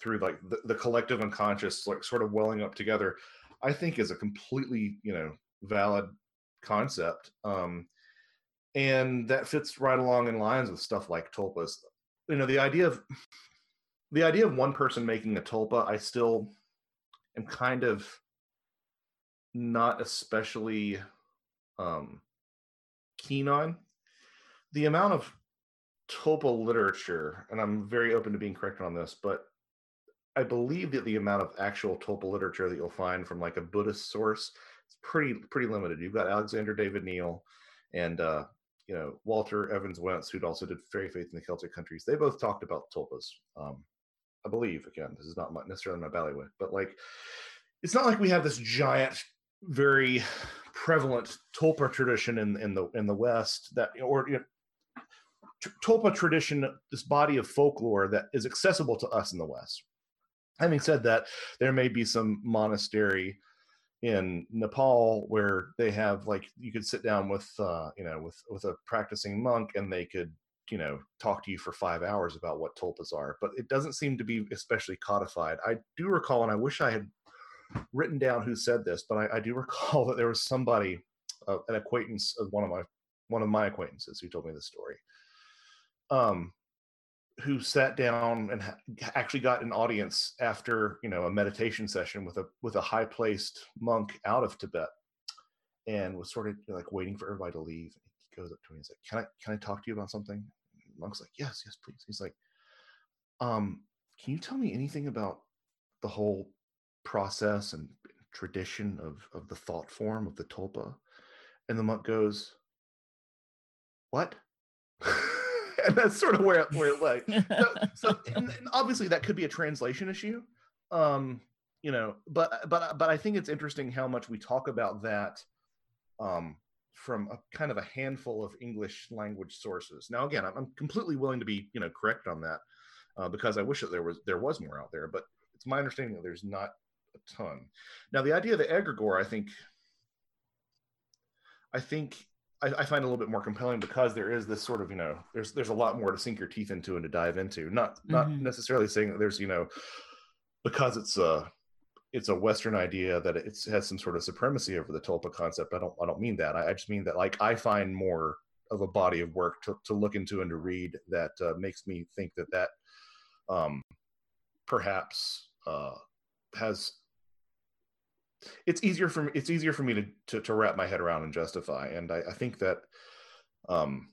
[SPEAKER 2] through like the, the collective unconscious like sort of welling up together i think is a completely you know valid concept um and that fits right along in lines with stuff like tulpas. You know the idea of the idea of one person making a tulpa i still am kind of not especially um keen on. The amount of tulpa literature, and I'm very open to being corrected on this, but I believe that the amount of actual tulpa literature that you'll find from like a Buddhist source is pretty pretty limited. You've got Alexandra David-Néel and uh, you know Walter Evans Wentz, who also did Fairy Faith in the Celtic countries. They both talked about tulpas. Um, I believe again, this is not my, necessarily my bailiwick, but like it's not like we have this giant, very prevalent tulpa tradition in in the in the West that or you know, tulpa tradition, this body of folklore that is accessible to us in the West. Having said that, there may be some monastery in Nepal where they have like you could sit down with uh, you know with with a practicing monk and they could you know talk to you for five hours about what tulpas are, but it doesn't seem to be especially codified. I do recall, and I wish I had written down who said this, but I, I do recall that there was somebody, uh, an acquaintance of one of my one of my acquaintances who told me this story. Um, who sat down and actually got an audience after you know a meditation session with a with a high placed monk out of Tibet, and was sort of like waiting for everybody to leave. He goes up to me and said, "Can I can I talk to you about something?" The monk's like, "Yes, yes, please." He's like, "Um, can you tell me anything about the whole process and tradition of of the thought form of the tulpa?" And the monk goes, "What?" and that's sort of where where it lay. So, so and, and obviously that could be a translation issue, um, you know. But but but I think it's interesting how much we talk about that um, from a kind of a handful of English language sources. Now, again, I'm, I'm completely willing to be you know correct on that uh, because I wish that there was there was more out there, but it's my understanding that there's not a ton. Now, the idea of the egregore, I think, I think I, I, find a little bit more compelling because there is this sort of you know there's there's a lot more to sink your teeth into and to dive into. Not not mm-hmm. necessarily saying that there's you know because it's a it's a Western idea that it has some sort of supremacy over the tulpa concept. I don't I don't mean that. I, I just mean that like I find more of a body of work to, to look into and to read that uh, makes me think that that um, perhaps uh, has it's easier for me it's easier for me to, to, to wrap my head around and justify. And i, I think that um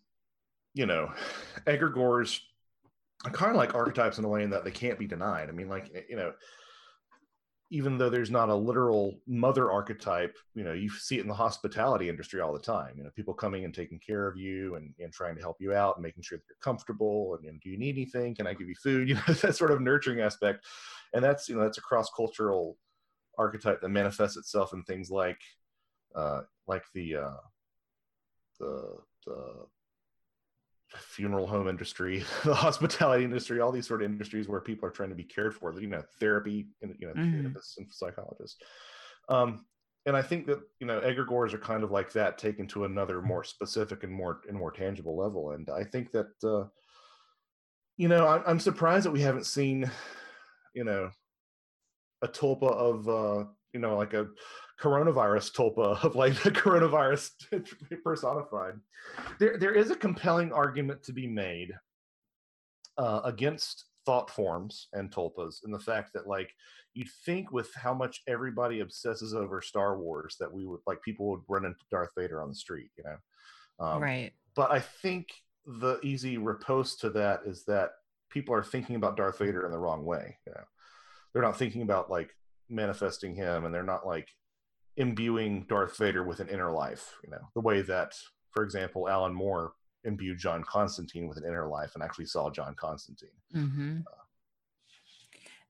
[SPEAKER 2] you know egregores are kind of like archetypes in a way in that they can't be denied. I mean like you know even though there's not a literal mother archetype you know you see it in the hospitality industry all the time you know people coming and taking care of you and, and trying to help you out and making sure that you're comfortable and, and do you need anything? Can i give you food? You know that sort of nurturing aspect. And that's you know that's a cross cultural archetype that manifests itself in things like uh, like the uh, the the funeral home industry, the hospitality industry, all these sort of industries where people are trying to be cared for, you know, therapy and you know, mm-hmm. therapists and psychologists. Um, and I think that you know egregores are kind of like that, taken to another more specific and more and more tangible level. And I think that uh, you know I'm, I'm surprised that we haven't seen you know a tulpa of uh, you know like a coronavirus tulpa of like the coronavirus personified. There there is a compelling argument to be made uh, against thought forms and tulpas and the fact that like you'd think with how much everybody obsesses over Star Wars that we would like people would run into Darth Vader on the street, you know.
[SPEAKER 3] Um, right.
[SPEAKER 2] But I think the easy riposte to that is that people are thinking about Darth Vader in the wrong way. You know, they're not thinking about like manifesting him and they're not like imbuing Darth Vader with an inner life, you know, the way that, for example, Alan Moore imbued John Constantine with an inner life and actually saw John Constantine.
[SPEAKER 3] Mm-hmm. Uh,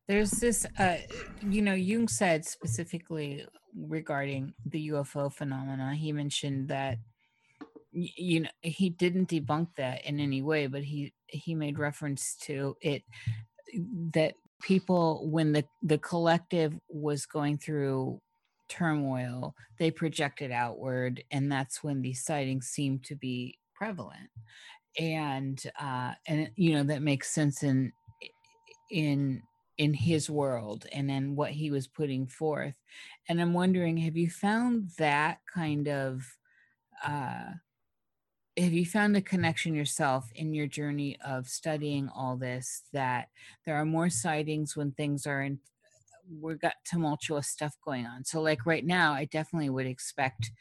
[SPEAKER 3] There's this, uh, you know, Jung said specifically regarding the UFO phenomena, he mentioned that you know he didn't debunk that in any way but he he made reference to it that people when the the collective was going through turmoil they projected outward and that's when these sightings seem to be prevalent. And uh and you know that makes sense in in in his world and then what he was putting forth. And i'm wondering have you found that kind of uh have you found a connection yourself in your journey of studying all this that there are more sightings when things are in we've got tumultuous stuff going on? So like right now i definitely would expect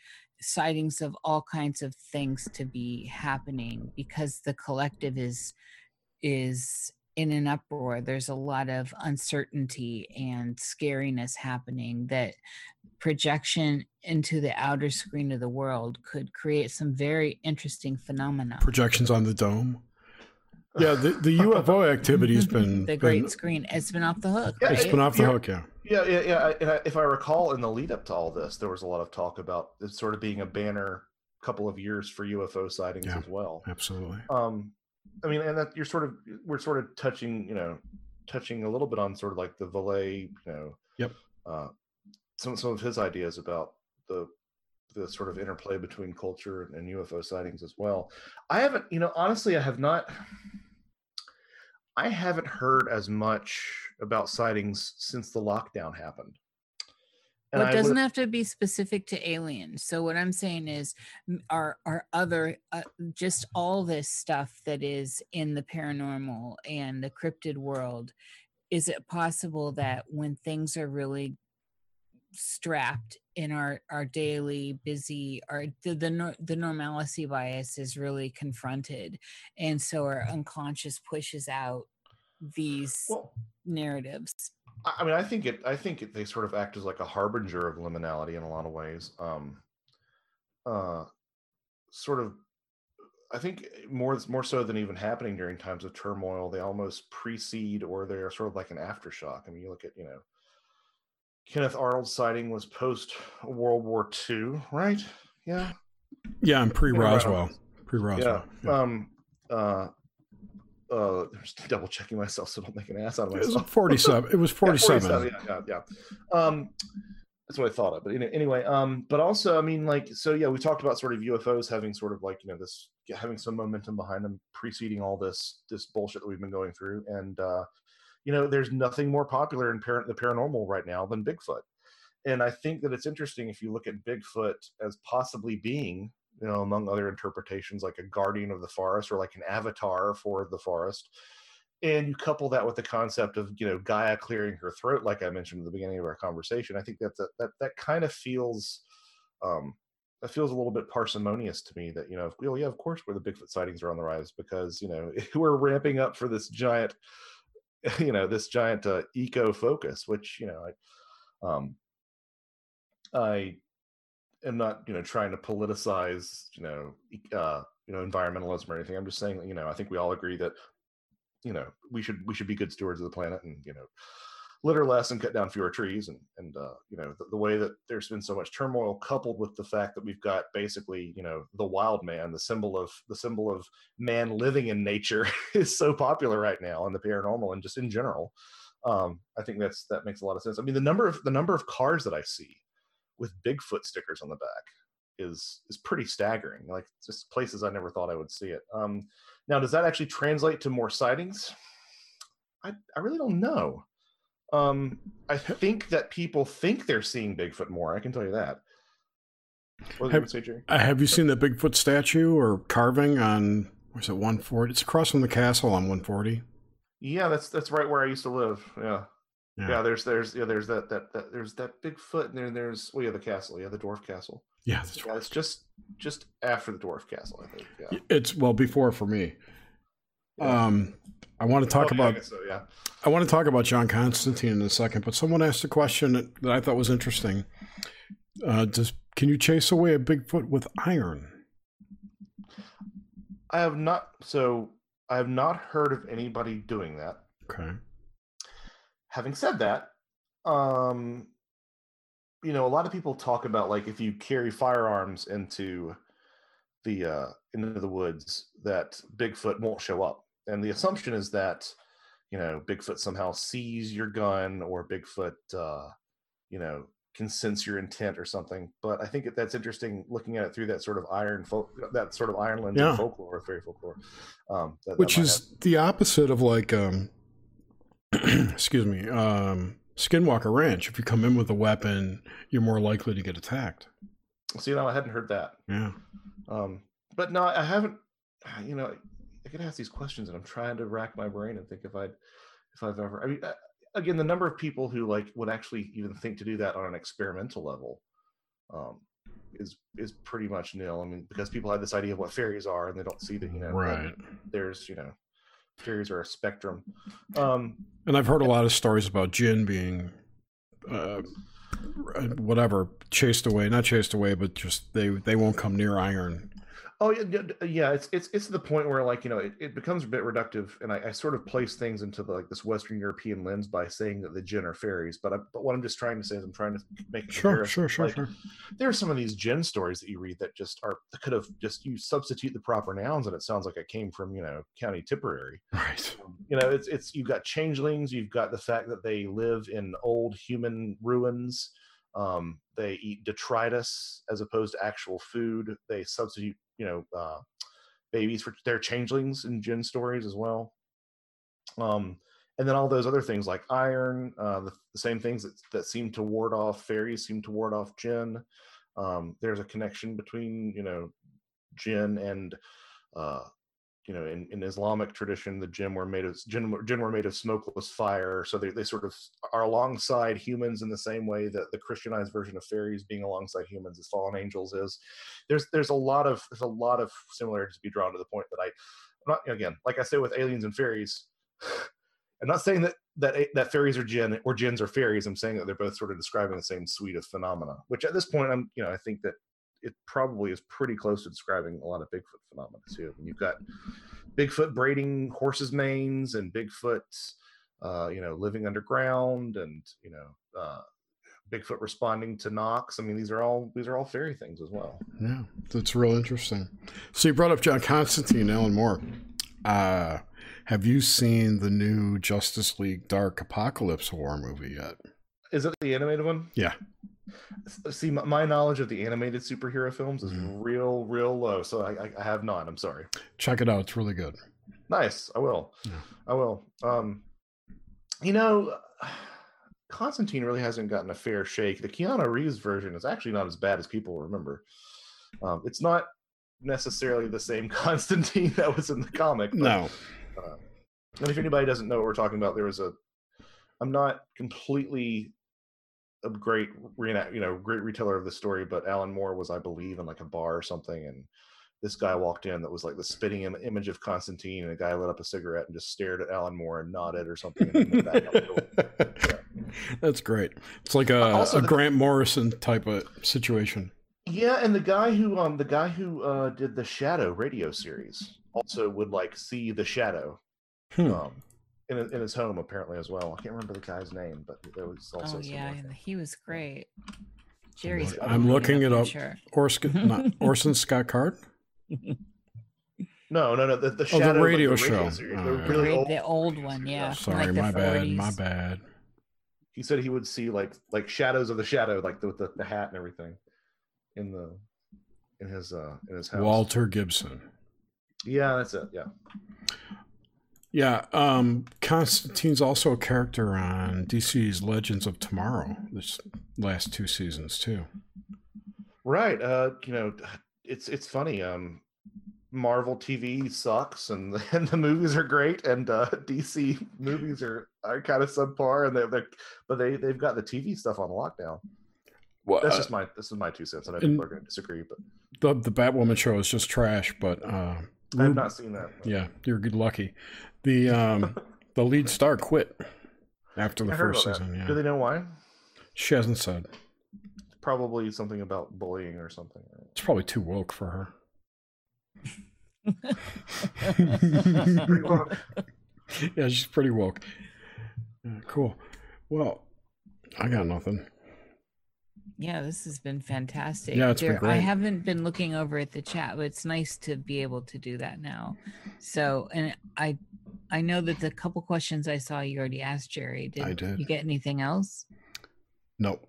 [SPEAKER 3] sightings of all kinds of things to be happening because the collective is is in an uproar there's a lot of uncertainty and scariness happening that projection into the outer screen of the world could create some very interesting phenomena
[SPEAKER 1] Projections on the dome. Yeah, the, the UFO activity has been
[SPEAKER 3] the great
[SPEAKER 1] been-
[SPEAKER 3] screen it's been off the hook
[SPEAKER 2] Yeah,
[SPEAKER 1] it's
[SPEAKER 3] right?
[SPEAKER 1] been off the
[SPEAKER 2] Yeah.
[SPEAKER 1] hook. Yeah,
[SPEAKER 2] Yeah, yeah, yeah. I- I, if I recall, in the lead up to all this, there was a lot of talk about it sort of being a banner couple of years for UFO sightings
[SPEAKER 1] Yeah.
[SPEAKER 2] as well.
[SPEAKER 1] absolutely.
[SPEAKER 2] Um, I mean, and that you're sort of we're sort of touching, you know, touching a little bit on sort of like the Vallée, you know,
[SPEAKER 1] Yep.
[SPEAKER 2] uh, some some of his ideas about the the sort of interplay between culture and, and UFO sightings as well. I haven't, you know, honestly, I have not. I haven't heard as much about sightings since the lockdown happened.
[SPEAKER 3] Well,
[SPEAKER 2] I
[SPEAKER 3] it doesn't have to be specific to aliens. So what I'm saying is, are are other uh, just all this stuff that is in the paranormal and the cryptid world? Is it possible that when things are really strapped in our our daily busy our the the, the normalcy bias is really confronted and so our unconscious pushes out these
[SPEAKER 2] well,
[SPEAKER 3] narratives
[SPEAKER 2] I mean, I think it. I think it, they sort of act as like a harbinger of liminality in a lot of ways. Um, uh, sort of. I think more more so than even happening during times of turmoil, they almost precede or they're sort of like an aftershock. I mean, you look at you know, Kenneth Arnold's sighting was post World War II, right? Yeah,
[SPEAKER 1] Yeah, and pre
[SPEAKER 2] Yeah.
[SPEAKER 1] Roswell. Pre
[SPEAKER 2] yeah.
[SPEAKER 1] Roswell. Yeah.
[SPEAKER 2] Um, uh, uh, I'm just double checking myself so I don't make an ass out of myself.
[SPEAKER 1] It was
[SPEAKER 2] myself.
[SPEAKER 1] 47. It was
[SPEAKER 2] Yeah,
[SPEAKER 1] 47.
[SPEAKER 2] Yeah, yeah, yeah. Um, that's what I thought of. But any- anyway, um, but also, I mean, like, so yeah, we talked about sort of UFOs having sort of like you know this having some momentum behind them, preceding all this this bullshit that we've been going through, and uh, you know, there's nothing more popular in par- the paranormal right now than Bigfoot. And I think that it's interesting if you look at Bigfoot as possibly being, you know, among other interpretations, like a guardian of the forest or like an avatar for the forest. And you couple that with the concept of, you know, Gaia clearing her throat, like I mentioned at the beginning of our conversation. I think that that that, that kind of feels um that feels a little bit parsimonious to me that, you know, well, yeah, of course where the Bigfoot sightings are on the rise because, you know, we're ramping up for this giant, you know, this giant uh, eco focus, which, you know, I um I am not, you know, trying to politicize, you know, uh, you know, environmentalism or anything. I'm just saying, you know, I think we all agree that, you know, we should we should be good stewards of the planet and you know, litter less and cut down fewer trees. And and uh, you know, the, the way that there's been so much turmoil, coupled with the fact that we've got basically, you know, the wild man, the symbol of the symbol of man living in nature, is so popular right now, and the paranormal and just in general. Um, I think that's that makes a lot of sense. I mean, the number of the number of cars that I see with Bigfoot stickers on the back is is pretty staggering. Like just places I never thought I would see it. Um, now, does that actually translate to more sightings? I I really don't know. Um, I think that people think they're seeing Bigfoot more. I can tell you that. What
[SPEAKER 1] Have-
[SPEAKER 2] you say, Jerry?
[SPEAKER 1] Uh, have you seen the Bigfoot statue or carving on, where's it, 140? It's across from the castle on 140.
[SPEAKER 2] Yeah, that's that's right where I used to live. Yeah. Yeah, there's there's yeah there's that that, that there's that Bigfoot and then there's well yeah the castle yeah the dwarf castle
[SPEAKER 1] Yeah, that's
[SPEAKER 2] yeah it's just just after the dwarf castle I think yeah.
[SPEAKER 1] It's, well, before for me.
[SPEAKER 2] Yeah.
[SPEAKER 1] Um, I want to talk
[SPEAKER 2] Oh, yeah, I
[SPEAKER 1] about
[SPEAKER 2] so yeah
[SPEAKER 1] I want to talk about John Constantine in a second, but someone asked a question that, that I thought was interesting. Uh, does can you chase away a Bigfoot with iron?
[SPEAKER 2] I have not so I have not heard of anybody doing that.
[SPEAKER 1] Okay.
[SPEAKER 2] Having said that, um, you know a lot of people talk about like if you carry firearms into the uh, into the woods that Bigfoot won't show up, and the assumption is that you know Bigfoot somehow sees your gun or Bigfoot uh, you know can sense your intent or something. But I think that that's interesting looking at it through that sort of iron folk that sort of iron lens
[SPEAKER 1] Yeah.
[SPEAKER 2] folklore, fairy folklore. Um, that- that
[SPEAKER 1] Which
[SPEAKER 2] might
[SPEAKER 1] is the opposite of like, um, excuse me, um, Skinwalker Ranch. If you come in with a weapon, you're more likely to get attacked.
[SPEAKER 2] see, know, I hadn't heard that.
[SPEAKER 1] Yeah.
[SPEAKER 2] Um, but no, I haven't. You know, I get asked these questions, and I'm trying to rack my brain and think if I'd, if I've ever. I mean, uh, again, the number of people who like would actually even think to do that on an experimental level, um, is is pretty much nil. I mean, because people have this idea of what fairies are, and they don't see that you know that
[SPEAKER 1] Right.
[SPEAKER 2] there's you know fairies are a spectrum. Um,
[SPEAKER 1] And I've heard a lot of stories about Jin being, uh, whatever, chased away. Not chased away, but just they they won't come near iron.
[SPEAKER 2] Oh yeah, yeah, yeah. It's it's it's the point where like you know it, it becomes a bit reductive, and I, I sort of place things into the, like this Western European lens by saying that the jinn are fairies. But I, but what I'm just trying to say is I'm trying to make
[SPEAKER 1] Sure, sure, sure,
[SPEAKER 2] Like,
[SPEAKER 1] sure.
[SPEAKER 2] There are some of these jinn stories that you read that just are that could have just you substitute the proper nouns, and it sounds like it came from you know County Tipperary.
[SPEAKER 1] Right.
[SPEAKER 2] You know, it's it's you've got changelings, you've got the fact that they live in old human ruins. Um, they eat detritus as opposed to actual food. They substitute, you know, uh, babies for their changelings in Jin stories as well. Um, and then all those other things like iron, uh, the, the same things that, that seem to ward off fairies seem to ward off Jin. Um, there's a connection between, you know, Jin and uh, you know, in, in Islamic tradition, the jinn were made of jinn, jinn were made of smokeless fire, so they, they sort of are alongside humans in the same way that the Christianized version of fairies being alongside humans as fallen angels is. There's there's a lot of there's a lot of similarities to be drawn to the point that I, I'm not again like I say with aliens and fairies. I'm not saying that that that fairies are jinn or jinns are fairies. I'm saying that they're both sort of describing the same suite of phenomena. Which at this point, I'm you know I think that it probably is pretty close to describing a lot of Bigfoot phenomena too. When you've got Bigfoot braiding horses' manes and Bigfoot, uh, you know, living underground and you know, uh, Bigfoot responding to knocks. I mean, these are all these are all fairy things as well.
[SPEAKER 1] Yeah, that's real interesting. So you brought up John Constantine, Alan Moore. Uh, have you seen the new Justice League Dark Apocalypse horror movie yet?
[SPEAKER 2] Is it the animated one?
[SPEAKER 1] Yeah.
[SPEAKER 2] See, my, my knowledge of the animated superhero films is
[SPEAKER 1] Mhm.
[SPEAKER 2] real, real low. So I, I, have not. I'm sorry.
[SPEAKER 1] Check it out; it's really good.
[SPEAKER 2] Nice. I will.
[SPEAKER 1] Yeah.
[SPEAKER 2] I will. Um, you know, Constantine really hasn't gotten a fair shake. The Keanu Reeves version is actually not as bad as people remember. Um, it's not necessarily the same Constantine that was in the comic. but-
[SPEAKER 1] No,
[SPEAKER 2] And if anybody doesn't know what we're talking about, there was a. I'm not completely a great reenact, you know, great reteller of the story, but Alan Moore was, I believe, in like a bar or something, and this guy walked in that was like the spitting Im- image of Constantine, and a guy lit up a cigarette and just stared at Alan Moore and nodded or something. And then went back out the door.
[SPEAKER 1] that's great. It's like a,
[SPEAKER 2] Also
[SPEAKER 1] a Grant Morrison type of situation.
[SPEAKER 2] Yeah, and the guy who um the guy who uh did the Shadow radio series also would like see the Shadow
[SPEAKER 1] Hmm.
[SPEAKER 2] um in in his home apparently as well. I can't remember the guy's name, but there was also
[SPEAKER 3] Oh yeah, and he was great. Jerry's.
[SPEAKER 1] I'm looking it up.
[SPEAKER 3] Sure.
[SPEAKER 1] Orsk, not Orson Scott Card.
[SPEAKER 2] No, no, no. The, the
[SPEAKER 1] Oh, the
[SPEAKER 2] shadow, like,
[SPEAKER 1] radio show.
[SPEAKER 2] series,
[SPEAKER 1] Oh,
[SPEAKER 2] the
[SPEAKER 1] yeah.
[SPEAKER 2] really
[SPEAKER 3] Great,
[SPEAKER 2] old
[SPEAKER 3] the old
[SPEAKER 2] radio
[SPEAKER 3] one,
[SPEAKER 2] series,
[SPEAKER 3] yeah.
[SPEAKER 1] Sorry,
[SPEAKER 3] like the
[SPEAKER 1] my bad. My bad.
[SPEAKER 2] He said he would see like like shadows of the shadow, like the, with the, the hat and everything, in the in his uh in his house.
[SPEAKER 1] Walter Gibson.
[SPEAKER 2] Yeah, that's it. Yeah.
[SPEAKER 1] Yeah, um, Constantine's also a character on DC's Legends of Tomorrow. This last two seasons too.
[SPEAKER 2] Right. Uh, you know, it's it's funny. Um, Marvel TV sucks, and and the movies are great, and uh, DC movies are are kind of subpar, and they're, they're but they they've got the TV stuff on lockdown.
[SPEAKER 1] Well,
[SPEAKER 2] That's
[SPEAKER 1] uh,
[SPEAKER 2] just my this is my two cents. I know
[SPEAKER 1] and-
[SPEAKER 2] people are going to disagree, but
[SPEAKER 1] the the Batwoman show is just trash. But uh,
[SPEAKER 2] I have not seen that.
[SPEAKER 1] Yeah, you're good lucky. The um, the lead star quit after the
[SPEAKER 2] I
[SPEAKER 1] first
[SPEAKER 2] about that.
[SPEAKER 1] season.
[SPEAKER 2] Do they know why?
[SPEAKER 1] she hasn't said.
[SPEAKER 2] Probably something about bullying or something.
[SPEAKER 1] It's probably too woke for her. Yeah, she's pretty woke. Yeah, cool. Well, I got nothing.
[SPEAKER 3] Yeah, this has been fantastic.
[SPEAKER 1] Yeah, it's been
[SPEAKER 3] There- I haven't been looking over at the chat, but it's nice to be able to do that now. So, and I, I know that the couple questions I saw you already asked Jerry. Did,
[SPEAKER 1] I did.
[SPEAKER 3] you get anything else?
[SPEAKER 1] Nope.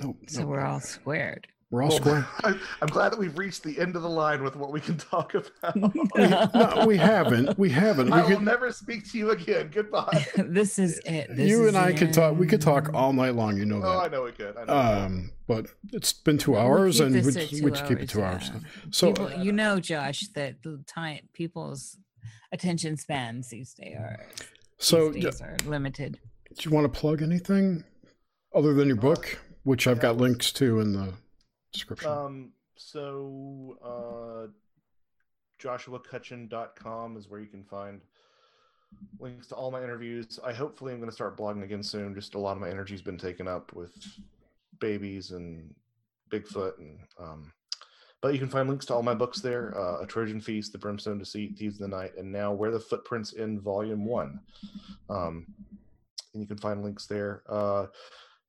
[SPEAKER 1] Nope.
[SPEAKER 3] So
[SPEAKER 1] nope.
[SPEAKER 3] we're all squared.
[SPEAKER 1] we're all
[SPEAKER 2] Well,
[SPEAKER 1] square.
[SPEAKER 2] I, I'm glad that we've reached the end of the line with what we can talk about.
[SPEAKER 1] no, we haven't. We haven't. We
[SPEAKER 2] I will
[SPEAKER 1] could,
[SPEAKER 2] never speak to you again. Goodbye.
[SPEAKER 3] this is it. This
[SPEAKER 1] you
[SPEAKER 3] is
[SPEAKER 1] and I
[SPEAKER 3] the
[SPEAKER 1] could talk. We could talk all night long. You know
[SPEAKER 2] oh, I
[SPEAKER 1] that.
[SPEAKER 2] know we could. I know we could.
[SPEAKER 1] Um, but it's been two
[SPEAKER 3] We'll
[SPEAKER 1] hours,
[SPEAKER 3] keep
[SPEAKER 1] and we
[SPEAKER 3] at
[SPEAKER 1] we
[SPEAKER 3] two
[SPEAKER 1] just keep it two hours.
[SPEAKER 3] yeah.
[SPEAKER 1] So
[SPEAKER 3] People, you know, Josh, that the time people's attention spans these days are
[SPEAKER 1] so
[SPEAKER 3] these
[SPEAKER 1] do
[SPEAKER 3] days are limited.
[SPEAKER 1] you want to plug anything other than your book? which I've
[SPEAKER 2] Yeah,
[SPEAKER 1] got links to in the description.
[SPEAKER 2] Um, so uh, joshuacutchin.com is where you can find links to all my interviews. I hopefully am going to start blogging again soon. Just a lot of my energy's been taken up with babies and Bigfoot, and um, but you can find links to all my books there: uh, A Trojan Feast, The Brimstone Deceit, Thieves of the Night, and now Where the Footprints in Volume One. Um, and you can find links there. Uh,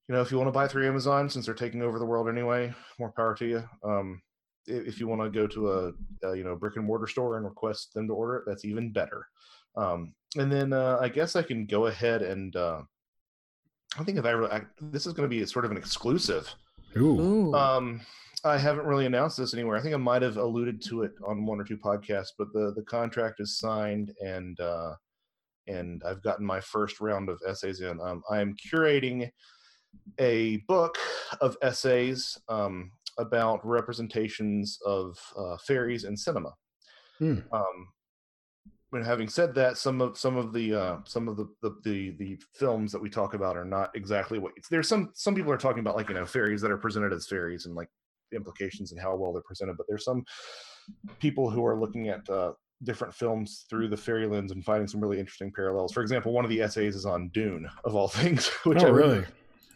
[SPEAKER 2] you know, if you want to buy through Amazon, since they're taking over the world anyway, more power to you. Um, if you want to go to a, a you know brick and mortar store and request them to order it, that's even better. Um, and then uh, I guess I can go ahead and uh, I think if I, really, I this is going to be sort of an exclusive.
[SPEAKER 1] Ooh.
[SPEAKER 3] Ooh.
[SPEAKER 2] Um, I haven't really announced this anywhere. I think I might have alluded to it on one or two podcasts, but the the contract is signed and uh, and I've gotten my first round of essays in. Um, I am curating a book of essays um, about representations of uh, fairies in cinema.
[SPEAKER 1] Hmm.
[SPEAKER 2] Um, and having said that, some of some of the uh, some of the, the the the films that we talk about are not exactly what there's some some people are talking about like you know fairies that are presented as fairies and like the implications and how well they're presented, but there's some people who are looking at uh, different films through the fairy lens and finding some really interesting parallels. For example, one of the essays is on Dune, of all things. Which
[SPEAKER 1] oh,
[SPEAKER 2] I
[SPEAKER 1] really?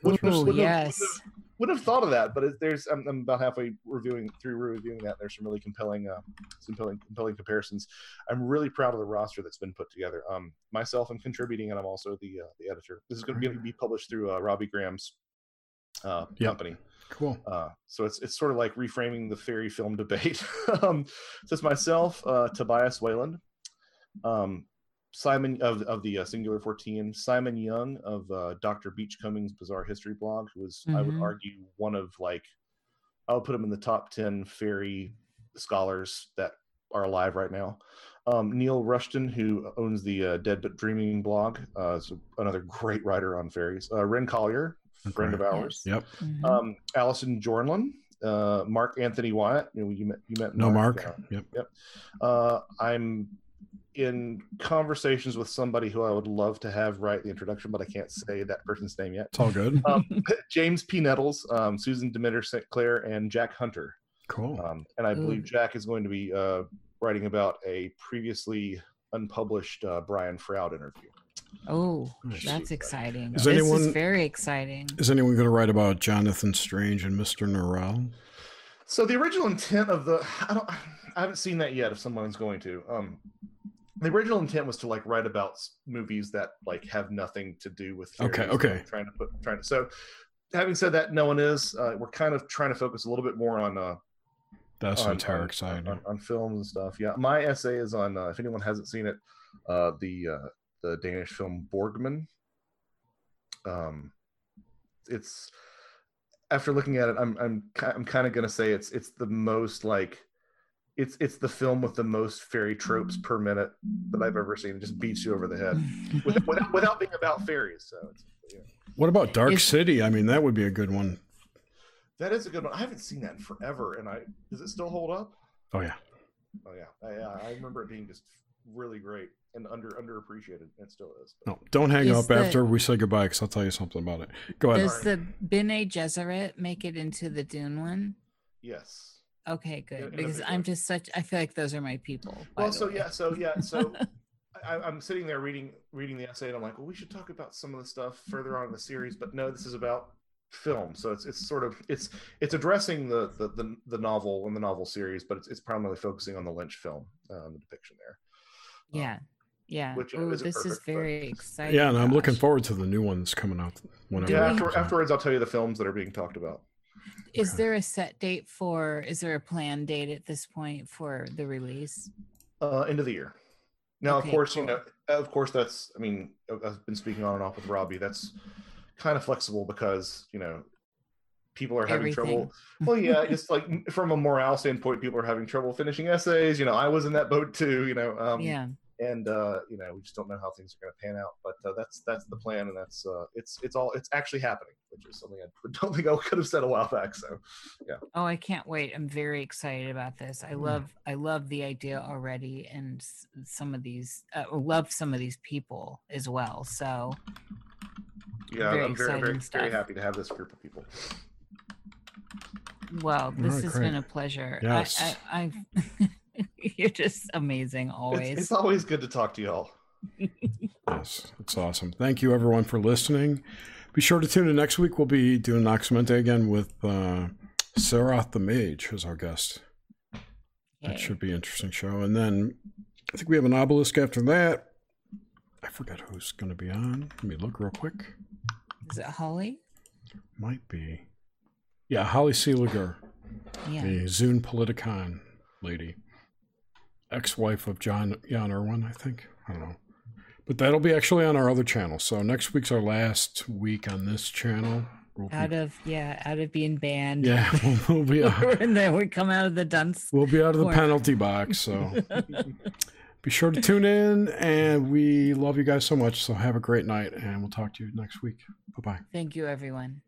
[SPEAKER 2] Which
[SPEAKER 3] Ooh,
[SPEAKER 2] wouldn't have-
[SPEAKER 3] yes.
[SPEAKER 2] have- wouldn't have thought of that, but it, there's I'm, I'm about halfway reviewing through reviewing that. There's some really compelling, uh, some compelling, compelling comparisons. I'm really proud of the roster that's been put together. Um, myself, I'm contributing, and I'm also the uh, the editor. This is going to be published through uh, Robbie Graham's uh,
[SPEAKER 1] Yep.
[SPEAKER 2] company.
[SPEAKER 1] Cool.
[SPEAKER 2] Uh, so it's it's sort of like reframing the fairy film debate. um, so it's myself, uh, Tobias Wayland, um, Simon of of the uh, Singular 14, Simon Young of uh, Dr. Beachcombing's Bizarre History blog, who is I would
[SPEAKER 3] Mhm.
[SPEAKER 2] argue one of like I would put him in the top ten fairy scholars that are alive right now. Um, Neil Rushton, who owns the uh, Dead but Dreaming blog, uh, is another great writer on fairies. Uh, Ren Collier, friend
[SPEAKER 1] Okay.
[SPEAKER 2] of ours
[SPEAKER 1] Yep.
[SPEAKER 3] Mhm.
[SPEAKER 2] um, Allison Jornlin, uh, Mark Anthony Wyatt. You, know, you met you met
[SPEAKER 1] No Mark.
[SPEAKER 2] uh,
[SPEAKER 1] Yep.
[SPEAKER 2] uh, I'm in conversations with somebody who I would love to have write the introduction, but I can't say that person's name yet.
[SPEAKER 1] It's all good.
[SPEAKER 2] Um, James P. Nettles, um, Susan Demeter St. Clair, and Jack Hunter.
[SPEAKER 1] Cool.
[SPEAKER 2] Um, and I believe
[SPEAKER 3] Ooh.
[SPEAKER 2] Jack is going to be uh, writing about a previously unpublished uh, Brian Froud interview.
[SPEAKER 3] Oh, that's exciting.
[SPEAKER 1] Is
[SPEAKER 3] this
[SPEAKER 1] anyone-
[SPEAKER 3] is very exciting.
[SPEAKER 1] Is anyone going to write about Jonathan Strange and Mr. Norrell?
[SPEAKER 2] So the original intent of the I don't I haven't seen that yet. If someone's going to, um, the original intent was to like write about movies that like have nothing to do with.
[SPEAKER 1] Okay, okay.
[SPEAKER 2] like, Trying to put trying to so. Having said that, no one is. Uh, we're kind of trying to focus a little bit more on uh,
[SPEAKER 1] That's
[SPEAKER 2] on,
[SPEAKER 1] entire
[SPEAKER 2] on, on, on films and stuff. Yeah, my essay is on. Uh, if anyone hasn't seen it, uh, the uh, the Danish film Borgman. Um, it's after looking at it, I'm I'm I'm kind of gonna say it's it's the most like. It's it's the film with the most fairy tropes per minute that I've ever seen. It just beats you over the head without, without, without being about fairies. So it's, yeah.
[SPEAKER 1] What about Dark
[SPEAKER 3] Is-
[SPEAKER 1] City? I mean, that would be a good one.
[SPEAKER 2] that is a good one. I haven't seen that in forever, and I does it still hold up?
[SPEAKER 1] Oh yeah.
[SPEAKER 2] Oh yeah, I, yeah, I remember it being just really great and under underappreciated. It still is.
[SPEAKER 1] No, don't hang
[SPEAKER 3] Is
[SPEAKER 1] up
[SPEAKER 3] the-
[SPEAKER 1] after we say goodbye because I'll tell you something about it. Go ahead.
[SPEAKER 3] Does the Bene Gesserit make it into the Dune one?
[SPEAKER 2] Yes.
[SPEAKER 3] Okay, good.
[SPEAKER 2] a
[SPEAKER 3] Because
[SPEAKER 2] big
[SPEAKER 3] I'm
[SPEAKER 2] way.
[SPEAKER 3] just such. I feel like those are my people. by
[SPEAKER 2] Well, so
[SPEAKER 3] way.
[SPEAKER 2] yeah, so yeah, so I, I'm sitting there reading reading the essay, and I'm like, well, we should talk about some of the stuff further on in the series, but no, this is about film, so it's it's sort of it's it's addressing the the the, the novel and the novel series, but it's, it's primarily focusing on the Lynch film, um, the depiction there.
[SPEAKER 3] Yeah, yeah.
[SPEAKER 2] which,
[SPEAKER 3] Ooh,
[SPEAKER 2] isn't
[SPEAKER 3] this is
[SPEAKER 2] perfect, but-
[SPEAKER 3] very exciting.
[SPEAKER 1] Yeah, and I'm looking forward to the new ones coming out whenever.
[SPEAKER 2] Yeah, after,
[SPEAKER 1] out.
[SPEAKER 2] afterwards, I'll tell you the films that are being talked about.
[SPEAKER 3] Is there a set date for? Is there a planned date at this point for the release?
[SPEAKER 2] uh, end of the year. Now,
[SPEAKER 3] Okay,
[SPEAKER 2] of course, you know, of course, that's. I mean, I've been speaking on and off with Robbie. That's kind of flexible because you know people are having
[SPEAKER 3] Everything.
[SPEAKER 2] trouble. Well, yeah, just like from a morale standpoint, people are having trouble finishing essays. You know, I was in that boat too. You know, um,
[SPEAKER 3] yeah.
[SPEAKER 2] And uh, you know, we just don't know how things are going to pan out. But uh, that's that's the plan, and that's uh, it's it's all it's actually happening, which is something I don't think I could have said a while back. So yeah.
[SPEAKER 3] Oh, I can't wait. I'm very excited about this. I
[SPEAKER 1] Hmm.
[SPEAKER 3] love I love the idea already and some of these uh, love some of these people as well. So,
[SPEAKER 2] yeah,
[SPEAKER 3] Very
[SPEAKER 2] I'm very very
[SPEAKER 3] exciting
[SPEAKER 2] very happy to have this group of people.
[SPEAKER 3] Well, this
[SPEAKER 1] right,
[SPEAKER 3] has
[SPEAKER 1] great.
[SPEAKER 3] been a pleasure.
[SPEAKER 1] Yes.
[SPEAKER 3] I, I, I you're just amazing always.
[SPEAKER 2] it's always good to talk to y'all.
[SPEAKER 1] Yes, it's awesome. Thank you, everyone, for listening. Be sure to tune in next week. We'll be doing Noxamente again with uh, Sarath the Mage as our guest. That should be an interesting show. And then I think we have an obelisk after that. I forget who's going to be on. Let me look real quick.
[SPEAKER 3] Is it Holly?
[SPEAKER 1] Might be. Yeah, Holly Seeliger,
[SPEAKER 3] Yeah.
[SPEAKER 1] the Zune Politicon lady. Ex wife of John Jan Irwin, I think. I don't know. But that'll be actually on our other channel. So next week's our last week on this channel. We'll be-
[SPEAKER 3] Out of yeah, out of being banned.
[SPEAKER 1] yeah, we'll, we'll be out,
[SPEAKER 3] and then we come out of the dunce.
[SPEAKER 1] we'll be out of the
[SPEAKER 3] Corner.
[SPEAKER 1] penalty box. So be sure to tune in, and we love you guys so much. So have a great night, and we'll talk to you next week. Bye bye.
[SPEAKER 3] Thank you, everyone.